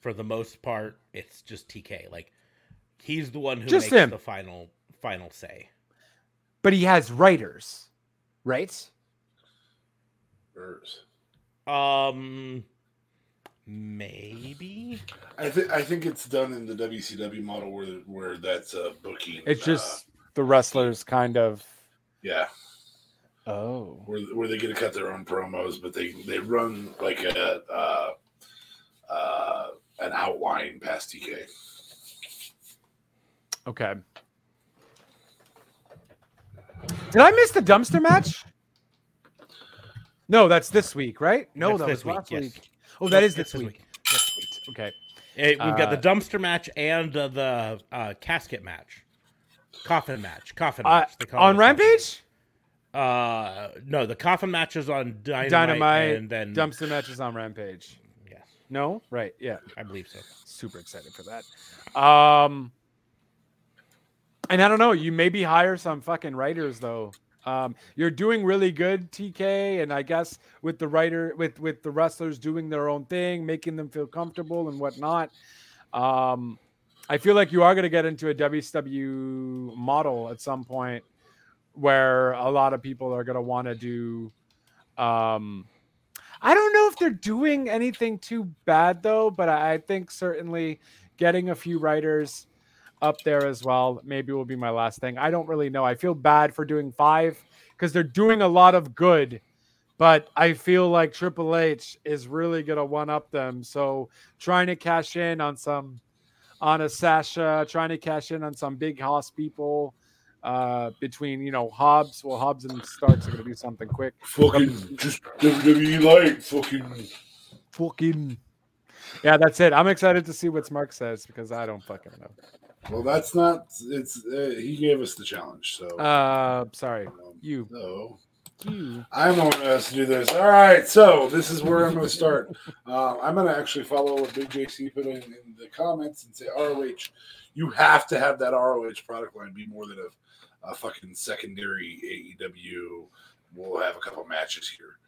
for the most part, it's just TK. Like he's the one who Just makes him. the final final say. But he has writers, right? Hers. Um maybe I think I think it's done in the WCW model where where that's uh, booking. It's uh, just the wrestlers kind of. yeah, Oh. where where they get to cut their own promos, but they they run like a uh, uh, an outline past TK. Okay. Did I miss the dumpster match? No, that's this week, right? No, That's that this was week, last yes. Week. Oh, that Nope, is it's this week. That's sweet. Okay. Eh, we've got the Uh, dumpster match and uh, the uh, casket match, coffin match, coffin Uh, match. They on Rampage? Uh, no, the coffin match is on Dynamite, Dynamite, and then dumpster matches on Rampage. Yes, No? Right. Yeah. I believe so. Super excited for that. Um, and I don't know. You maybe hire some fucking writers though Um, you're doing really good, TK, and I guess with the writer, with with the wrestlers doing their own thing, making them feel comfortable and whatnot. Um, I feel like you are going to get into a WCW model at some point, where a lot of people are going to want to do. Um, I don't know if they're doing anything too bad though, but I think certainly getting a few writers up there as well maybe will be my last thing. I don't really know. I feel bad for doing five because they're doing a lot of good, but I feel like Triple H is really gonna one up them. So trying to cash in on some on a Sasha, trying to cash in on some big hoss people. Uh, between you know Hobbs, well Hobbs and Starks are gonna do something quick. Fucking just WWE light. Fucking. Fucking yeah, that's it. I'm excited to see what Mark says because I don't fucking know. Well, that's not. It's. Uh, he gave us the challenge, so. Uh, sorry, um, you. No. You. I'm on us to do this. All right, so this is where I'm going to start. Uh, I'm going to actually follow what Big JC put in, in the comments and say ROH. You have to have that ROH product line be more than a, a fucking secondary AEW. We'll have a couple matches here.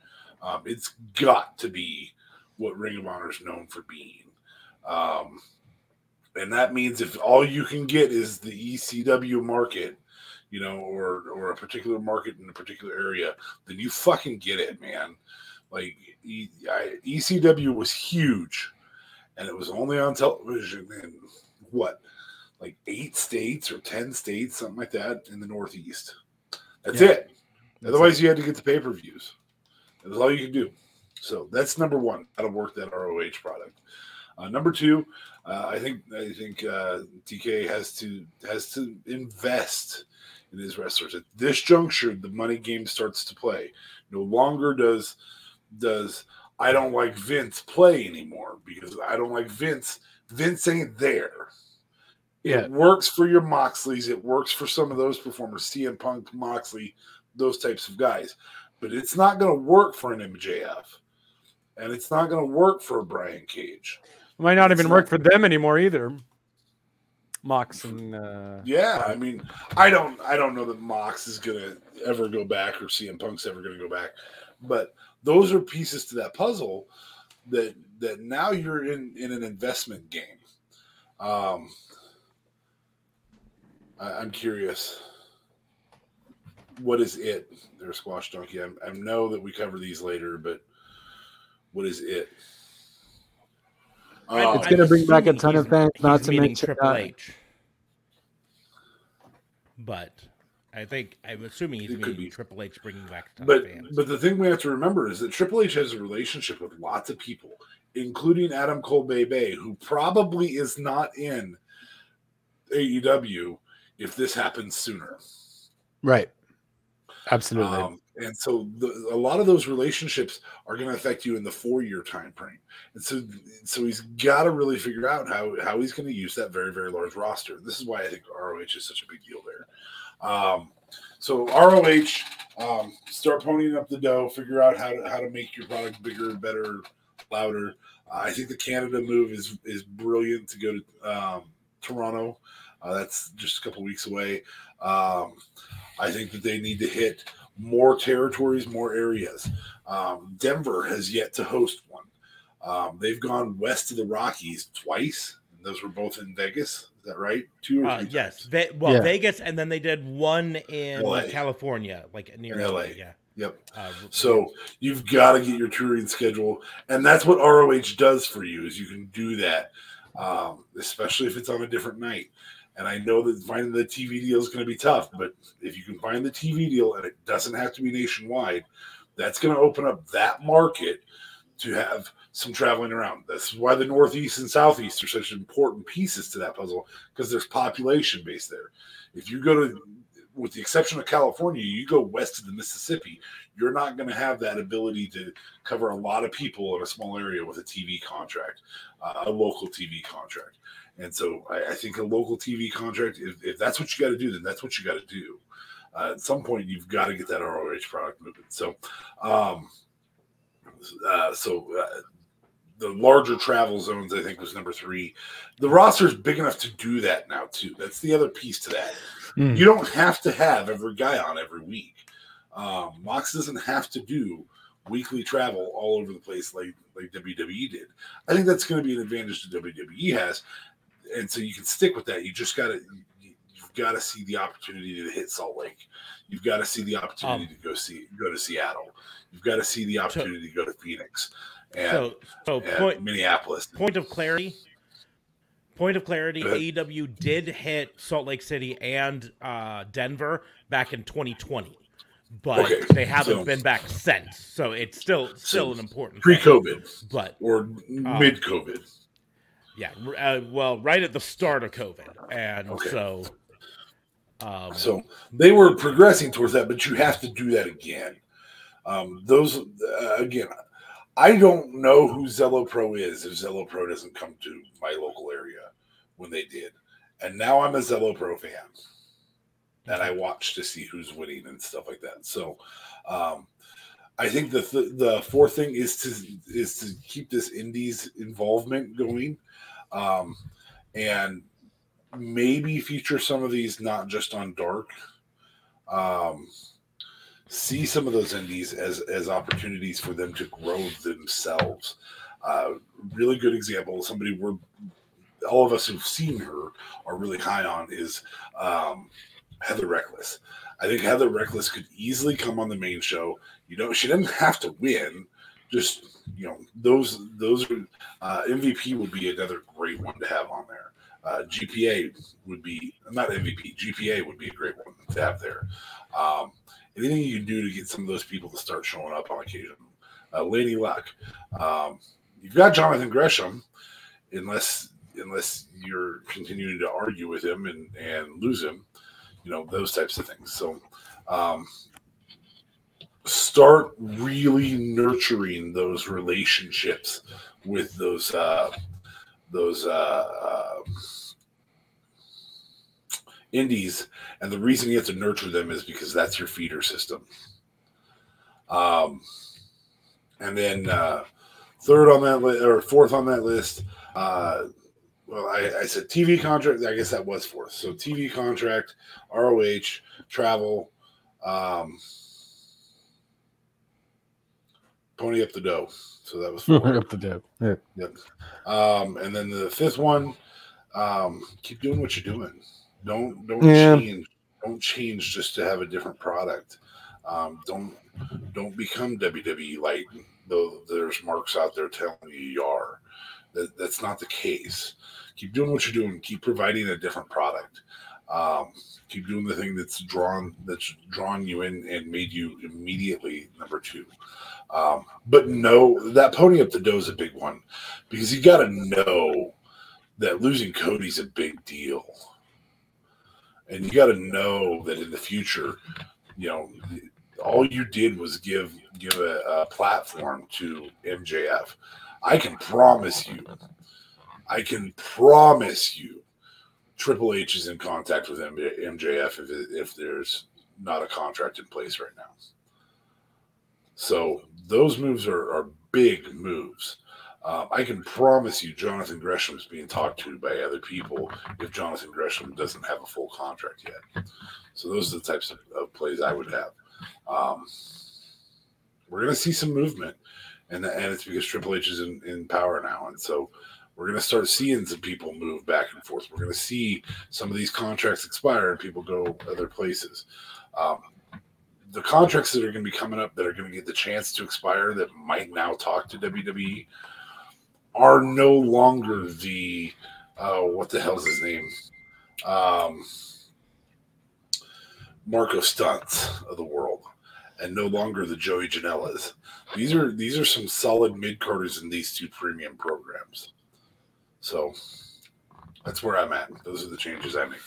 Um, it's got to be what Ring of Honor is known for being. Um, and that means if all you can get is the ECW market, you know, or or a particular market in a particular area, then you fucking get it, man. Like e, I, ECW was huge, and it was only on television in what, like eight states or ten states, something like that, in the Northeast. That's Yeah. it. Otherwise, you had to get the pay per views. That's all you could do. So that's number one. That'll work that ROH product. Uh, number two, uh, I think I think uh, TK has to has to invest in his wrestlers at this juncture. The money game starts to play. No longer does does I don't like Vince play anymore because I don't like Vince. Vince ain't there. Yeah. It works for your Moxleys. It works for some of those performers, CM Punk, Moxley, those types of guys. But it's not going to work for an MJF, and it's not going to work for a Brian Cage. Might not even work for them anymore either. Mox and uh, Yeah, I mean, I don't, I don't know that Mox is gonna ever go back or CM Punk's ever gonna go back, but those are pieces to that puzzle that that now you're in in an investment game. Um, I, I'm curious. What is it? There, Squash Donkey. I, I know that we cover these later, but what is it? I- Um, It's gonna bring back a ton of he's- fans, not he's to mention, Triple uh, H. But I think I'm assuming he's It could meaning be. Triple H bringing back a ton but of fans. but the thing we have to remember is that Triple H has a relationship with lots of people, including Adam Cole Bay Bay, who probably is not in AEW if this happens sooner. right. Absolutely. Um, and so the, a lot of those relationships are going to affect you in the four year time frame. And so so he's got to really figure out how how he's going to use that very very large roster. This is why I think ROH is such a big deal there. Um, so ROH, um, start ponying up the dough, figure out how to how to make your product bigger, better, louder. Uh, I think the Canada move is is brilliant to go to um, Toronto. Uh, that's just a couple weeks away. Um, I think that they need to hit more territories, more areas. Um, Denver has yet to host one. Um, they've gone west of the Rockies twice. And those were both in Vegas. Is that right? Two or Uh, three yes. Ve- well, Yeah. Vegas, and then they did one in LA. California, like near In LA. LA. Yeah. Yep. Uh, So you've got to get your touring schedule, and that's what ROH does for you. Is you can do that, um, especially if it's on a different night. And I know that finding the TV deal is going to be tough, but if you can find the TV deal and it doesn't have to be nationwide, that's going to open up that market to have some traveling around. That's why the Northeast and Southeast are such important pieces to that puzzle because there's population base there. If you go to, with the exception of California, you go west of the Mississippi, you're not going to have that ability to cover a lot of people in a small area with a TV contract, uh, a local TV contract. And so I, I think a local TV contract, if, if that's what you got to do, then that's what you got to do. Uh, at some point, you've got to get that ROH product moving. So, um, uh, so uh, the larger travel zones, I think, was number three. The roster is big enough to do that now too. That's the other piece to that. Mm. You don't have to have every guy on every week. Um, Mox doesn't have to do weekly travel all over the place like like WWE did. I think that's going to be an advantage that WWE has, and so you can stick with that. You just got to you've got to see the opportunity to hit Salt Lake. You've got to see the opportunity Um, to go see go to Seattle. You've got to see the opportunity to go to Phoenix and, So, so and point Minneapolis. point of clarity. Point of clarity. AEW did hit Salt Lake City and uh, Denver back in 2020, but Okay, they haven't so- been back since. So it's still still an important. Pre-COVID But or mid-COVID. Yeah, uh, well, right at the start of COVID, and Okay. so um, So they were progressing towards that, but you have to do that again. Um, those uh, again, I don't know who Zelo Pro is if Zelo Pro doesn't come to my local area when they did, and now I'm a Zelo Pro fan, and I watch to see who's winning and stuff like that. So. Um, I think the th- the fourth thing is to is to keep this indies involvement going, um, and maybe feature some of these not just on dark um see some of those indies as as opportunities for them to grow themselves. Uh really good example somebody we're all of us who've seen her are really high on is um heather reckless. I think heather reckless could easily come on the main show. You know she doesn't have to win just you know those those are uh mvp would be another great one to have on there uh, GPA would be not MVP. GPA would be a great one to have there. Um, anything you can do to get some of those people to start showing up on occasion. Uh, Lady Luck. Um, you've got Jonathan Gresham, unless unless you're continuing to argue with him and and lose him. You know those types of things. So. Um, start really nurturing those relationships with those uh, those uh, uh, indies, and the reason you have to nurture them is because that's your feeder system. Um, and then uh, third on that list or fourth on that list, uh, well, I, I said TV contract. I guess that was fourth. So TV contract, ROH, travel, um, pony up the dough. So that was four. Up the dough. Yeah. Yep. Um, and then the fifth one, um, keep doing what you're doing. Don't don't Yeah. change. Don't change just to have a different product. Um, don't don't become WWE light. Though there's marks out there telling you you are. That, that's not the case. Keep doing what you're doing. Keep providing a different product. Um, keep doing the thing that's drawn that's drawn you in and made you immediately number two. Um, but no, that pony up the dough is a big one because you got to know that losing Cody's a big deal, and you got to know that in the future, you know, all you did was give give a, a platform to MJF. I can promise you, I can promise you, Triple H is in contact with MJF if if there's not a contract in place right now. So those moves are, are big moves. Um, I can promise you, Jonathan Gresham's being talked to by other people if Jonathan Gresham doesn't have a full contract yet. So those are the types of, of plays I would have. Um, we're going to see some movement, and and it's because Triple H is in, in power now, and so we're going to start seeing some people move back and forth. We're going to see some of these contracts expire and people go other places. Um, the contracts that are going to be coming up that are going to get the chance to expire that might now talk to WWE are no longer the uh, what the hell's his name? Um, Marko Stunts of the world, and no longer the Joey Janelas. These are these are some solid mid carders in these two premium programs. So that's where I'm at. Those are the changes I make.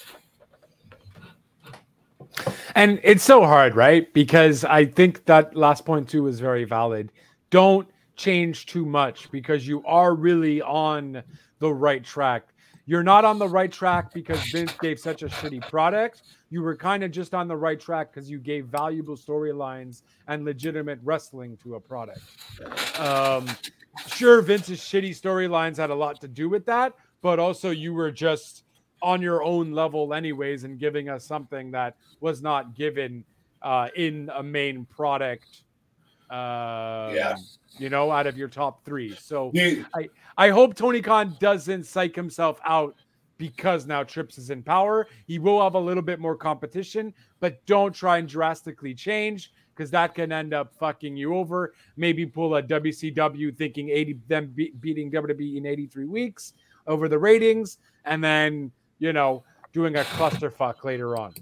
And it's so hard, right? Because I think that last point too is very valid. Don't change too much because you are really on the right track. You're not on the right track because Vince gave such a shitty product. You were kind of just on the right track because you gave valuable storylines and legitimate wrestling to a product. Um, sure, Vince's shitty storylines had a lot to do with that, but also you were just on your own level, anyways, and giving us something that was not given uh, in a main product. Uh, Yeah. You know, out of your top three. So You- I hope Tony Khan doesn't psych himself out because now Trips is in power. He will have a little bit more competition, but don't try and drastically change because that can end up fucking you over. Maybe pull a WCW thinking 80 them be- beating WWE in 83 weeks over the ratings, and then you know doing a clusterfuck later on.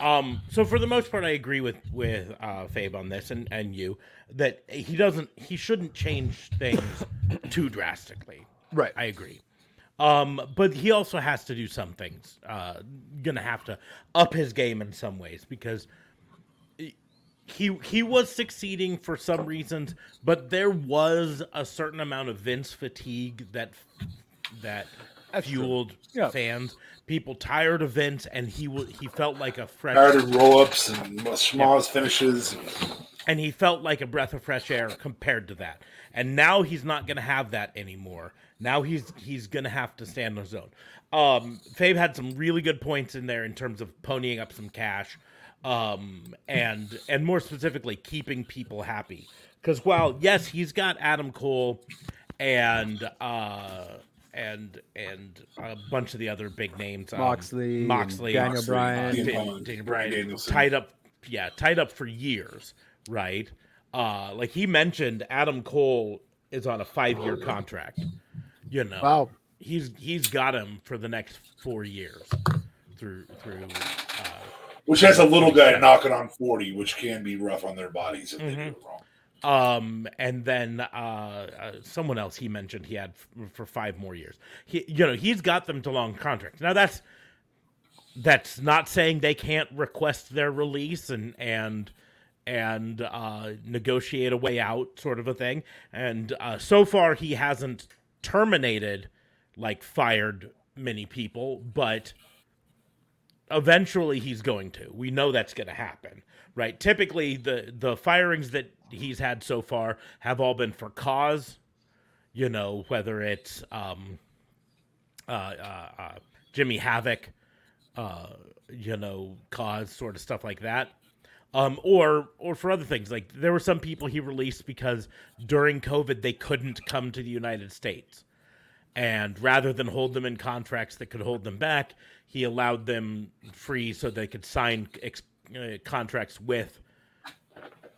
Um, so for the most part, I agree with with uh, Fabe on this, and and you that he doesn't, he shouldn't change things too drastically. Right. I agree. Um, but he also has to do some things. Uh, gonna have to up his game in some ways because he he was succeeding for some reasons, but there was a certain amount of Vince fatigue that that fueled Yeah. fans. People tired of Vince, and he wa he felt like a fresh tired of roll ups and schmoz finishes. and he felt like a breath of fresh air compared to that. And now he's not going to have that anymore. Now he's he's going to have to stand on his own. Um, Fabe had some really good points in there in terms of ponying up some cash, um, and and more specifically keeping people happy. Because while yes, he's got Adam Cole and uh, and and a bunch of the other big names, um, Moxley, Moxley, Daniel Moxley, Bryan. CM Dan- Daniel Bryan Bryan Danielson. tied up yeah tied up for years right uh like he mentioned adam cole is on a five-year contract you know Wow. he's he's got him for the next four years through through uh Which has a little guy knocking on 40, which can be rough on their bodies if they do it wrong. Um and then uh, uh someone else he mentioned he had f- for five more years he you know he's got them to long contracts now that's that's not saying they can't request their release and and and uh negotiate a way out sort of a thing and uh so far he hasn't terminated like fired many people but eventually he's going to. We know that's going to happen, right? Typically, the the firings that he's had so far have all been for cause. You know, whether it's um, uh, uh, uh, Jimmy Havoc, uh, you know, cause sort of stuff like that. Um, or or for other things like there were some people he released because during COVID they couldn't come to the United States, and rather than hold them in contracts that could hold them back, he allowed them free so they could sign ex- uh, contracts with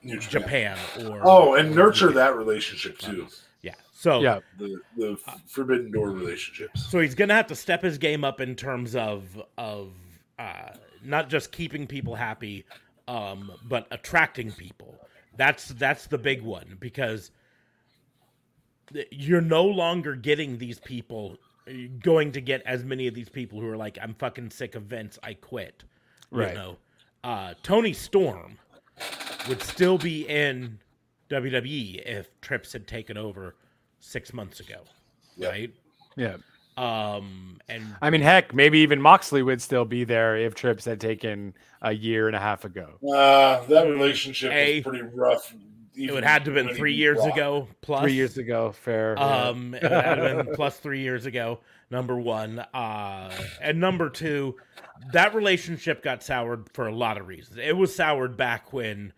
Japan. Japan or Oh, and nurture that relationship too. yeah. So Yeah. The the forbidden door relationships. So he's gonna have to step his game up in terms of of uh, not just keeping people happy, um, but attracting people. That's that's the big one because you're no longer getting these people going to get as many of these people who are like I'm fucking sick of Vince I quit Right. you know uh, Toni Storm would still be in WWE if Trips had taken over six months ago Yep. right Yeah. um and I mean, heck, maybe even Moxley would still be there if Trips had taken a year and a half ago. Uh, that relationship A- was pretty rough. it would have to have been three years ago plus Three years ago, fair. yeah. um it would have been plus three years ago number one uh and number two that relationship got soured for a lot of reasons it was soured back when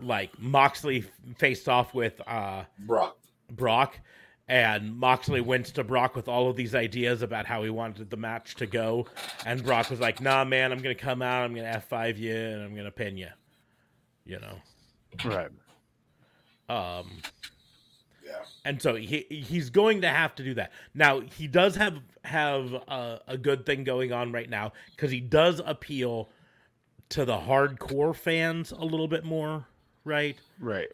like moxley faced off with uh Brock. brock and moxley went to brock with all of these ideas about how he wanted the match to go and brock was like nah man i'm gonna come out i'm gonna f5 you and i'm gonna pin you you know right. um Yeah. and so he he's going to have to do that. Now he does have have a, a good thing going on right now because he does appeal to the hardcore fans a little bit more, right? Right.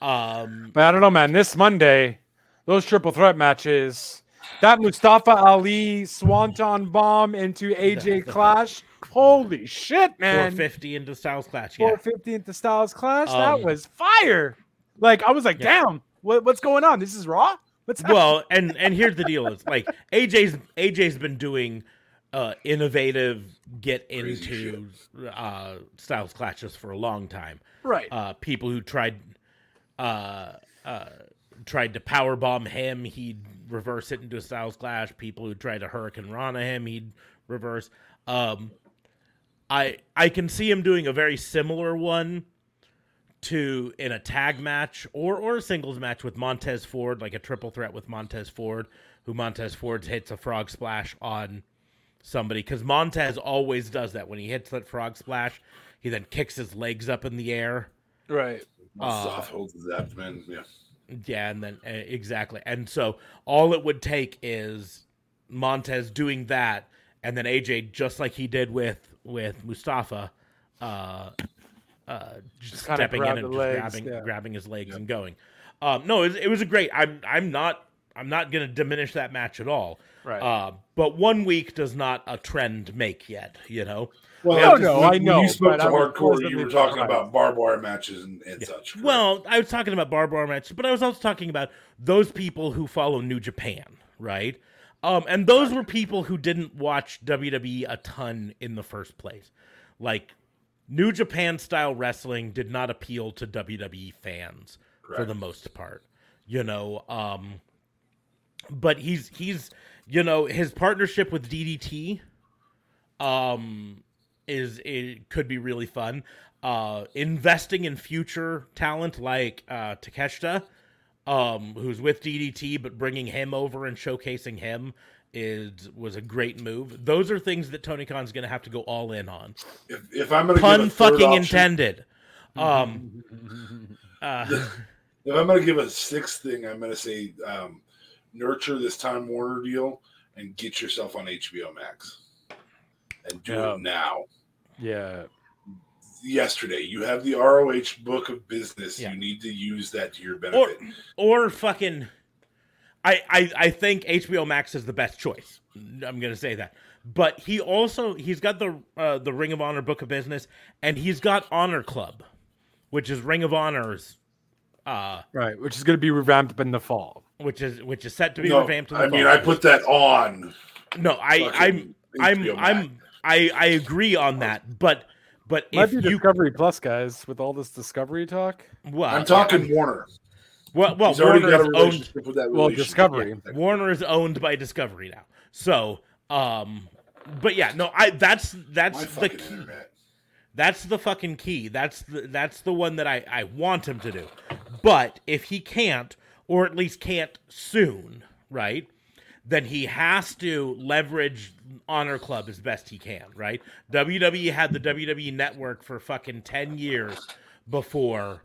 Um, But I don't know, man. This Monday, those triple threat matches, that Mustafa Ali Swanton bomb into AJ Clash. Holy shit, man. 450 into Styles Clash, yeah. 450 into Styles Clash. Um, that was fire. Like, I was like, Yeah. damn, what, what's going on? This is Raw? What's happening? Well, and and here's the deal: is like AJ's AJ's been doing uh innovative get Crazy into uh Styles Clashes for a long time. right. uh, people who tried uh, uh, tried to power bomb him, he'd reverse it into a Styles Clash. People who tried to Hurricanrana him, he'd reverse. Um, I I can see him doing a very similar one to in a tag match or or a singles match with Montez Ford, like a triple threat with Montez Ford, who Montez Ford hits a frog splash on somebody because Montez always does that when he hits that frog splash. He then kicks his legs up in the air. Right. Uh, Soft holds his abdomen. Yeah. Yeah, and then uh, exactly, and so all it would take is Montez doing that, and then AJ just like he did with with Mustafa, uh, uh, just kinda stepping in and just legs, grabbing yeah. grabbing his legs and going. Um, no, it it was a great. I'm I'm not I'm not going to diminish that match at all. Right. Uh, but one week does not a trend make yet. You know. Well, No, because no, when, I when know, you spoke but to hardcore, you were talking try. about barbed wire matches and, and such. correct? Well, I was talking about barbed wire matches, but I was also talking about those people who follow New Japan, right? Um, and those were people who didn't watch WWE a ton in the first place. Like New Japan style wrestling did not appeal to WWE fans for the most part. You know, um but he's he's you know, his partnership with DDT um is it could be really fun. Uh investing in future talent like uh Takeshita um who's with DDT but bringing him over and showcasing him is was a great move. Those are things that Tony Khan's going to have to go all in on. if, if I'm going to Pun give a fucking option, intended. Um uh, if I'm going to give a sixth thing, I'm going to say um, nurture this Time Warner deal and get yourself on HBO Max and do Yeah. it now. Yeah. Yesterday, you have the ROH book of business. Yeah. You need to use that to your benefit. or fucking I, I I think HBO Max is the best choice. I'm gonna say that. But he also he's got the uh, the Ring of Honor book of business, and he's got Honor Club, which is Ring of Honor's, uh, Right. Which is going to be revamped in the fall. Which is which is set to be no, revamped. In the I mean. I put that on. no, I I'm I'm HBO Max. I'm I I agree on that, but but Might if be you Discovery Plus, guys, with all this Discovery talk. well, I'm talking Warner. well well He's Warner is owned relationship with that. Well. Discovery. Yeah. Warner is owned by Discovery now. So, um, but yeah, no, I that's that's My the key. internet. That's the fucking key. That's the that's the one that I I want him to do. But if he can't, or at least can't soon, right? Then he has to leverage Honor Club as best he can, right? WWE had the WWE network for fucking 10 years before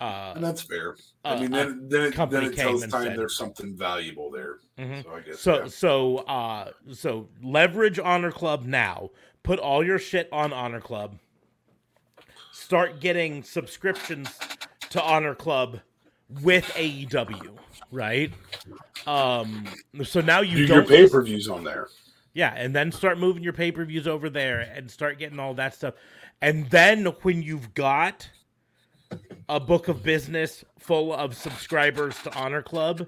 uh And that's fair. Uh, I mean, then, then it, then it tells time said- there's something valuable there. Mhm. So I guess So yeah. so uh so leverage Honor Club now. Put all your shit on Honor Club. Start getting subscriptions to Honor Club with AEW, right? Um so now you do your pay per views on there. yeah, and then start moving your pay-per-views over there and start getting all that stuff. And then when you've got a book of business full of subscribers to Honor Club,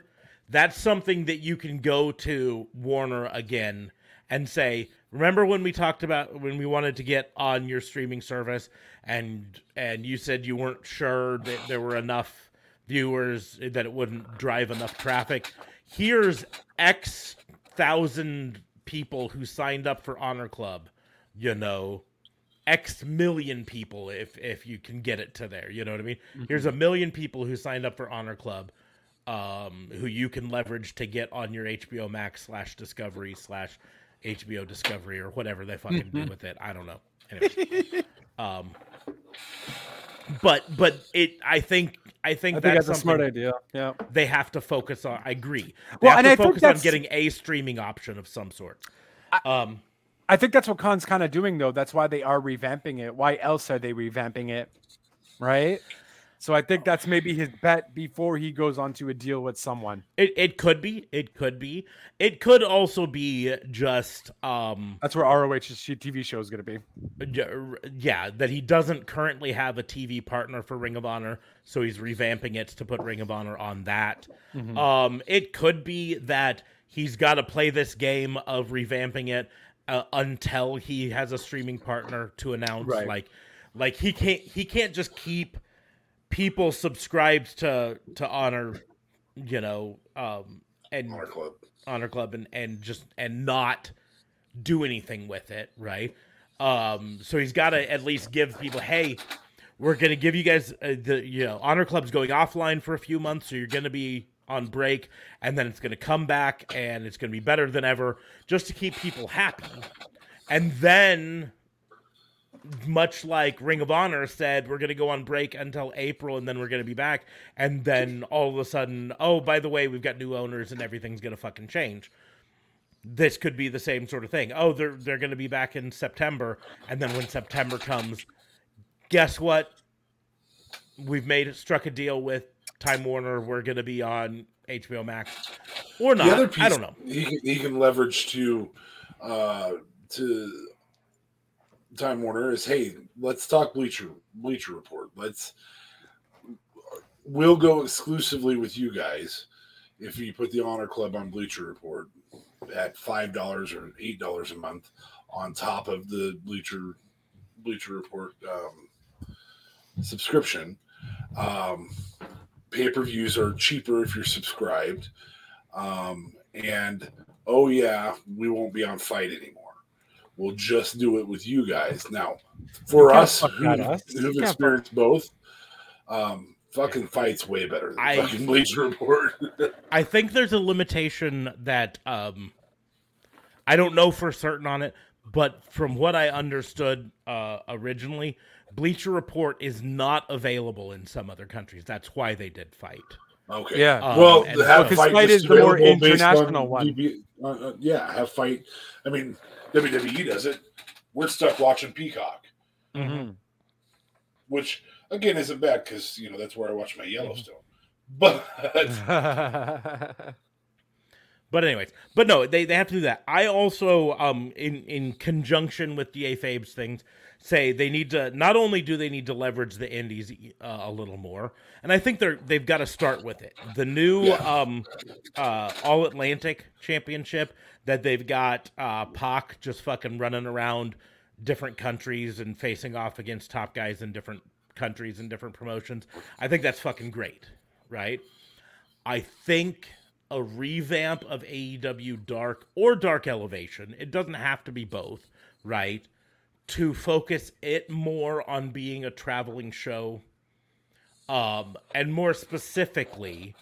that's something that you can go to Warner again and say, "Remember when we talked about when we wanted to get on your streaming service and and you said you weren't sure that there were enough viewers that it wouldn't drive enough traffic. Here's X thousand people who signed up for Honor Club, you know, X million people if if you can get it to there. You know what I mean? Here's a million people who signed up for Honor Club, um, who you can leverage to get on your HBO Max slash Discovery slash HBO Discovery or whatever they fucking do with it. I don't know. Um, but but it. I think I think I think that's, that's a smart idea. Yeah. they have to focus on. I agree. They Well, have and to I think focus on that's- getting a streaming option of some sort. Um, I think that's what Khan's kind of doing, though. That's why they are revamping it. Why else are they revamping it? Right. So I think that's maybe his bet before he goes on to a deal with someone. it it could be. It could be. It could also be just um That's where ROH's TV show is going to be. yeah that he doesn't currently have a TV partner for Ring of Honor, so he's revamping it to put Ring of Honor on that. Mm-hmm. Um, it could be that he's got to play this game of revamping it uh, until he has a streaming partner to announce. Right. Like, like he can't he can't just keep people subscribed to to honor, you know, um, and Honor Club. honor club and and just and not do anything with it right Um, so he's got to at least give people, hey, we're gonna give you guys uh, the you know honor club's going offline for a few months, so you're gonna be on break, and then it's gonna come back, and it's gonna be better than ever, just to keep people happy. And then, much like Ring of Honor said, we're gonna go on break until April, and then we're gonna be back, and then all of a sudden, oh by the way, we've got new owners, and everything's gonna fucking change this could be the same sort of thing. Oh, they're they're going to be back in September, and then when September comes, guess what? We've made struck a deal with Time Warner. We're going to be on HBO Max or The other not. piece I don't know. He can, he can leverage to uh, to Time Warner is hey, let's talk Bleacher Bleacher Report. Let's we'll go exclusively with you guys if you put the Honor Club on Bleacher Report at five dollars or eight dollars a month on top of the Bleacher Bleacher Report um, subscription. Um, Pay per views are cheaper if you're subscribed. Um, and oh yeah, we won't be on FITE anymore. We'll just do it with you guys. Now, for us who, us. who've You can't experienced both, um, fucking FITE's way better than I- fucking Bleacher Report. I think there's a limitation that um, I don't know for certain on it, but from what I understood uh, originally, Bleacher Report is not available in some other countries. That's why they did FITE. okay. Yeah. Um, well, the have so- FITE, FITE is the more available based on international one. DB uh, uh, yeah, have FITE. I mean, WWE does it. We're stuck watching Peacock, Mm-hmm. which again isn't bad because you know that's where I watch Mm-hmm. my Yellowstone. But But anyways, but no, they, they have to do that. I also, um, in in conjunction with DA Fabe's things, say they need to not only do they need to leverage the indies uh, a little more, and I think they're they've got to start with it. The new Yeah. um, uh, All Atlantic Championship that they've got uh, Pac just fucking running around different countries and facing off against top guys in different countries and different promotions. I think that's fucking great, right? I think a revamp of AEW Dark or Dark Elevation, it doesn't have to be both, right? To focus it more on being a traveling show. Um, and more specifically,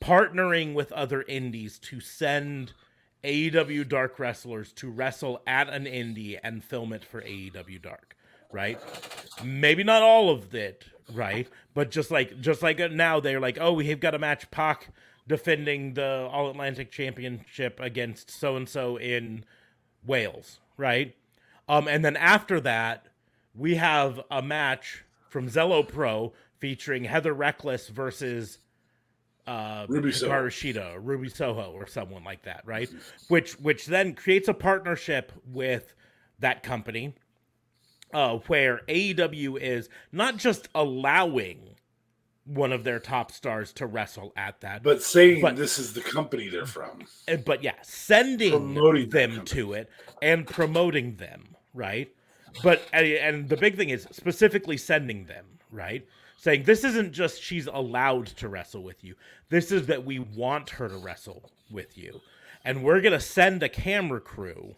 partnering with other indies to send AEW Dark wrestlers to wrestle at an indie and film it for AEW Dark, right? Maybe not all of it, right? But just like just like now they're like, "Oh, we've got a match Pac defending the All Atlantic Championship against so and so in Wales, right? Um and then after that, we have a match from Zelo Pro featuring Heather Reckless versus uh, Ruby Soho. Hikaru Shida, or Ruby Soho, or someone like that, right? Which which then creates a partnership with that company, uh, where AEW is not just allowing one of their top stars to wrestle at that, but saying But- this is the company they're from. uh, but yeah, sending Promoting them to it and promoting them, right? But and- and the big thing is specifically sending them, right? Saying this isn't just she's allowed to wrestle with you. This is that we want her to wrestle with you. And we're going to send a camera crew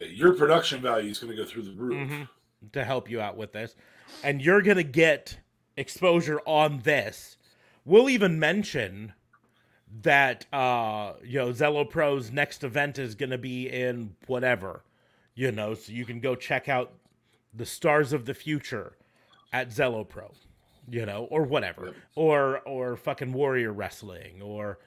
Your production value is going to go through the roof. Mhm. to help you out with this. And you're going to get exposure on this. We'll even mention that uh you know Zelo Pro's next event is going to be in whatever. You know, so you can go check out the stars of the future at Zelo Pro, you know, or whatever. Yep. Or or fucking warrior wrestling or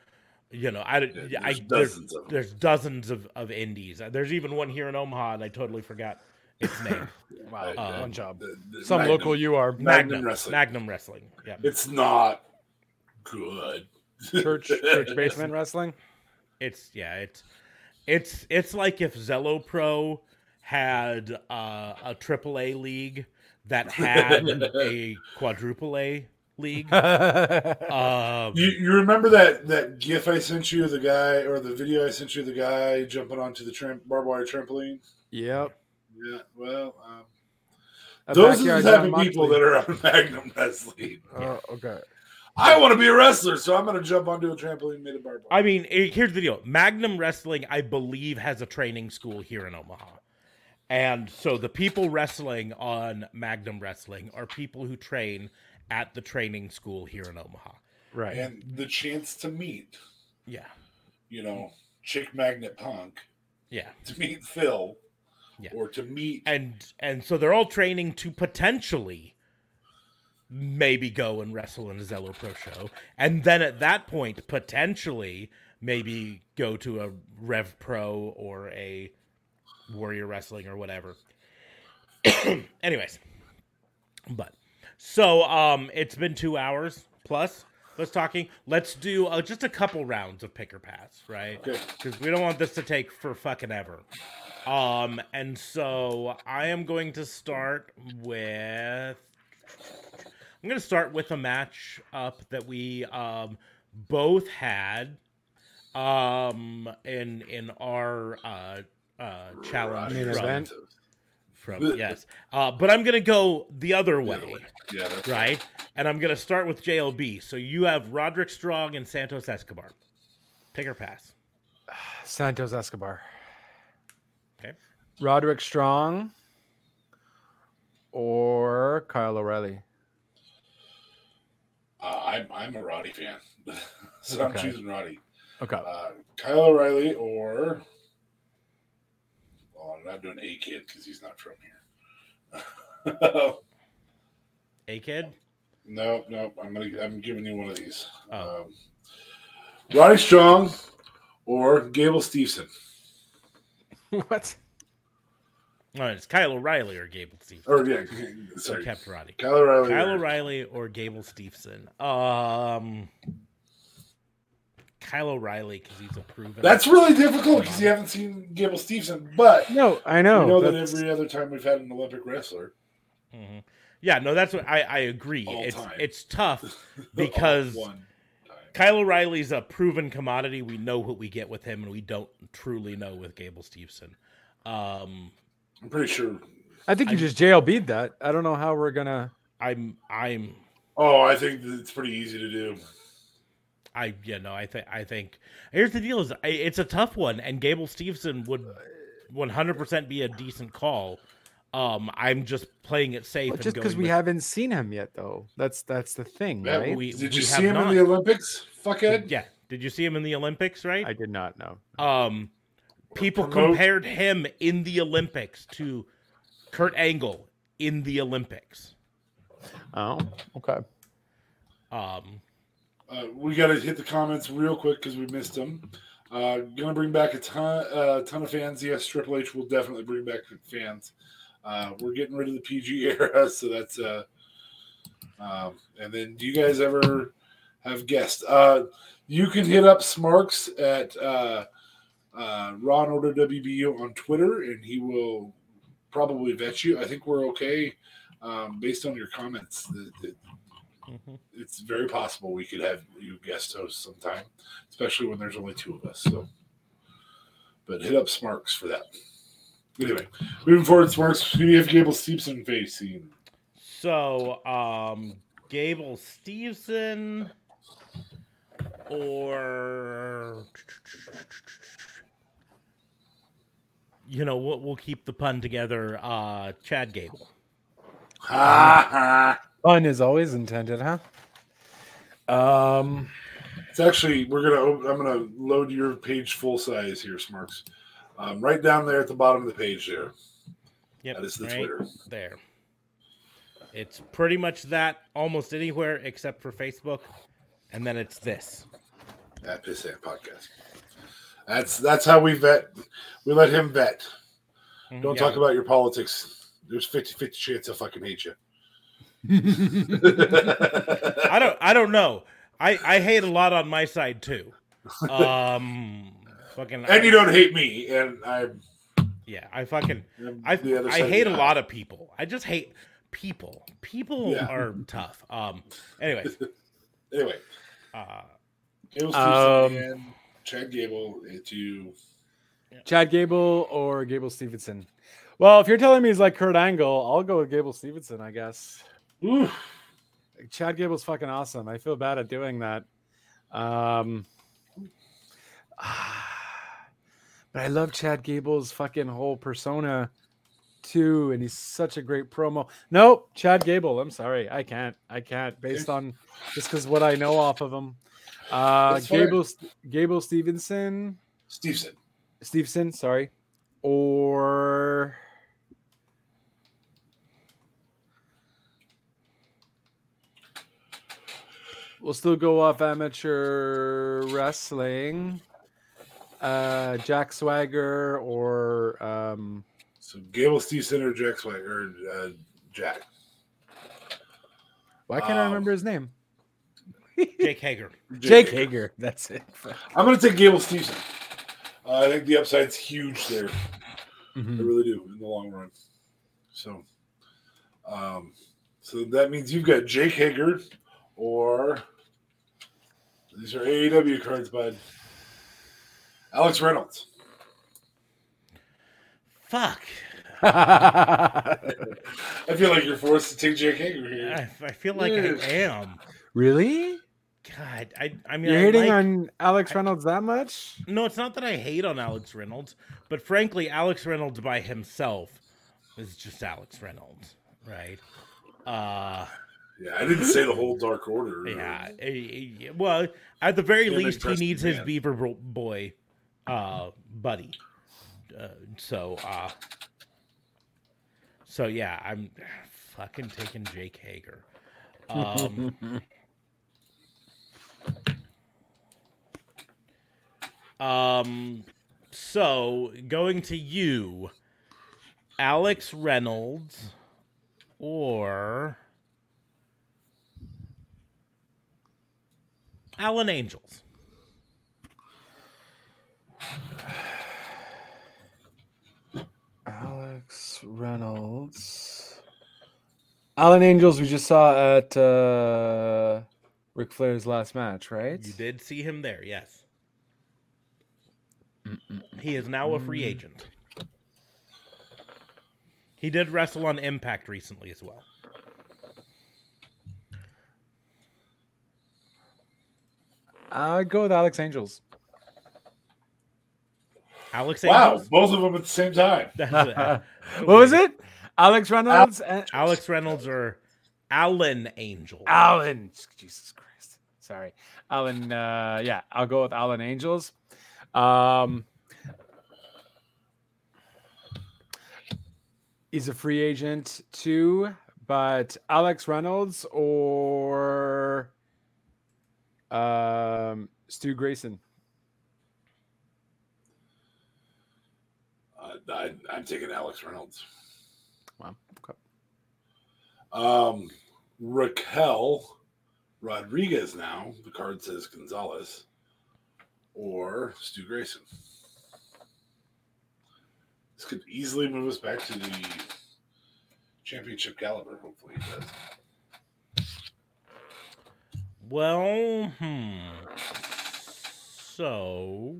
you know, I, Yeah, I there's there's, dozens of there's dozens of, of indies. There's even one here in Omaha, and I totally forgot its name. Wow, Uh, one job. The- the Some Magnum- local you are. Magnum Magnum Wrestling. Magnum Wrestling. Yeah, It's not good. Church church basement wrestling. it's yeah, it's it's it's like if Zelo Pro had uh, a AAA league that had a quadruple A league. Um, You, you remember that that GIF I sent you of the guy or the video I sent you of the guy jumping onto the tramp, barbed wire trampoline? Yep. Yeah, well, um, A those are the type of people Moxley. that are on Magnum Wrestling. Oh, okay. I want to be a wrestler, so I'm going to jump onto a trampoline made of barbed wire. I mean, eh, here's the deal: Magnum Wrestling, I believe, has a training school here in Omaha, And so the people wrestling on Magnum Wrestling are people who train at the training school here in Omaha. Right. And the chance to meet, Yeah. you know, Chick Magnet Punk, Yeah. to meet Phil, Yeah. or to meet And and so they're all training to potentially maybe go and wrestle in a Zelo Pro show. And then at that point, potentially maybe go to a Rev Pro or a Warrior Wrestling or whatever. Anyways. But so um it's been two hours plus. Let's talking. Let's do uh, just a couple rounds of pick or pass, right? Because we don't want this to take for fucking ever. Um, and so I am going to start with. I'm going to start with a match up that we um both had um in in our uh uh challenge Main from, event? from yes uh but i'm gonna go the other way Yeah, that's right and i'm gonna start with jlb so you have roderick strong and santos escobar take or pass Santos Escobar. Okay. Roderick Strong or Kyle O'Reilly. Uh, I'm I'm a Roddy fan, so I'm choosing Roddy. Okay. Uh, Kyle O'Reilly or well, I'm not doing a kid because he's not from here. a kid no, no, I'm gonna I'm giving you one of these. Oh. Um, Roddy Strong or Gable Steveson. what? no it's kyle o'reilly or gable stevenson Or yeah, or sorry, kept roddy Kyle O'Reilly. kyle o'reilly or gable stevenson um kyle o'reilly because he's a proven That's really difficult because you haven't seen Gable Stevenson, but No, I know. you know that every other time we've had an Olympic wrestler, Mhm. Yeah, no, that's what I, I agree. All it's time. it's tough because one time. Kyle O'Reilly's a proven commodity. We know what we get with him, and we don't truly know with Gable Stevenson. Um, I'm pretty sure. I think you I- just JLB'd that. I don't know how we're gonna. I'm I'm Oh, I think it's pretty easy to do. I you know I think I think here's the deal is I, it's a tough one, and Gable Steveson would 100 percent be a decent call. Um, I'm just playing it safe. Well, just because we with- haven't seen him yet, though. That's that's the thing, Yeah, right? we- Did we you see him not. in the Olympics? Fuckhead. yeah. Did you see him in the Olympics? Right. I did not know. um people promote- compared him in the Olympics to Kurt Angle in the Olympics. Oh, okay. Um Uh, we got to hit the comments real quick because we missed them. Uh, gonna bring back a ton, uh, ton of fans. Yes, Triple H will definitely bring back fans. Uh, we're getting rid of the PG era, so that's. Uh, um, and then, do you guys ever have guests? Uh, you can hit up Smarks at uh, uh, Order WBU on Twitter, and he will probably vet you. I think we're okay um, based on your comments. The, the, mhm. it's very possible we could have you guest host sometime, especially when there's only two of us. So, but hit up Smarks for that. Anyway, moving forward, Smarks, who do you have Gable Stevenson facing? so um Gable Stevenson or you know we'll, we'll keep the pun together uh Chad Gable. Ha ha! Fun is always intended, huh? Um, It's actually we're gonna. I'm gonna load your page full size here, Smarks. Um, right down there at the bottom of the page there. Yep, That is the right Twitter. there. It's pretty much that almost anywhere except for Facebook, and then it's this. At Pissant Podcast. That's that's how we vet. We let him vet. Mhm, Don't yeah. talk about your politics. There's 50 50 chance he'll fucking hate you. I don't. I don't know. I I hate a lot on my side too. Um, fucking. and you don't hate me, and I'm. Yeah, I fucking. I'm I the other I side of hate a lot of people. I just hate people. People Yeah. are tough. Um. Anyways. Anyway, Uh. Gable Um, Stevenson and Chad Gable to Chad Gable or Gable Stevenson? Well, if you're telling me he's like Kurt Angle, I'll go with Gable Stevenson, I guess. Ooh, Chad Gable's fucking awesome. I feel bad at doing that. Um, but I love Chad Gable's fucking whole persona too, and he's such a great promo. Nope, Chad Gable. I'm sorry, I can't. I can't based on just because what I know off of him. Uh, That's fair. Gable Gable Stevenson Stevenson. Stevenson, sorry, or we'll still go off amateur wrestling. Uh, Jack Swagger or um, So Gable Stevenson or Jack Swagger uh, Jack. why can't I Um, remember his name? Jake Hager. Jake Hager. That's it. I'm going to take Gable Stevenson. Uh, I think the upside's huge there. I Mhm. really do in the long run. So, um, so that means you've got Jake Hager or these are AEW cards, bud. Alex Reynolds. Fuck. I feel like you're forced to take Jake Hager here. I, I feel like Yes. I am. really? God, I I mean You're I hitting like- on Alex Reynolds that much? No, it's not that I hate on Alex Reynolds, but frankly, Alex Reynolds by himself is just Alex Reynolds, right? Uh Yeah, I didn't say the whole Dark Order. yeah. eh, eh, Well, at the very least, he needs his. Beaver boy, uh, buddy. Uh, so, uh, so yeah, I'm fucking taking Jake Hager. Um, um, so going to you, Alex Reynolds, or Alan Angels. Alex Reynolds. Alan Angels, we just saw at uh, Ric Flair's last match, right? You did see him there, yes. He is now a free agent. He did wrestle on Impact recently as well. I'd go with Alex Angels. Alex Wow, Angels. both of them at the same time. What was it? Alex Reynolds and Alex Reynolds or Alan Angel. Alan. Jesus Christ. Sorry. Alan. Uh, yeah, I'll go with Alan Angels. Um, he's a free agent too, but Alex Reynolds or um, Stu Grayson. Uh, I, I'm taking Alex Reynolds. Wow. Okay. Um, Raquel Rodriguez now. The card says Gonzalez or Stu Grayson. This could easily move us back to the championship caliber. Hopefully, it does. Well, hmm. So,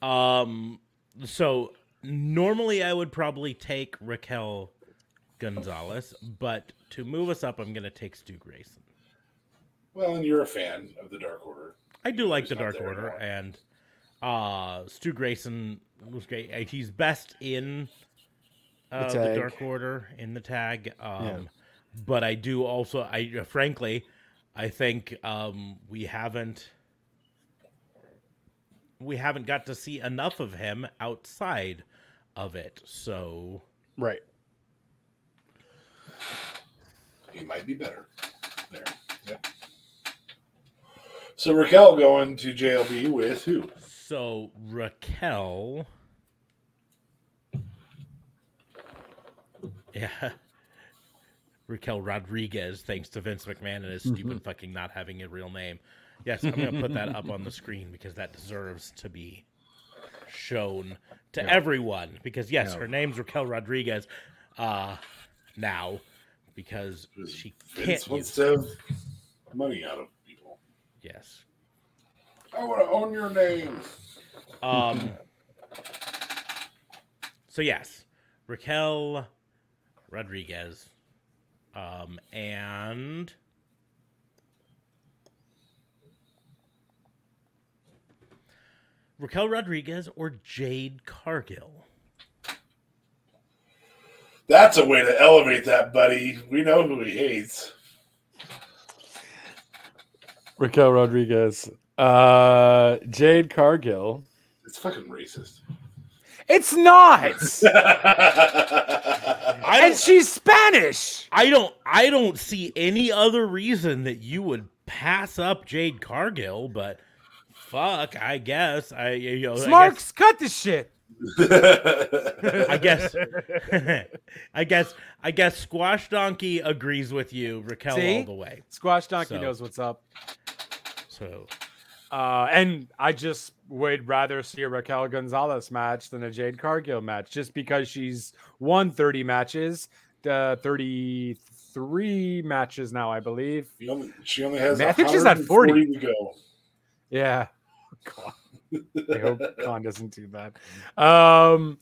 um, so normally I would probably take Raquel Gonzalez, but to move us up, I'm going to take Stu Grayson. Well, and you're a fan of the Dark Order. I do like He's the Dark Order, anymore. and uh, Stu Grayson was great. Uh, He's best in uh, the, tag. Dark Order in the tag. Um, Yeah. But I do also, I uh, frankly, I think um, we haven't we haven't got to see enough of him outside of it. So Right. He might be better there. Yep. So Raquel going to JLB with who? so Raquel. Yeah. Raquel Rodriguez, thanks to Vince McMahon and his stupid fucking not having a real name. Yes, I'm going to put that up on the screen because that deserves to be shown to everyone. Because, yes, Yeah. her name's Raquel Rodriguez uh, now because she can't Vince wants use to have money out of people. Yes. I want to own your name. Um. so yes, Raquel Rodriguez, um, and Raquel Rodriguez or Jade Cargill. That's a way to elevate that, buddy. We know who he hates. Raquel Rodriguez. Uh, Jade Cargill. It's fucking racist. It's not. And she's Spanish. I don't I don't see any other reason that you would pass up Jade Cargill, but fuck, I guess I you know I guess- Smarks, cut the shit. I guess I guess I guess Squash Donkey agrees with you, Raquel See? all the way. Squash Donkey So- knows what's up. So Uh, and I just would rather see a Raquel Gonzalez match than a Jade Cargill match, just because she's won 30 matches, uh, 33 matches now, I believe. She only, she only has. Man, I think she's at 40. to go. Yeah. God. I hope Khan doesn't do that. Um,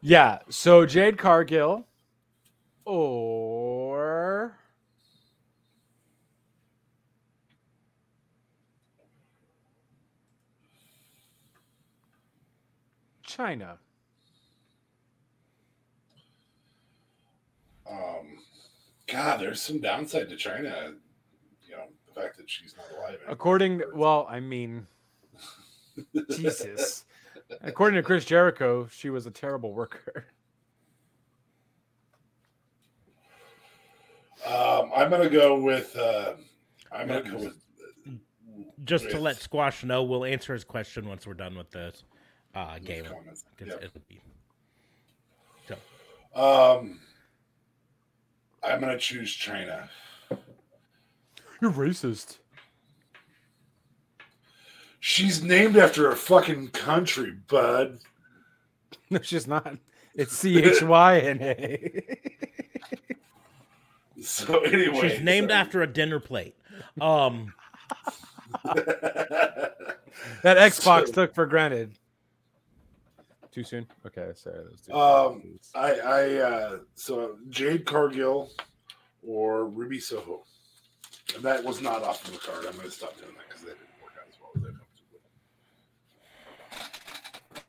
yeah. So Jade Cargill or Chyna. Um, God, there's some downside to Chyna. You know, the fact that she's not alive. anymore. According, to well, I mean, Jesus. According to Chris Jericho, she was a terrible worker. Um, I'm gonna go with. Uh, I'm gonna go with. just to let Squash know, we'll answer his question once we're done with this uh, game. comments. 'cause Yep. it'll be- Um, I'm gonna choose Chyna. You're racist. She's named after a fucking country, bud. No, she's not. It's C H Y N A. So anyway, She's named so- after a dinner plate. Um, That X-Pac So- took for granted. Too soon? Okay, sorry. That was too Um, I, I, uh, so Jade Cargill or Ruby Soho. And that was not off of the card. I'm going to stop doing that because that didn't work out as well as I hoped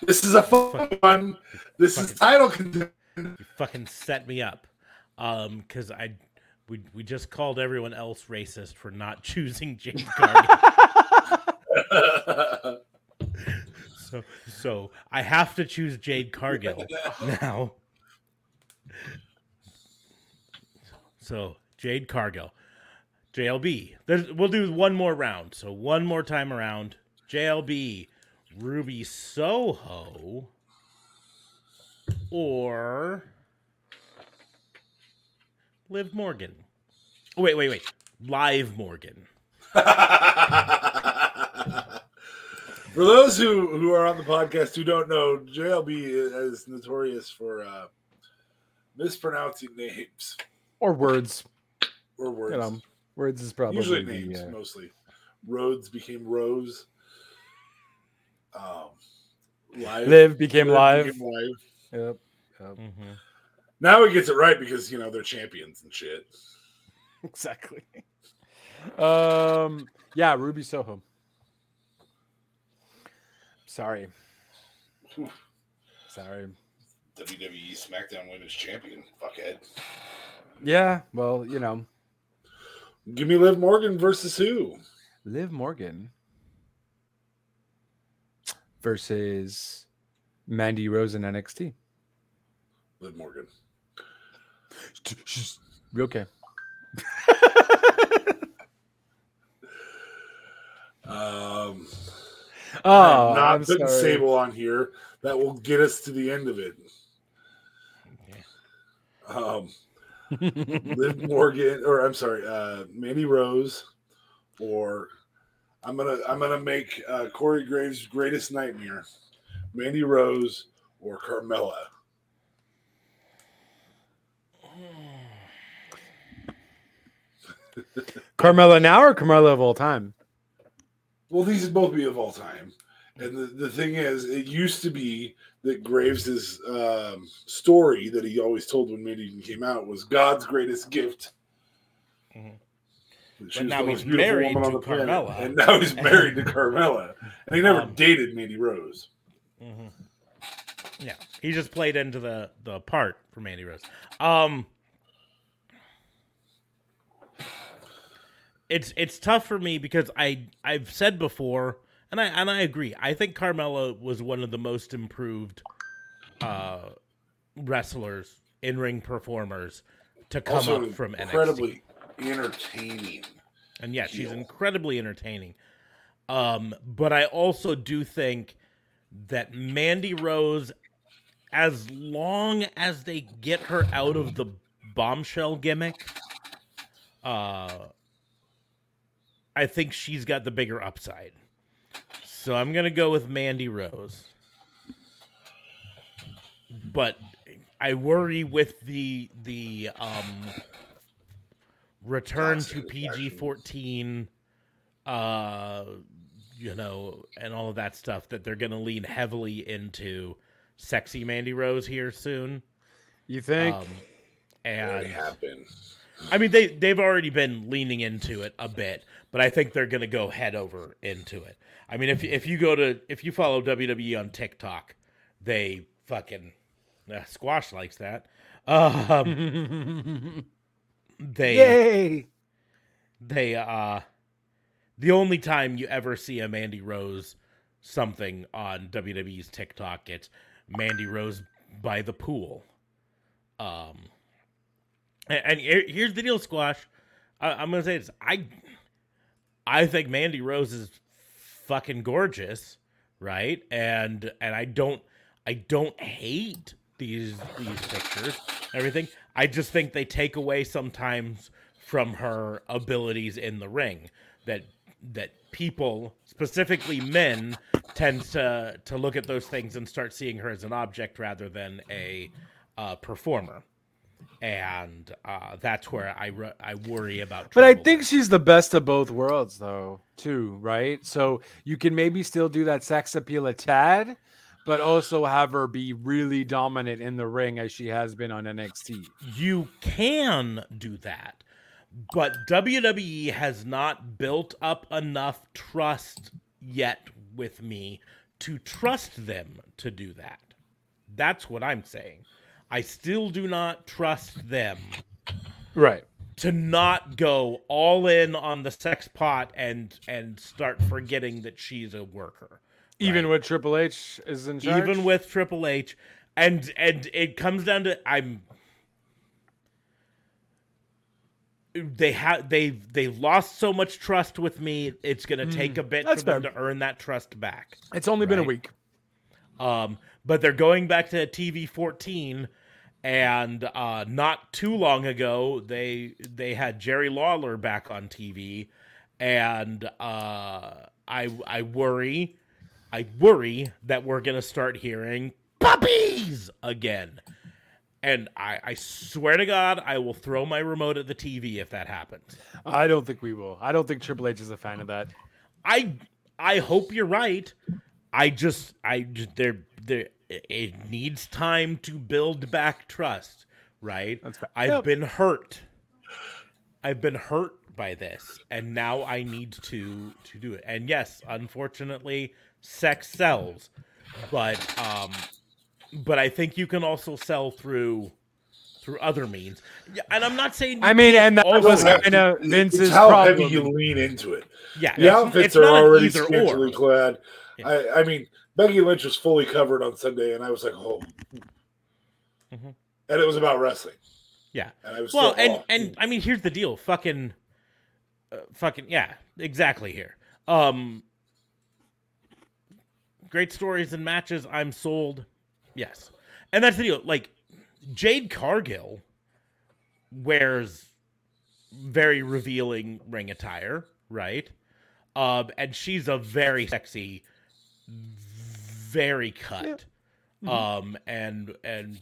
it. This is a fun one. This is title contender. you fucking set me up. Um, because I we we just called everyone else racist for not choosing Jade Cargill. so so I have to choose Jade Cargill now. So Jade Cargill, JLB. There's, we'll do one more round. So one more time around. JLB, Ruby Soho, or Liv Morgan. Oh, wait, wait, wait. Live Morgan. For those who, who are on the podcast who don't know, JLB is notorious for uh, mispronouncing names or words. or words. You know, words is probably Usually the, names, uh, mostly. Rhodes became Rose. Um, live. Live became live. became live. Yep. yep. Mm-hmm. Now he gets it right because you know they're champions and shit. Exactly. Um. Yeah, Ruby Soho. Sorry. Sorry. WWE SmackDown Women's Champion, fuckhead. Yeah. Well, you know, Give me Liv Morgan versus who? Liv Morgan versus Mandy Rose in NXT. Liv Morgan. She's okay. Um, Oh, I'm not I'm putting sorry. Sable on here. That will get us to the end of it. Yeah. Um, Liv Morgan, or I'm sorry, uh, Mandy Rose, or I'm gonna I'm gonna make uh, Corey Graves' greatest nightmare, Mandy Rose or Carmella. Carmella now or Carmella of all time? Well, these would both be of all time. And the, the thing is, it used to be that Graves' um, story that he always told when Mandy came out was God's greatest gift. Mhm. But now he's married to planet. Carmella. And now he's married to Carmella. And he never Um, dated Mandy Rose. Mhm. Yeah, he just played into the the part for Mandy Rose. Um, it's it's tough for me because I I've said before, and I and I agree. I think Carmella was one of the most improved uh, wrestlers, in ring performers to come Also, up from NXT. incredibly entertaining. And yeah, she's incredibly entertaining. Um, but I also do think that Mandy Rose, as long as they get her out of the bombshell gimmick, uh, I think she's got the bigger upside. So I'm gonna go with Mandy Rose. But I worry with the the um return to PG fourteen, uh, you know, and all of that stuff that they're gonna lean heavily into sexy Mandy Rose here soon. You think? Um, and. I mean they they've already been leaning into it a bit, but I think they're gonna go head over into it. I mean, if if you go to if you follow WWE on TikTok, they fucking uh, squash likes that. Um, they Yay! they uh the only time you ever see a Mandy Rose something on WWE's TikTok it's Mandy Rose by the pool. Um and, and here's the deal squash. I, I'm going to say this. I I think Mandy Rose is fucking gorgeous, right? And and I don't I don't hate these these pictures, everything. I just think they take away sometimes from her abilities in the ring that that people, specifically men, tend to to look at those things and start seeing her as an object rather than a uh, performer. And uh, that's where I ru- I worry about. But I think she's the best of both worlds, though, too, right? So you can maybe still do that sex appeal a tad, but also have her be really dominant in the ring as she has been on NXT. you can do that but WWE has not built up enough trust yet with me to trust them to do that that's what i'm saying i still do not trust them Right. to not go all in on the sex pot and and start forgetting that she's a worker Even with Triple H is in charge. even with Triple H, and and it comes down to I'm. They have they they lost so much trust with me. It's gonna take a bit for that's them fair. to earn that trust back. it's only been a week. Um, but they're going back to TV fourteen, and uh, not too long ago they they had Jerry Lawler back on TV, and uh, I I worry, I worry that we're gonna start hearing puppies again, and I I swear to God I will throw my remote at the TV if that happens. I don't think we will. I don't think Triple H is a fan of that. I I hope you're right. I just I just there there it needs time to build back trust, right? That's fair. I've Yep. been hurt. I've been hurt by this and now I need to to do it. And yes, unfortunately, sex sells. But um but I think you can also sell through through other means. Yeah, and I'm not saying you I mean, and that also was kind of It's Vince's how problem. heavy you lean into it. yeah, The outfits it's are not already either scantily or. clad. Yeah. I, I mean, Becky Lynch was fully covered on Sunday, and I was like, oh. Mhm. And it was about wrestling. Yeah. And I was Well, and oh. and I mean, here's the deal. Fucking, uh, fucking, yeah, exactly. Here, um, great stories and matches. I'm sold. Yes, and that's the deal. Like Jade Cargill wears very revealing ring attire, right? Um, and she's a very sexy, very cut, um, and and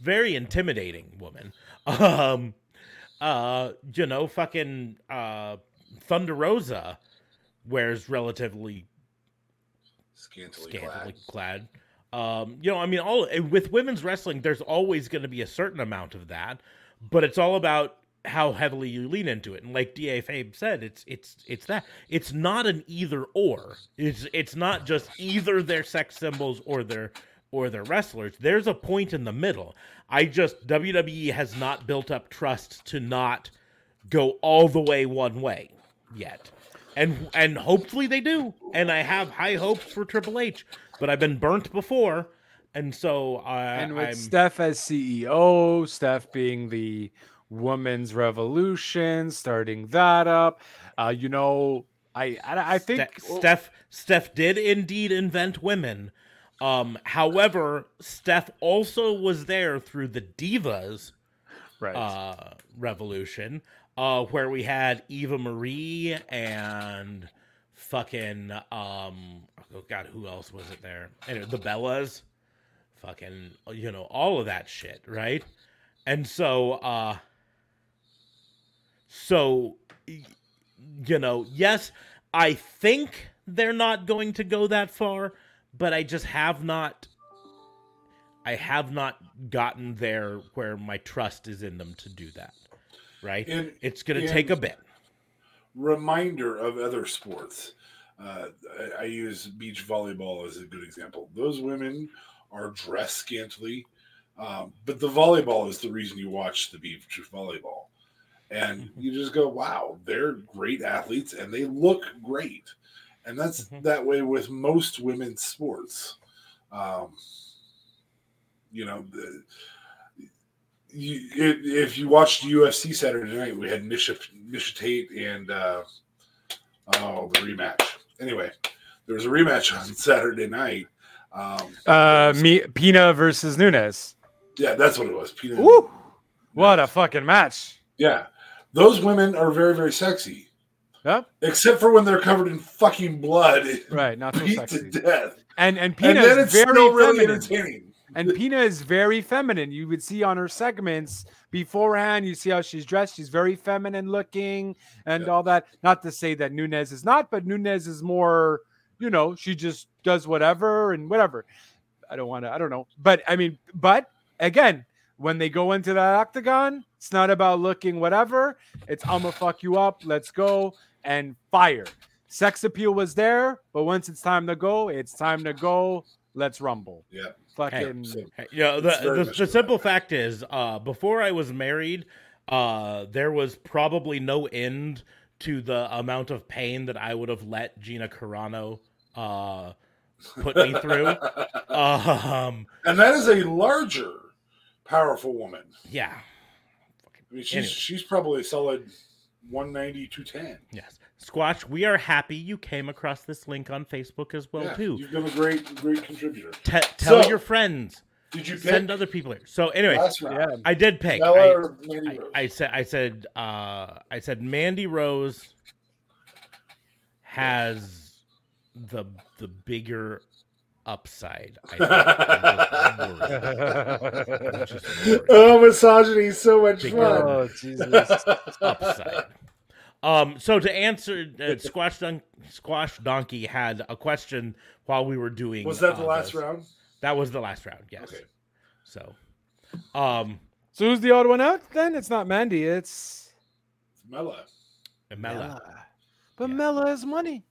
very intimidating woman. Um, uh, you know, fucking uh, Thunder Rosa wears relatively scantily, scantily clad. clad. Um, you know, I mean, all with women's wrestling, there's always going to be a certain amount of that, but it's all about how heavily you lean into it. And like DA Fabe said, it's it's it's that it's not an either or. It's it's not just either they're sex symbols or they're or their wrestlers. There's a point in the middle. I just WWE has not built up trust to not go all the way one way yet. And and hopefully they do. And I have high hopes for Triple H, but I've been burnt before. And so uh, and with I'm Steph as CEO, Steph being the women's revolution, starting that up. Uh, you know, I I, I think Ste- Steph Steph did indeed invent women. Um, however, Steph also was there through the Divas right. uh, revolution, uh, where we had Eva Marie and fucking um, oh god, who else was it there? Anyway, the Bellas, fucking, you know, all of that shit, right? And so, uh, so, you know, yes, I think they're not going to go that far, but I just have not. I have not gotten there where my trust is in them to do that. Right? And- it's going to take a bit. reminder of other sports. Uh, I, I use beach volleyball as a good example. Those women are dressed scantily, um, but the volleyball is the reason you watch the beach volleyball. And you just go, wow, they're great athletes and they look great. And that's Mhm. that way with most women's sports. Um, you know, the, you, if, if you watched UFC Saturday night, we had Nisha, Miesha Tate and uh, oh the rematch. Anyway, there was a rematch on Saturday night. Um, uh, me Peña versus Nunes. yeah, that's what it was. Peña. Woo! What a fucking match. Yeah, those women are very very sexy, except for when they're covered in fucking blood, Right. Not so sexy. to death, And and and Peña then is very still really feminine. entertaining. And Peña is very feminine. You would see on her segments beforehand, you see how she's dressed. She's very feminine looking and Yeah. all that. Not to say that Nunes is not, but Nunes is more, you know, she just does whatever and whatever. I don't want to, I don't know. But I mean, but again, when they go into that octagon, it's not about looking whatever. It's I'm gonna fuck you up. Let's go and fire. Sex appeal was there, but once it's time to go, it's time to go. Let's rumble. Yeah, Fucking so Hey, You know, the, the, the simple fact is, uh, before I was married, uh, there was probably no end to the amount of pain that I would have let Gina Carano uh, put me through. um, and that is a larger, powerful woman. yeah, I mean, she's Anyway. she's probably a solid 190, 210. yes. Squash, we are happy you came across this link on Facebook as well yeah, too. You've been a great, great contributor. Te- tell So- your friends. Did you pick Send other people here. So, anyway, yeah. I did pick. Bella I, or Mandy I, I said I said uh I said Mandy Rose has the the bigger upside. I think. I'm just. I'm just oh, misogyny is so much Big fun. Oh Jesus! upside. Um, so to answer, uh, Squash Dun- Squash Donkey had a question while we were doing. Was that the uh, last those. round? That was the last round. Yes. Okay. So, um, so who's the odd one out? Then it's not Mandy. It's Mella. Mella. But Yeah. Mella is money.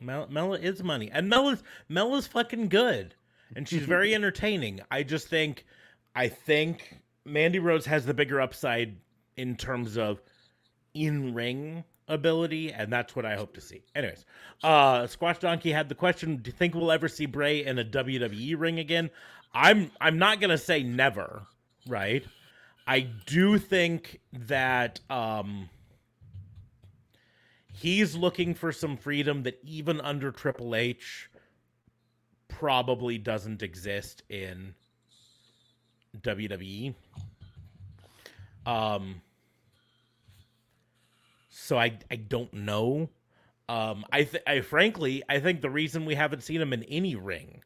Mel- Mella is money, and Mella's Mella's fucking good, and she's very entertaining. I just think, I think Mandy Rose has the bigger upside in terms of in ring ability, and that's what I hope to see. Anyways, uh, Squash Donkey had the question: Do you think we'll ever see Bray in a WWE ring again? I'm I'm not gonna say never, right? I do think that um he's looking for some freedom that even under Triple H probably doesn't exist in WWE. Um so I I don't know. Um I th- I frankly I think the reason we haven't seen him in any ring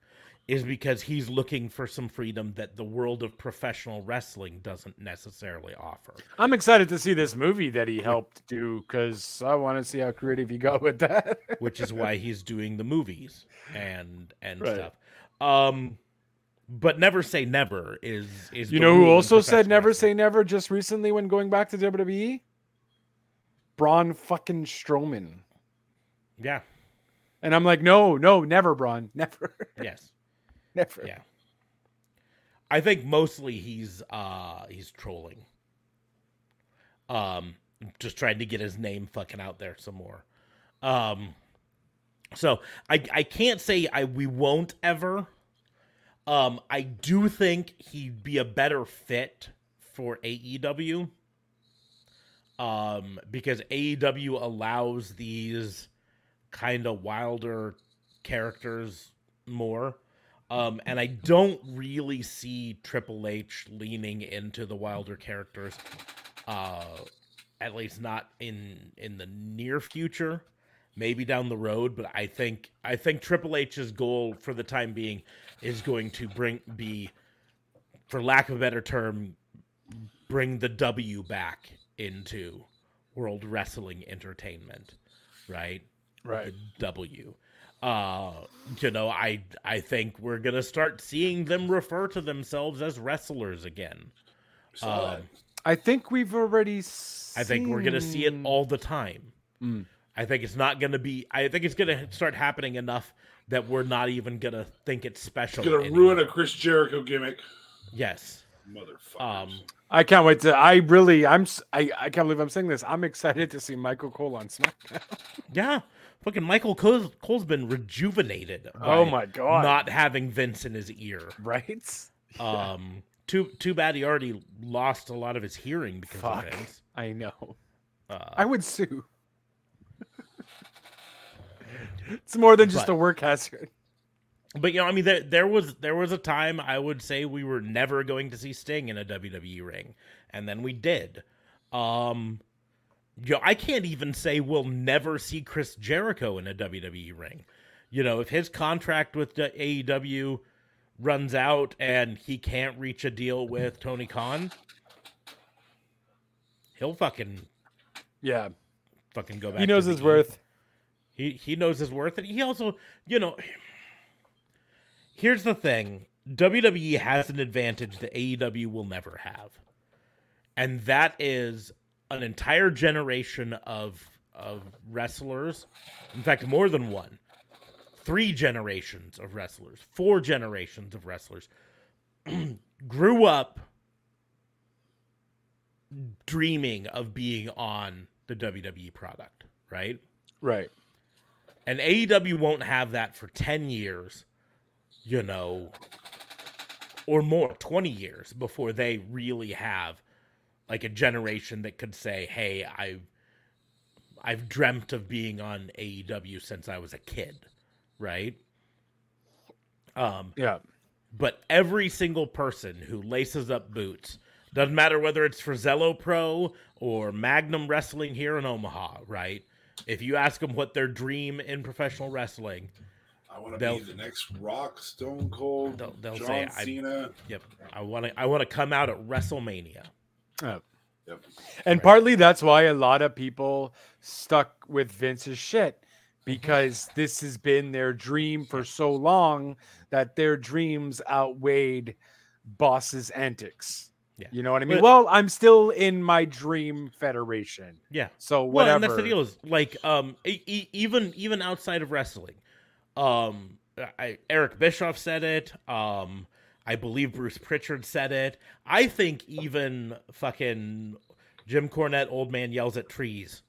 is because he's looking for some freedom that the world of professional wrestling doesn't necessarily offer. I'm excited to see this movie that he helped do because I want to see how creative he got with that. which is why he's doing the movies and and Right. stuff. Um, but never say never is is you know who also said never wrestling. say never just recently when going back to WWE? Braun fucking Strowman. yeah And I'm like, no, no, never, Braun. Never. yes never. Yeah. I think mostly he's uh he's trolling. Um just trying to get his name fucking out there some more. Um so I I can't say I we won't ever. Um I do think he'd be a better fit for AEW. Um because AEW allows these kind of wilder characters more. Um, and I don't really see Triple H leaning into the Wilder characters, uh, at least not in in the near future. Maybe down the road, but I think I think Triple H's goal for the time being is going to bring be, for lack of a better term, bring the W back into World Wrestling Entertainment, right? Right. W. Uh, you know, I I think we're gonna start seeing them refer to themselves as wrestlers again. Saw Um. I think we've already. I think we're gonna see it all the time. Mm. I think it's not gonna be. I think it's gonna start happening enough that we're not even gonna think it's special. It's gonna anymore. ruin a Chris Jericho gimmick, Yes. motherfucker. Um. I can't wait to. I really. I'm. I, I can't believe I'm saying this. I'm excited to see Michael Cole on SmackDown. Yeah. Fucking Michael Cole's, Cole's been rejuvenated. Oh my god! Not having Vince in his ear. right. Um. Too too bad he already lost a lot of his hearing because Fuck. of Vince. I know. Uh, I would sue. it's more than just But- a work hazard. But you know, I mean, there there was there was a time I would say we were never going to see Sting in a WWE ring, and then we did. Um, you know, I can't even say we'll never see Chris Jericho in a WWE ring. You know, if his contract with the AEW runs out and he can't reach a deal with Tony Khan, he'll fucking Yeah, fucking go back. he knows the his E. worth. He he knows his worth, and he also, you know, here's the thing: WWE has an advantage that AEW will never have, and that is an entire generation of of wrestlers. In fact, more than one, three generations of wrestlers, four generations of wrestlers grew up dreaming of being on the WWE product, right? Right. And AEW won't have that for 10 years, you know, or more, 20 years before they really have like a generation that could say, "Hey, I've I've dreamt of being on AEW since I was a kid." Right? Um Yeah. but every single person who laces up boots doesn't matter whether it's for Zelo Pro or Magnum Wrestling here in Omaha, right? If you ask them what their dream in professional wrestling, I want to they'll- be the next Rock, Stone Cold, They'll- they'll John say, I- Cena. yep, I want to I want to come out at WrestleMania. Oh. Yep. And partly that's why a lot of people stuck with Vince's shit because this has been their dream for so long that their dreams outweighed boss's antics. Yeah. You know what I mean? But- well, I'm still in my dream federation. Yeah. So Well, whatever. and that's the deal is like um e- even even outside of wrestling, um I, Eric Bischoff said it. Um I believe Bruce Pritchard said it. I think even fucking Jim Cornette, old man yells at trees,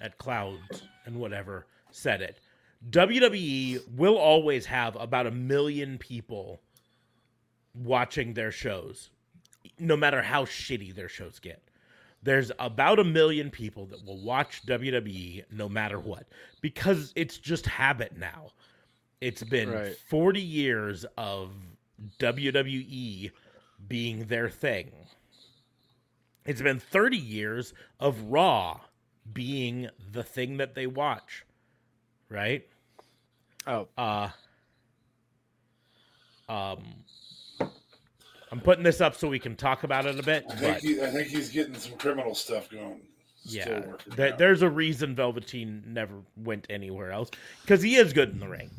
at clouds and whatever, said it. WWE will always have about a million people watching their shows, no matter how shitty their shows get there's about a million people that will watch WWE no matter what because it's just habit now. It's been Right. 40 years of WWE being their thing. It's been 30 years of Raw being the thing that they watch. Right? oh, Uh um I'm putting this up so we can talk about it a bit. I but- think, he, I think he's getting some criminal stuff going. Still yeah, working there, there's a reason Velveteen never went anywhere else because he is good in the ring.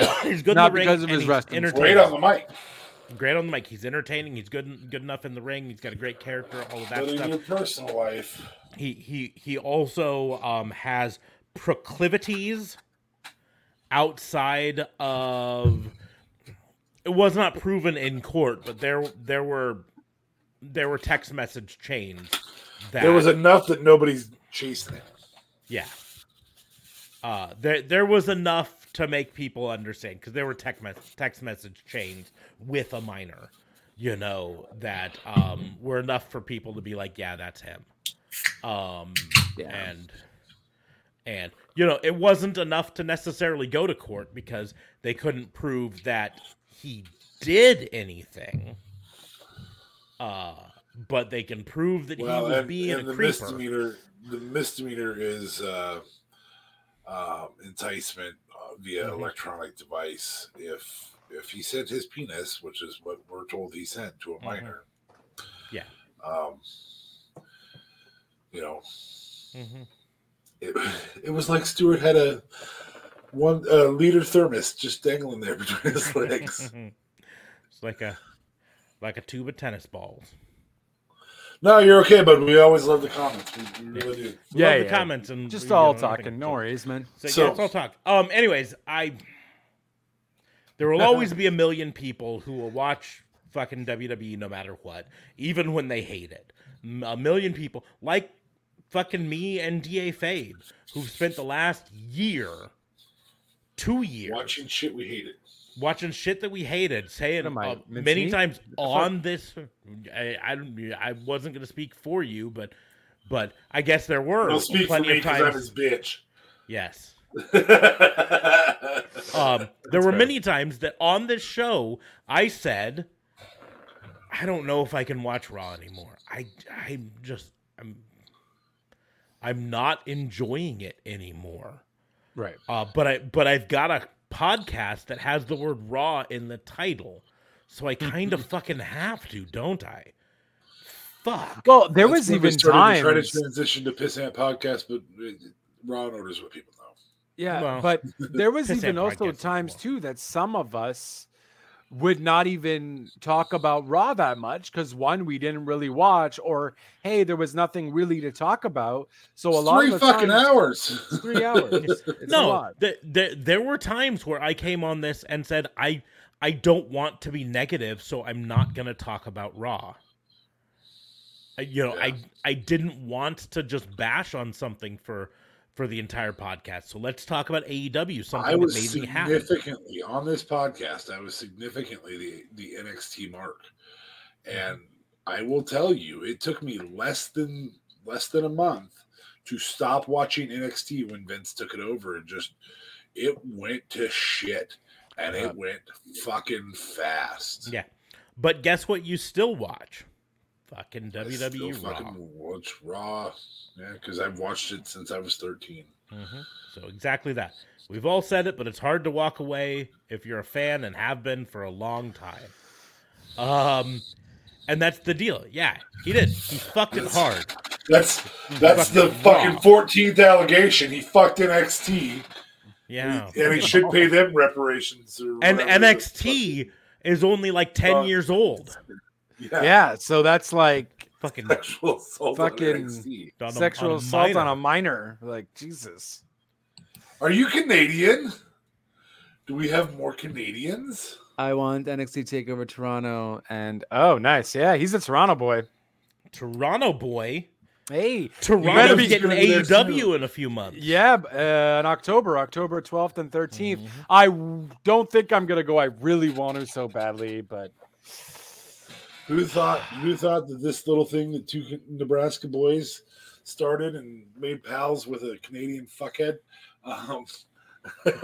Yeah. he's good Not in the ring of his wrestling great on the mic. Great on the mic. He's entertaining. He's good good enough in the ring. He's got a great character. All of that But in your personal life, He he he also um, has proclivities outside of it was not proven in court, but there there were there were text message chains that There was enough that nobody's chasing it. yeah. Uh, there there was enough to make people understand because there were text mes- text message chains with a minor, you know, that um, were enough for people to be like, yeah, that's him. Um, Yeah. and and you know, it wasn't enough to necessarily go to court because they couldn't prove that he did anything. Uh, but they can prove that Well, he was and, being and a the creeper. misdemeanor, the misdemeanor is uh, um, enticement uh, via Mhm. electronic device. If if he sent his penis, which is what we're told he sent to a Mhm. minor, Yeah. um, you know, Mhm. it, it was like Stewart had a one uh, liter thermos just dangling there between his legs. it's like a like a tube of tennis balls. No, you're okay, but we always love the comments. We, we really do. Yeah, Love the yeah. comments and Just you all know, talking. No worries, man. So, So- yeah, it's all talk. Um. Anyways, I there will always be a million people who will watch fucking WWE no matter what, even when they hate it. A million people, like fucking me and DA Fabe, who've spent the last year, two years, Watching shit we hated. Watching shit that we hated, saying What am uh, many meat? times What the on this. I, I don't- I wasn't going to speak for you, but but I guess there were Don't speak for plenty me of because I'm times. his bitch. Yes. Um, there were fair. many times that on this show I said, I don't know if I can watch Raw anymore. I I'm just I'm I'm not enjoying it anymore. Right. Uh, but I but I've got a podcast that has the word Raw in the title, so I kind of fucking have to, don't I? Fuck. Well, there was even started to try to times. transition to Pissant podcast, but uh, Raw and Orders what people know. Yeah, Well, but there was even also times before. too that some of us would not even talk about Raw that much because one, we didn't really watch, or hey, there was nothing really to talk about. So a lot three of the fucking times, hours. three hours. It's a no, lot. th- th- there were times where I came on this and said I I don't want to be negative, so I'm not going to talk about Raw. You know, I I didn't want to just bash on something for for the entire podcast. So let's talk about AEW, something I that was made me happy. significantly on this podcast. I was significantly the the NXT mark, and I will tell you, it took me less than less than a month to stop watching NXT when Vince took it over, and just it went to shit, and it uh, went fucking fast. Yeah. But guess what? You still watch fucking I WWE still Raw. fucking watch Raw, yeah, because I've watched it since I was thirteen. Mhm. So exactly that. We've all said it, but it's hard to walk away if you're a fan and have been for a long time. Um, and that's the deal. Yeah, he did. He fucked it hard. That's that's the Fucking fourteenth allegation. He fucked NXT. Yeah. and he should pay them reparations. Or And NXT is only like ten Fuck. years old. Fuck- yeah, Yeah, so that's like Fucking sexual assault on Fucking- on a- sexual on a assault on minor. a minor. Like Jesus. Are you Canadian? Do we have more Canadians? I want NXT Takeover Toronto, and oh, nice, yeah, he's a Toronto boy. Toronto boy. Hey, Toronto's be getting gonna be there AEW soon. in a few months. Yeah, b- uh, in October, October 12th and 13th. Mhm. I w- don't think I'm gonna go. I really want to so badly, but Who thought? Who thought that this little thing that two Nebraska boys started and made pals with a Canadian fuckhead? Um,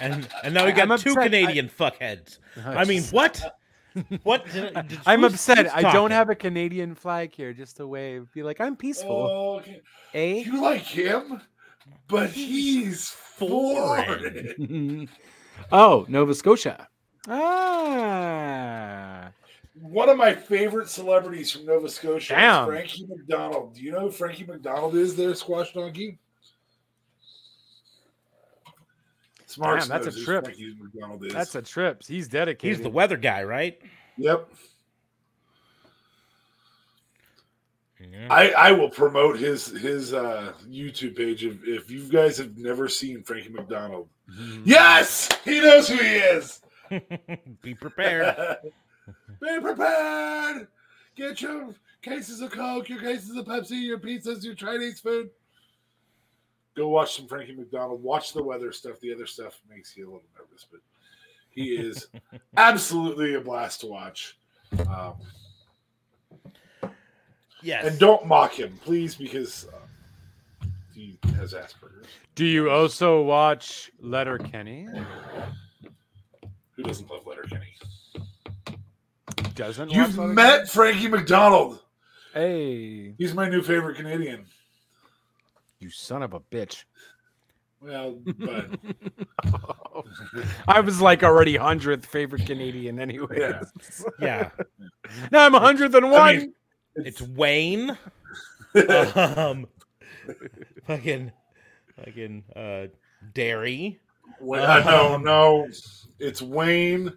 And and now we got I'm two upset. I- Canadian fuckheads. I mean, what? What? did- did- I'm who's- upset. who's I don't have a Canadian flag here just to wave. Be like, I'm peaceful. oh, okay. Eh? You like him, but he's foreign. foreign. oh, Nova Scotia. Ah. One of my favorite celebrities from Nova Scotia Damn. is Frankie MacDonald. Do you know who Frankie MacDonald is there, Squash Donkey? Smarts Damn, that's a trip. Frankie MacDonald is. That's a trip. He's dedicated. He's the weather guy, right? yep. Yeah. I, I will promote his his uh, YouTube page if, if you guys have never seen Frankie MacDonald. Mhm. Yes, he knows who he is. Be prepared. Be prepared. Get your cases of Coke, your cases of Pepsi, your pizzas, your Chinese food. Go watch some Frankie MacDonald. Watch the weather stuff. The other stuff makes you a little nervous, but he is absolutely a blast to watch. Um, Yes. and don't mock him, please, because uh, he has Asperger's. Do you also watch Letterkenny? Who doesn't love Letterkenny? Doesn't You've watch met Letterkenny? Frankie MacDonald. Hey, He's my new favorite Canadian. you son of a bitch! Well, but I was like already hundredth favorite Canadian anyway. Yeah. yeah. now I'm hundredth and one. I mean, It's Wayne. um, fucking, fucking, uh, Daryl. Wait, uh, no, no, it's Wayne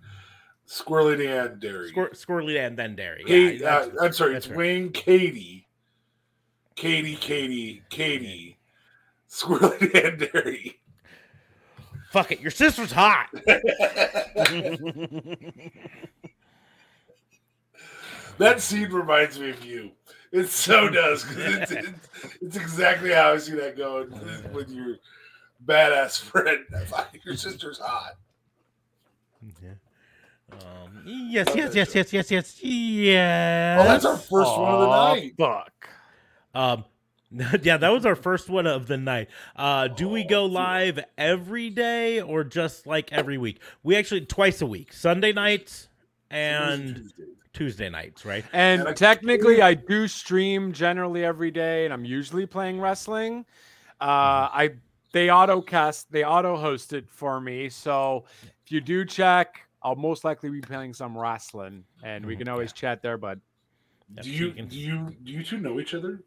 Squirrely Dan Daryl. Squir- Squirrely and then Daryl. Yeah, Kate, uh, I'm sorry, it's right. Wayne Katie. Katie, Katie, Katie. Squirrely Dan Dairy. Fuck it. Your sister's hot. That scene reminds me of you. It so does it's, it's, it's exactly how I see that going with your badass friend. Your sister's hot. Um, yes, yes, yes, yes, yes, yes, yes. Oh, that's our first one of the night. Fuck. Um, yeah, that was our first one of the night. Uh, do we go live every day or just like every week? We actually twice a week, Sunday nights and Tuesday nights, right? And And I- technically, I do stream generally every day, and I'm usually playing wrestling. Uh, I they auto cast, they auto host it for me. So if you do check, I'll most likely be playing some wrestling, and we Mhm, can always chat there. But Do you do you do you two know each other?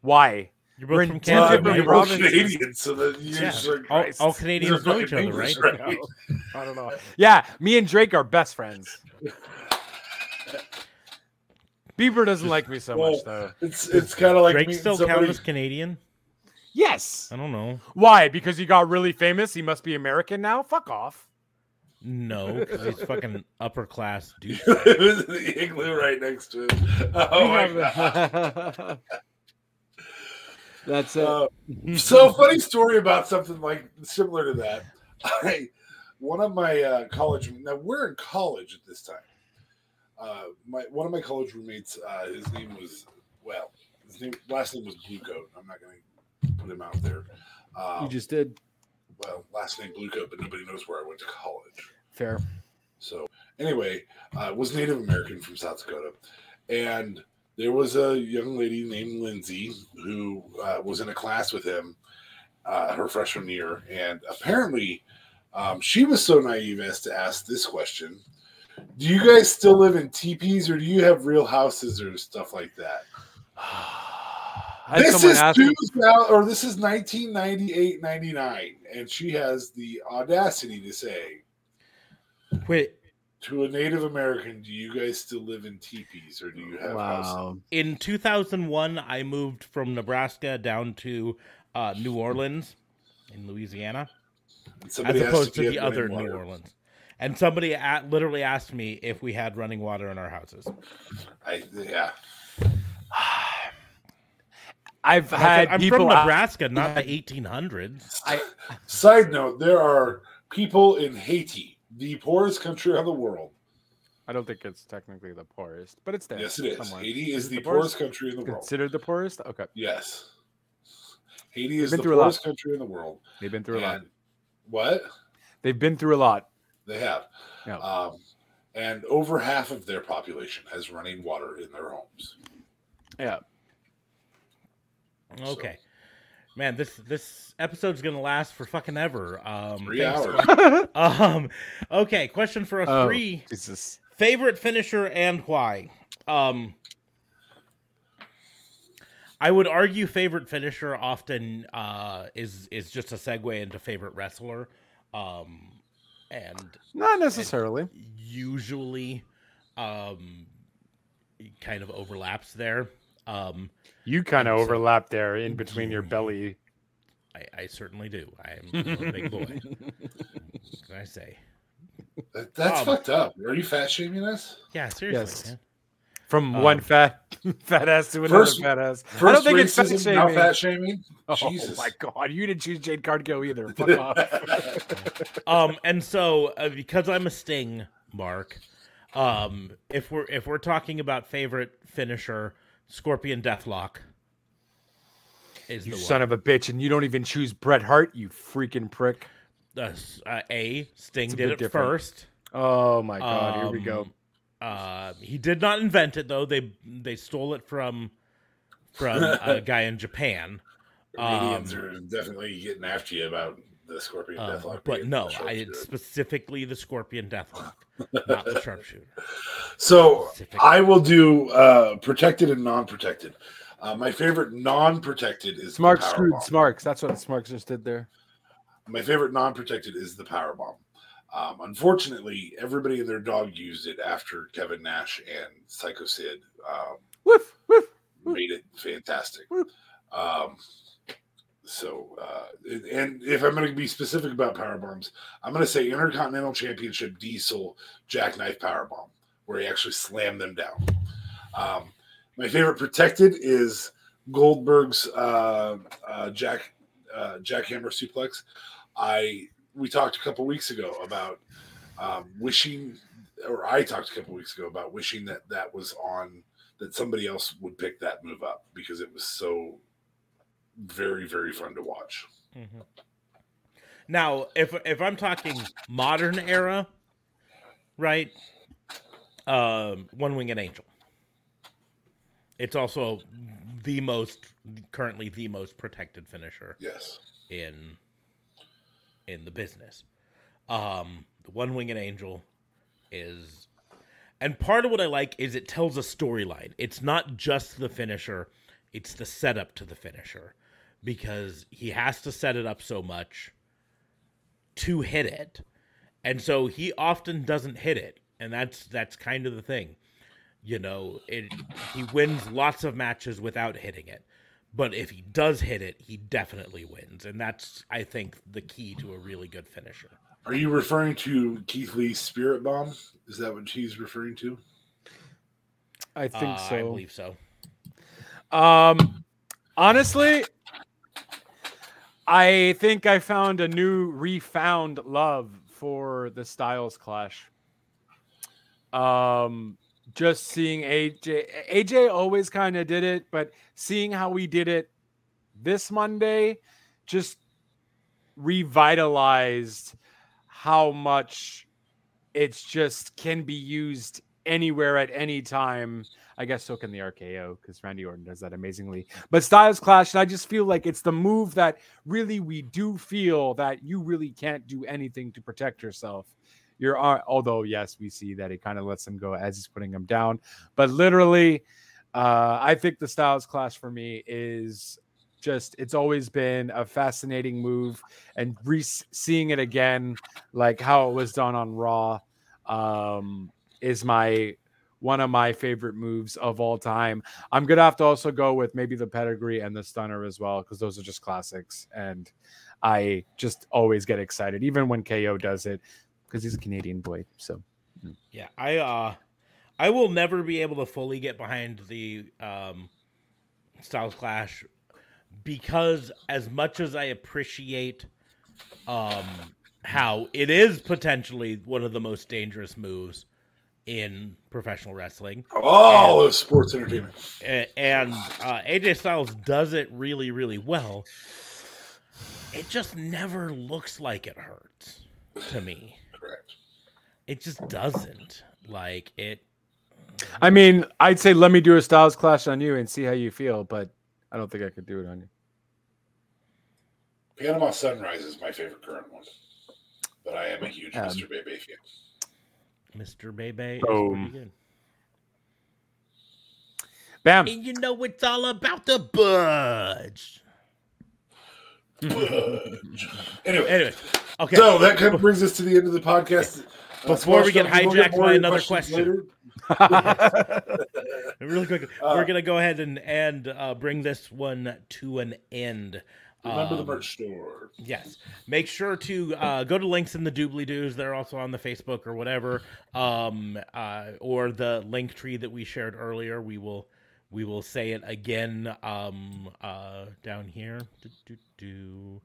why? You're We're both from two Well, Canada, right? you're both provinces. Canadians, so that yeah. like, all, all, Canadians know each fucking other, right? right? I don't know. Yeah, me and Drake are best friends. Bieber doesn't like me so Well, much, though. It's it's kind of like Drake still count somebody- as Canadian? Yes. I don't know. Why? Because he got really famous. He must be American now. Fuck off. No, 'cause he's fucking upper class dude. it was the igloo right next to him. Oh my god! That's it. Uh, so funny story about something like similar to that. I one of my uh, college now we're in college at this time. Uh, my one of my college roommates, uh, his name was well, his name last name was Blue Coat. I'm not going to put him out there. Um, you just did. Well, last name Blue Coat, but nobody knows where I went to college. Fair. So anyway, uh, was Native American from South Dakota, and there was a young lady named Lindsay who uh, was in a class with him uh, her freshman year, and apparently um, she was so naive as to ask this question: Do you guys still live in teepees, or do you have real houses or stuff like that? I this is ask me- 2000 or this is 1998 99 and she has the audacity to say Wait, to a Native American, do you guys still live in teepees or do you have houses? In 2001, I moved from Nebraska down to uh, New Orleans in Louisiana, as opposed if to the other running New. Orleans. And somebody at, literally asked me if we had running water in our houses. I, yeah. I've And had I'm people. from a- Nebraska, not the 1800s. I, Side note: There are people in Haiti, the poorest country on the world. I don't think it's technically the poorest, but it's there. Yes, it is. somewhere. Haiti is it the the poorest poorest? country in the world. Considered the poorest? Okay. Yes. Haiti is been the through a lot. poorest country in the world. They've been through a lot. What? They've been through a lot. They have. Yeah. Um, and over half of their population has running water in their homes. Yeah. Okay. Man, this this episode's gonna last for fucking ever. Um, Three thanks, hours. Um, okay. Question for us Oh. three: Jesus. favorite finisher and why? Um, I would argue favorite finisher often uh, is is just a segue into favorite wrestler, um, and Not necessarily. usually um, kind of overlaps there. Um, You kind of So- overlap there in between your belly. I, I certainly do. I'm a big boy. What can I say? That- That's Um, fucked up. Are you fat shaming us? Yeah, seriously. Yes. man. From Um, one fat fat ass to another first- fat ass. I don't think it's fat racism, now shaming. fat shaming. Oh Jesus. my god, you didn't choose Jade Cargill either. Fuck off. Um, and so uh, because I'm a Sting, Mark, um, if we're if we're talking about favorite finisher, Scorpion Deathlock is You the son of a bitch, and you don't even choose Bret Hart, you freaking prick. Uh, uh, a Sting a did it different. first. Oh my god, here we go. Um, Uh, he did not invent it though. They they stole it from from a guy in Japan. Comedians Um, are definitely getting after you about the Scorpion Uh, Deathlock. but no, I sharpshooter. specifically the Scorpion Deathlock, not the sharpshooter. So I will do uh, protected and non-protected. Uh, my favorite non-protected is the Smarks power screwed bomb. Smarks. That's what Smarks just did there. My favorite non-protected is the power bomb. Um, unfortunately, everybody and their dog used it after Kevin Nash and Psycho Sid um, Woof, woof. made it fantastic. Woo. Um, so, uh, and if I'm going to be specific about power bombs, I'm going to say Intercontinental Championship Diesel Jackknife Power Bomb, where he actually slammed them down. Um, my favorite protected is Goldberg's uh, uh, Jack uh, Jackhammer Suplex. I we talked a couple weeks ago about um, wishing, or I talked a couple weeks ago about wishing that that was on that somebody else would pick that move up because it was so very very fun to watch. Mhm. Now, if if I'm talking modern era, right? Um, One Winged Angel. It's also the most currently the most protected finisher Yes. in in the business. Um, the One Winged Angel is, and part of what I like is it tells a storyline. It's not just the finisher; it's the setup to the finisher, because he has to set it up so much to hit it, and so he often doesn't hit it, and that's that's kind of the thing. You know, it he wins lots of matches without hitting it. But if he does hit it, he definitely wins. And that's, I think, the key to a really good finisher. Are you referring to Keith Lee's Spirit Bomb? Is that what he's referring to? I think Uh, I believe so. Um, honestly, I think I found a new refound love for the Styles Clash. Um, just seeing AJ, AJ always kind of did it, but seeing how we did it this Monday just revitalized how much it's just can be used anywhere at any time. I guess so can the RKO because Randy Orton does that amazingly. But Styles Clash, and I just feel like it's the move that really we do feel that you really can't do anything to protect yourself. You're uh, although yes, we see that he kind of lets him go as he's putting him down, but literally, uh, I think the Styles Clash for me is just it's always been a fascinating move and re- seeing it again like how it was done on raw um is my one of my favorite moves of all time. I'm gonna have to also go with maybe the pedigree and the stunner as well because those are just classics and i just always get excited even when ko does it because he's a canadian boy so Yeah, I uh I will never be able to fully get behind the um Styles Clash because as much as I appreciate um how it is potentially one of the most dangerous moves in professional wrestling Oh, of sports entertainment. and uh, AJ Styles does it really really well it just never looks like it hurts to me Correct. it just doesn't like it i mean i'd say let me do a styles clash on you and see how you feel but i don't think i could do it on you Panama Sunrise is my favorite current one, but I am a huge Um, Mr. Bebe fan. Mr. Bebe is pretty good. bam And you know it's all about the budge. anyway, Anyway, okay. so that kind of brings us to the end of the podcast. Uh, Before we Squash get Down, hijacked more by another question. really quick, Uh, we're gonna go ahead and and uh, bring this one to an end. Remember the Um, merch store. Yes. Make sure to uh, go to links in the doobly doos. They're also on the Facebook or whatever, um, uh, or the link tree that we shared earlier. We will we will say it again um, uh, down here. Do, do, do.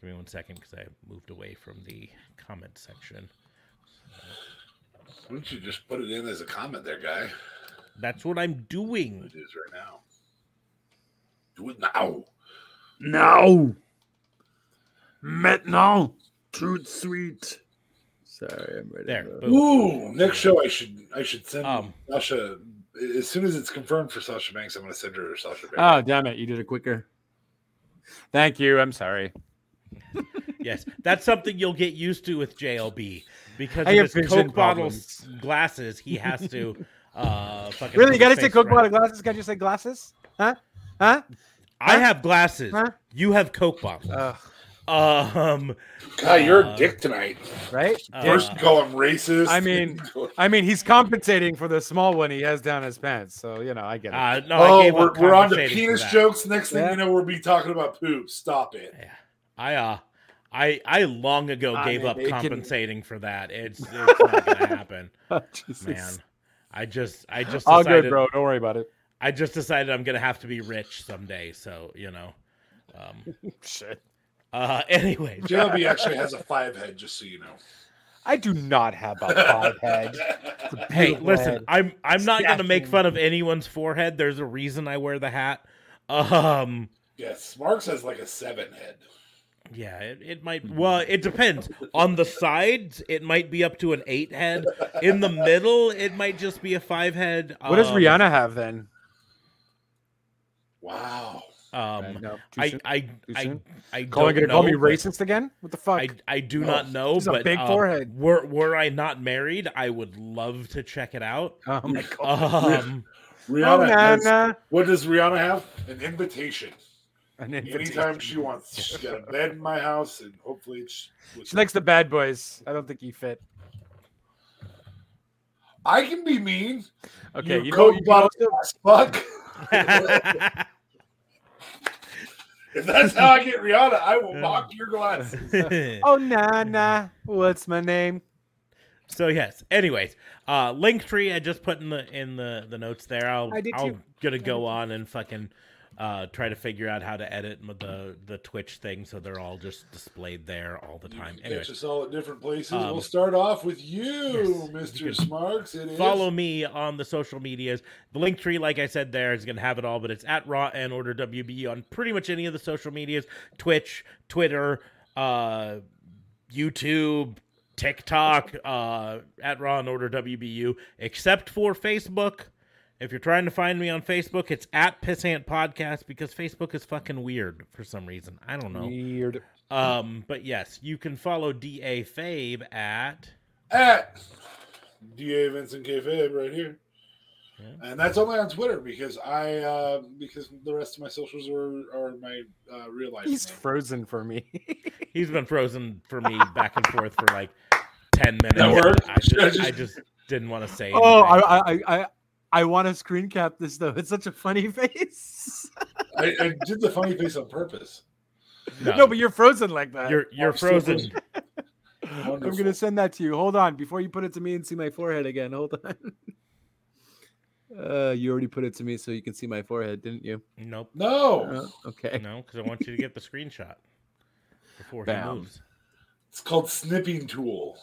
Give me one second because I moved away from the comment section. Why don't you just put it in as a comment there, guy? That's what I'm doing. It is right now. Do it now. No. Maintenant. Too sweet. Sorry, I'm ready. There. to- Ooh, next show I should I should send Um, Sasha as soon as it's confirmed for Sasha Banks. I'm going to send her Sasha Banks. Oh, damn it. You did it quicker. Thank you. I'm sorry. Yes, that's something you'll get used to with JLB because I of have his Coke bottle glasses. He has to uh fucking Really? You got to say Coke around. bottle glasses? Can't you say glasses? Huh? Huh? I have glasses. Huh? You have Coke bottles. Ugh. um, God, you're uh, a dick tonight. right? uh, First, you call him racist. I mean- I mean, he's compensating for the small one he has down his pants. So, you know, I get it. uh, no, I oh, gave we're, we're on to penis jokes. Next thing Yeah. you know, we'll be talking about poop. Stop it. Yeah, I uh, I I long ago Ah, gave man, up it can- compensating for that. It's it's not gonna happen, Jesus. man. I just I just All decided good, bro. Don't worry about it. I just decided I'm gonna have to be rich someday. So you know, um, Shit. uh, anyway, JLB actually has a five head, just so you know. I do not have a five head. Hey, Beautiful listen, head. I'm I'm not gonna make fun of anyone's forehead. There's a reason I wear the hat. Um, yes, Marks has like a seven head. yeah, it, it might. Well, it depends. On the sides, it might be up to an eight head. In the middle, it might just be a five head. What does Um, Rihanna have then? Wow. Um, no, too I soon? I I? I Calling don't it call me racist again? What the fuck? I I do No, not know, a but big uh, forehead. Were were I not married, I would love to check it out. oh my god. Um, Rihanna oh, has, Nana. what does Rihanna have? An invitation. An invitation. Anytime she wants. She's got a bed in my house, and hopefully it's. She likes the bad boys. I don't think you fit. I can be mean. Okay, you you know, you can bottle also- ass fuck. If that's how I get Rihanna, I will mock your glasses. Oh nah nah. what's my name? so yes. Anyways, uh, link tree I just put in the in the the notes there. I'll I did I'll gonna go on and fucking uh try to figure out how to edit the the Twitch thing so they're all just displayed there all the You time. can Anyway, catch us all at different places. Um, we'll start off with you, yes, Mr. you Smarks. It is follow me on the social medias. The link tree, like I said, there is going to have it all, but it's at Raw and Order WB on pretty much any of the social medias Twitch, Twitter, uh, YouTube, TikTok, uh, at Raw and Order WBU, except for Facebook. If you're trying to find me on Facebook, it's at Pissant Podcast because Facebook is fucking weird for some reason. I don't know. Weird. Um, but yes, you can follow DA Fabe at. at Da Vincent K Fabe right here. Yeah. And that's only on Twitter because I uh, because the rest of my socials are, are my uh, real life. He's name. frozen for me. He's been frozen for me back and forth for like ten minutes. That worked? I just, I just- I just didn't want to say. oh, anything. I, I, I, I want to screen cap this though. It's such a funny face. I, I did the funny face on purpose. no, no, but you're frozen like that. you're you're I'm frozen. frozen. I'm gonna send that to you. Hold on, before you put it to me and see my forehead again. Hold on. Uh, you already put it to me so you can see my forehead, didn't you? Nope, No, Uh, okay. no, because I want you to get the screenshot before Bam. he moves. it's called snipping tool.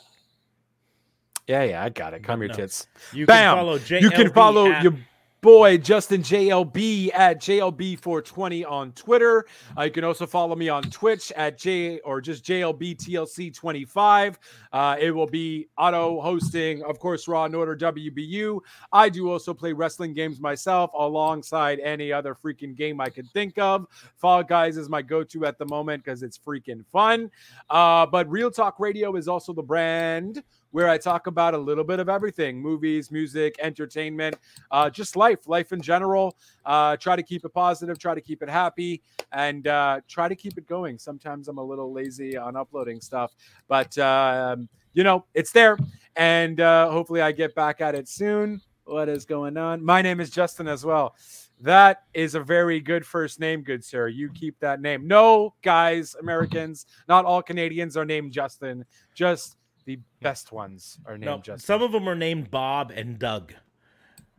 Yeah, yeah, I got it. Come your No. tits. You Bam! can follow JLB you can follow at- your boy Justin JLB at JLB420 on Twitter. Uh, you can also follow me on Twitch at J or just JLBTLC25. Uh, it will be auto hosting, of course, Raw and Order WBU. I do also play wrestling games myself alongside any other freaking game I can think of. Fall Guys is my go to at the moment because it's freaking fun. Uh, but Real Talk Radio is also the brand where I talk about a little bit of everything movies, music, entertainment, uh, just life, life in general. Uh, try to keep it positive, try to keep it happy, and uh, try to keep it going. Sometimes I'm a little lazy on uploading stuff, but um, you know, it's there. And uh, hopefully I get back at it soon. What is going on? My name is Justin as well. That is a very good first name, good sir. You keep that name. No, guys, Americans, not all Canadians are named Justin. Just the best ones are named No, Justin. some of them are named Bob and Doug.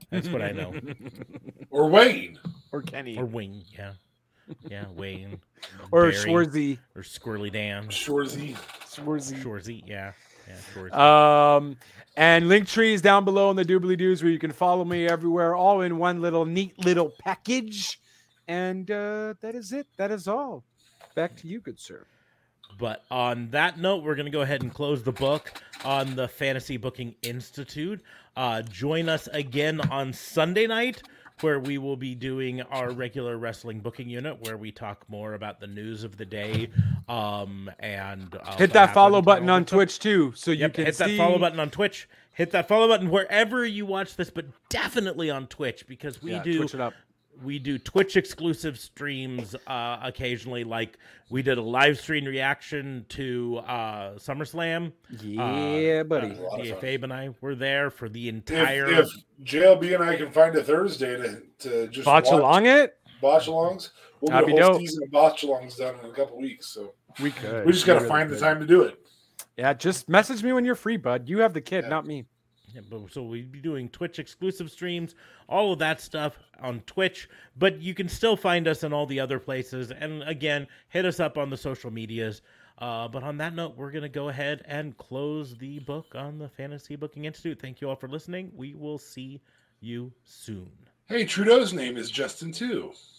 That's what I know. Or Wayne. or Kenny or Wayne, yeah, yeah, Wayne or Barry, Schwarzy. or Squirrely Dan, Shoresy. Schwarzy. Shoresy, yeah, yeah, Shoresy. Um, and link tree is down below in the doobly doos where you can follow me everywhere, all in one little neat little package. And uh, that is it. That is all. Back to you, good sir. But on that note, we're going to go ahead and close the book on the Fantasy Booking Institute. Uh, join us again on Sunday night, where we will be doing our regular wrestling booking unit, where we talk more about the news of the day. Um, and uh, Hit that follow button on the. Twitch too, so you Yep, can hit see. that follow button on Twitch. Hit that follow button wherever you watch this, but definitely on Twitch because we Yeah, do Twitch it up. We do Twitch exclusive streams uh, occasionally. Like we did a live stream reaction to uh, SummerSlam. Yeah, buddy. a Yeah. Fabe and I were there for the entire. if JLB and I can find a Thursday to, to just Botch watch along it. botch alongs, we'll That'd get be a whole dope. season of botch alongs done in a couple weeks. So We could. we just got to really find the time to do it. Yeah, just message me when you're free, bud. You have the kid, Yeah. not me. Yeah, but so we'd be doing Twitch exclusive streams, all of that stuff on Twitch. But you can still find us in all the other places. And again, hit us up on the social medias. Uh, but on that note, we're going to go ahead and close the book on the Fantasy Booking Institute. Thank you all for listening. We will see you soon. Hey, Trudeau's name is Justin too.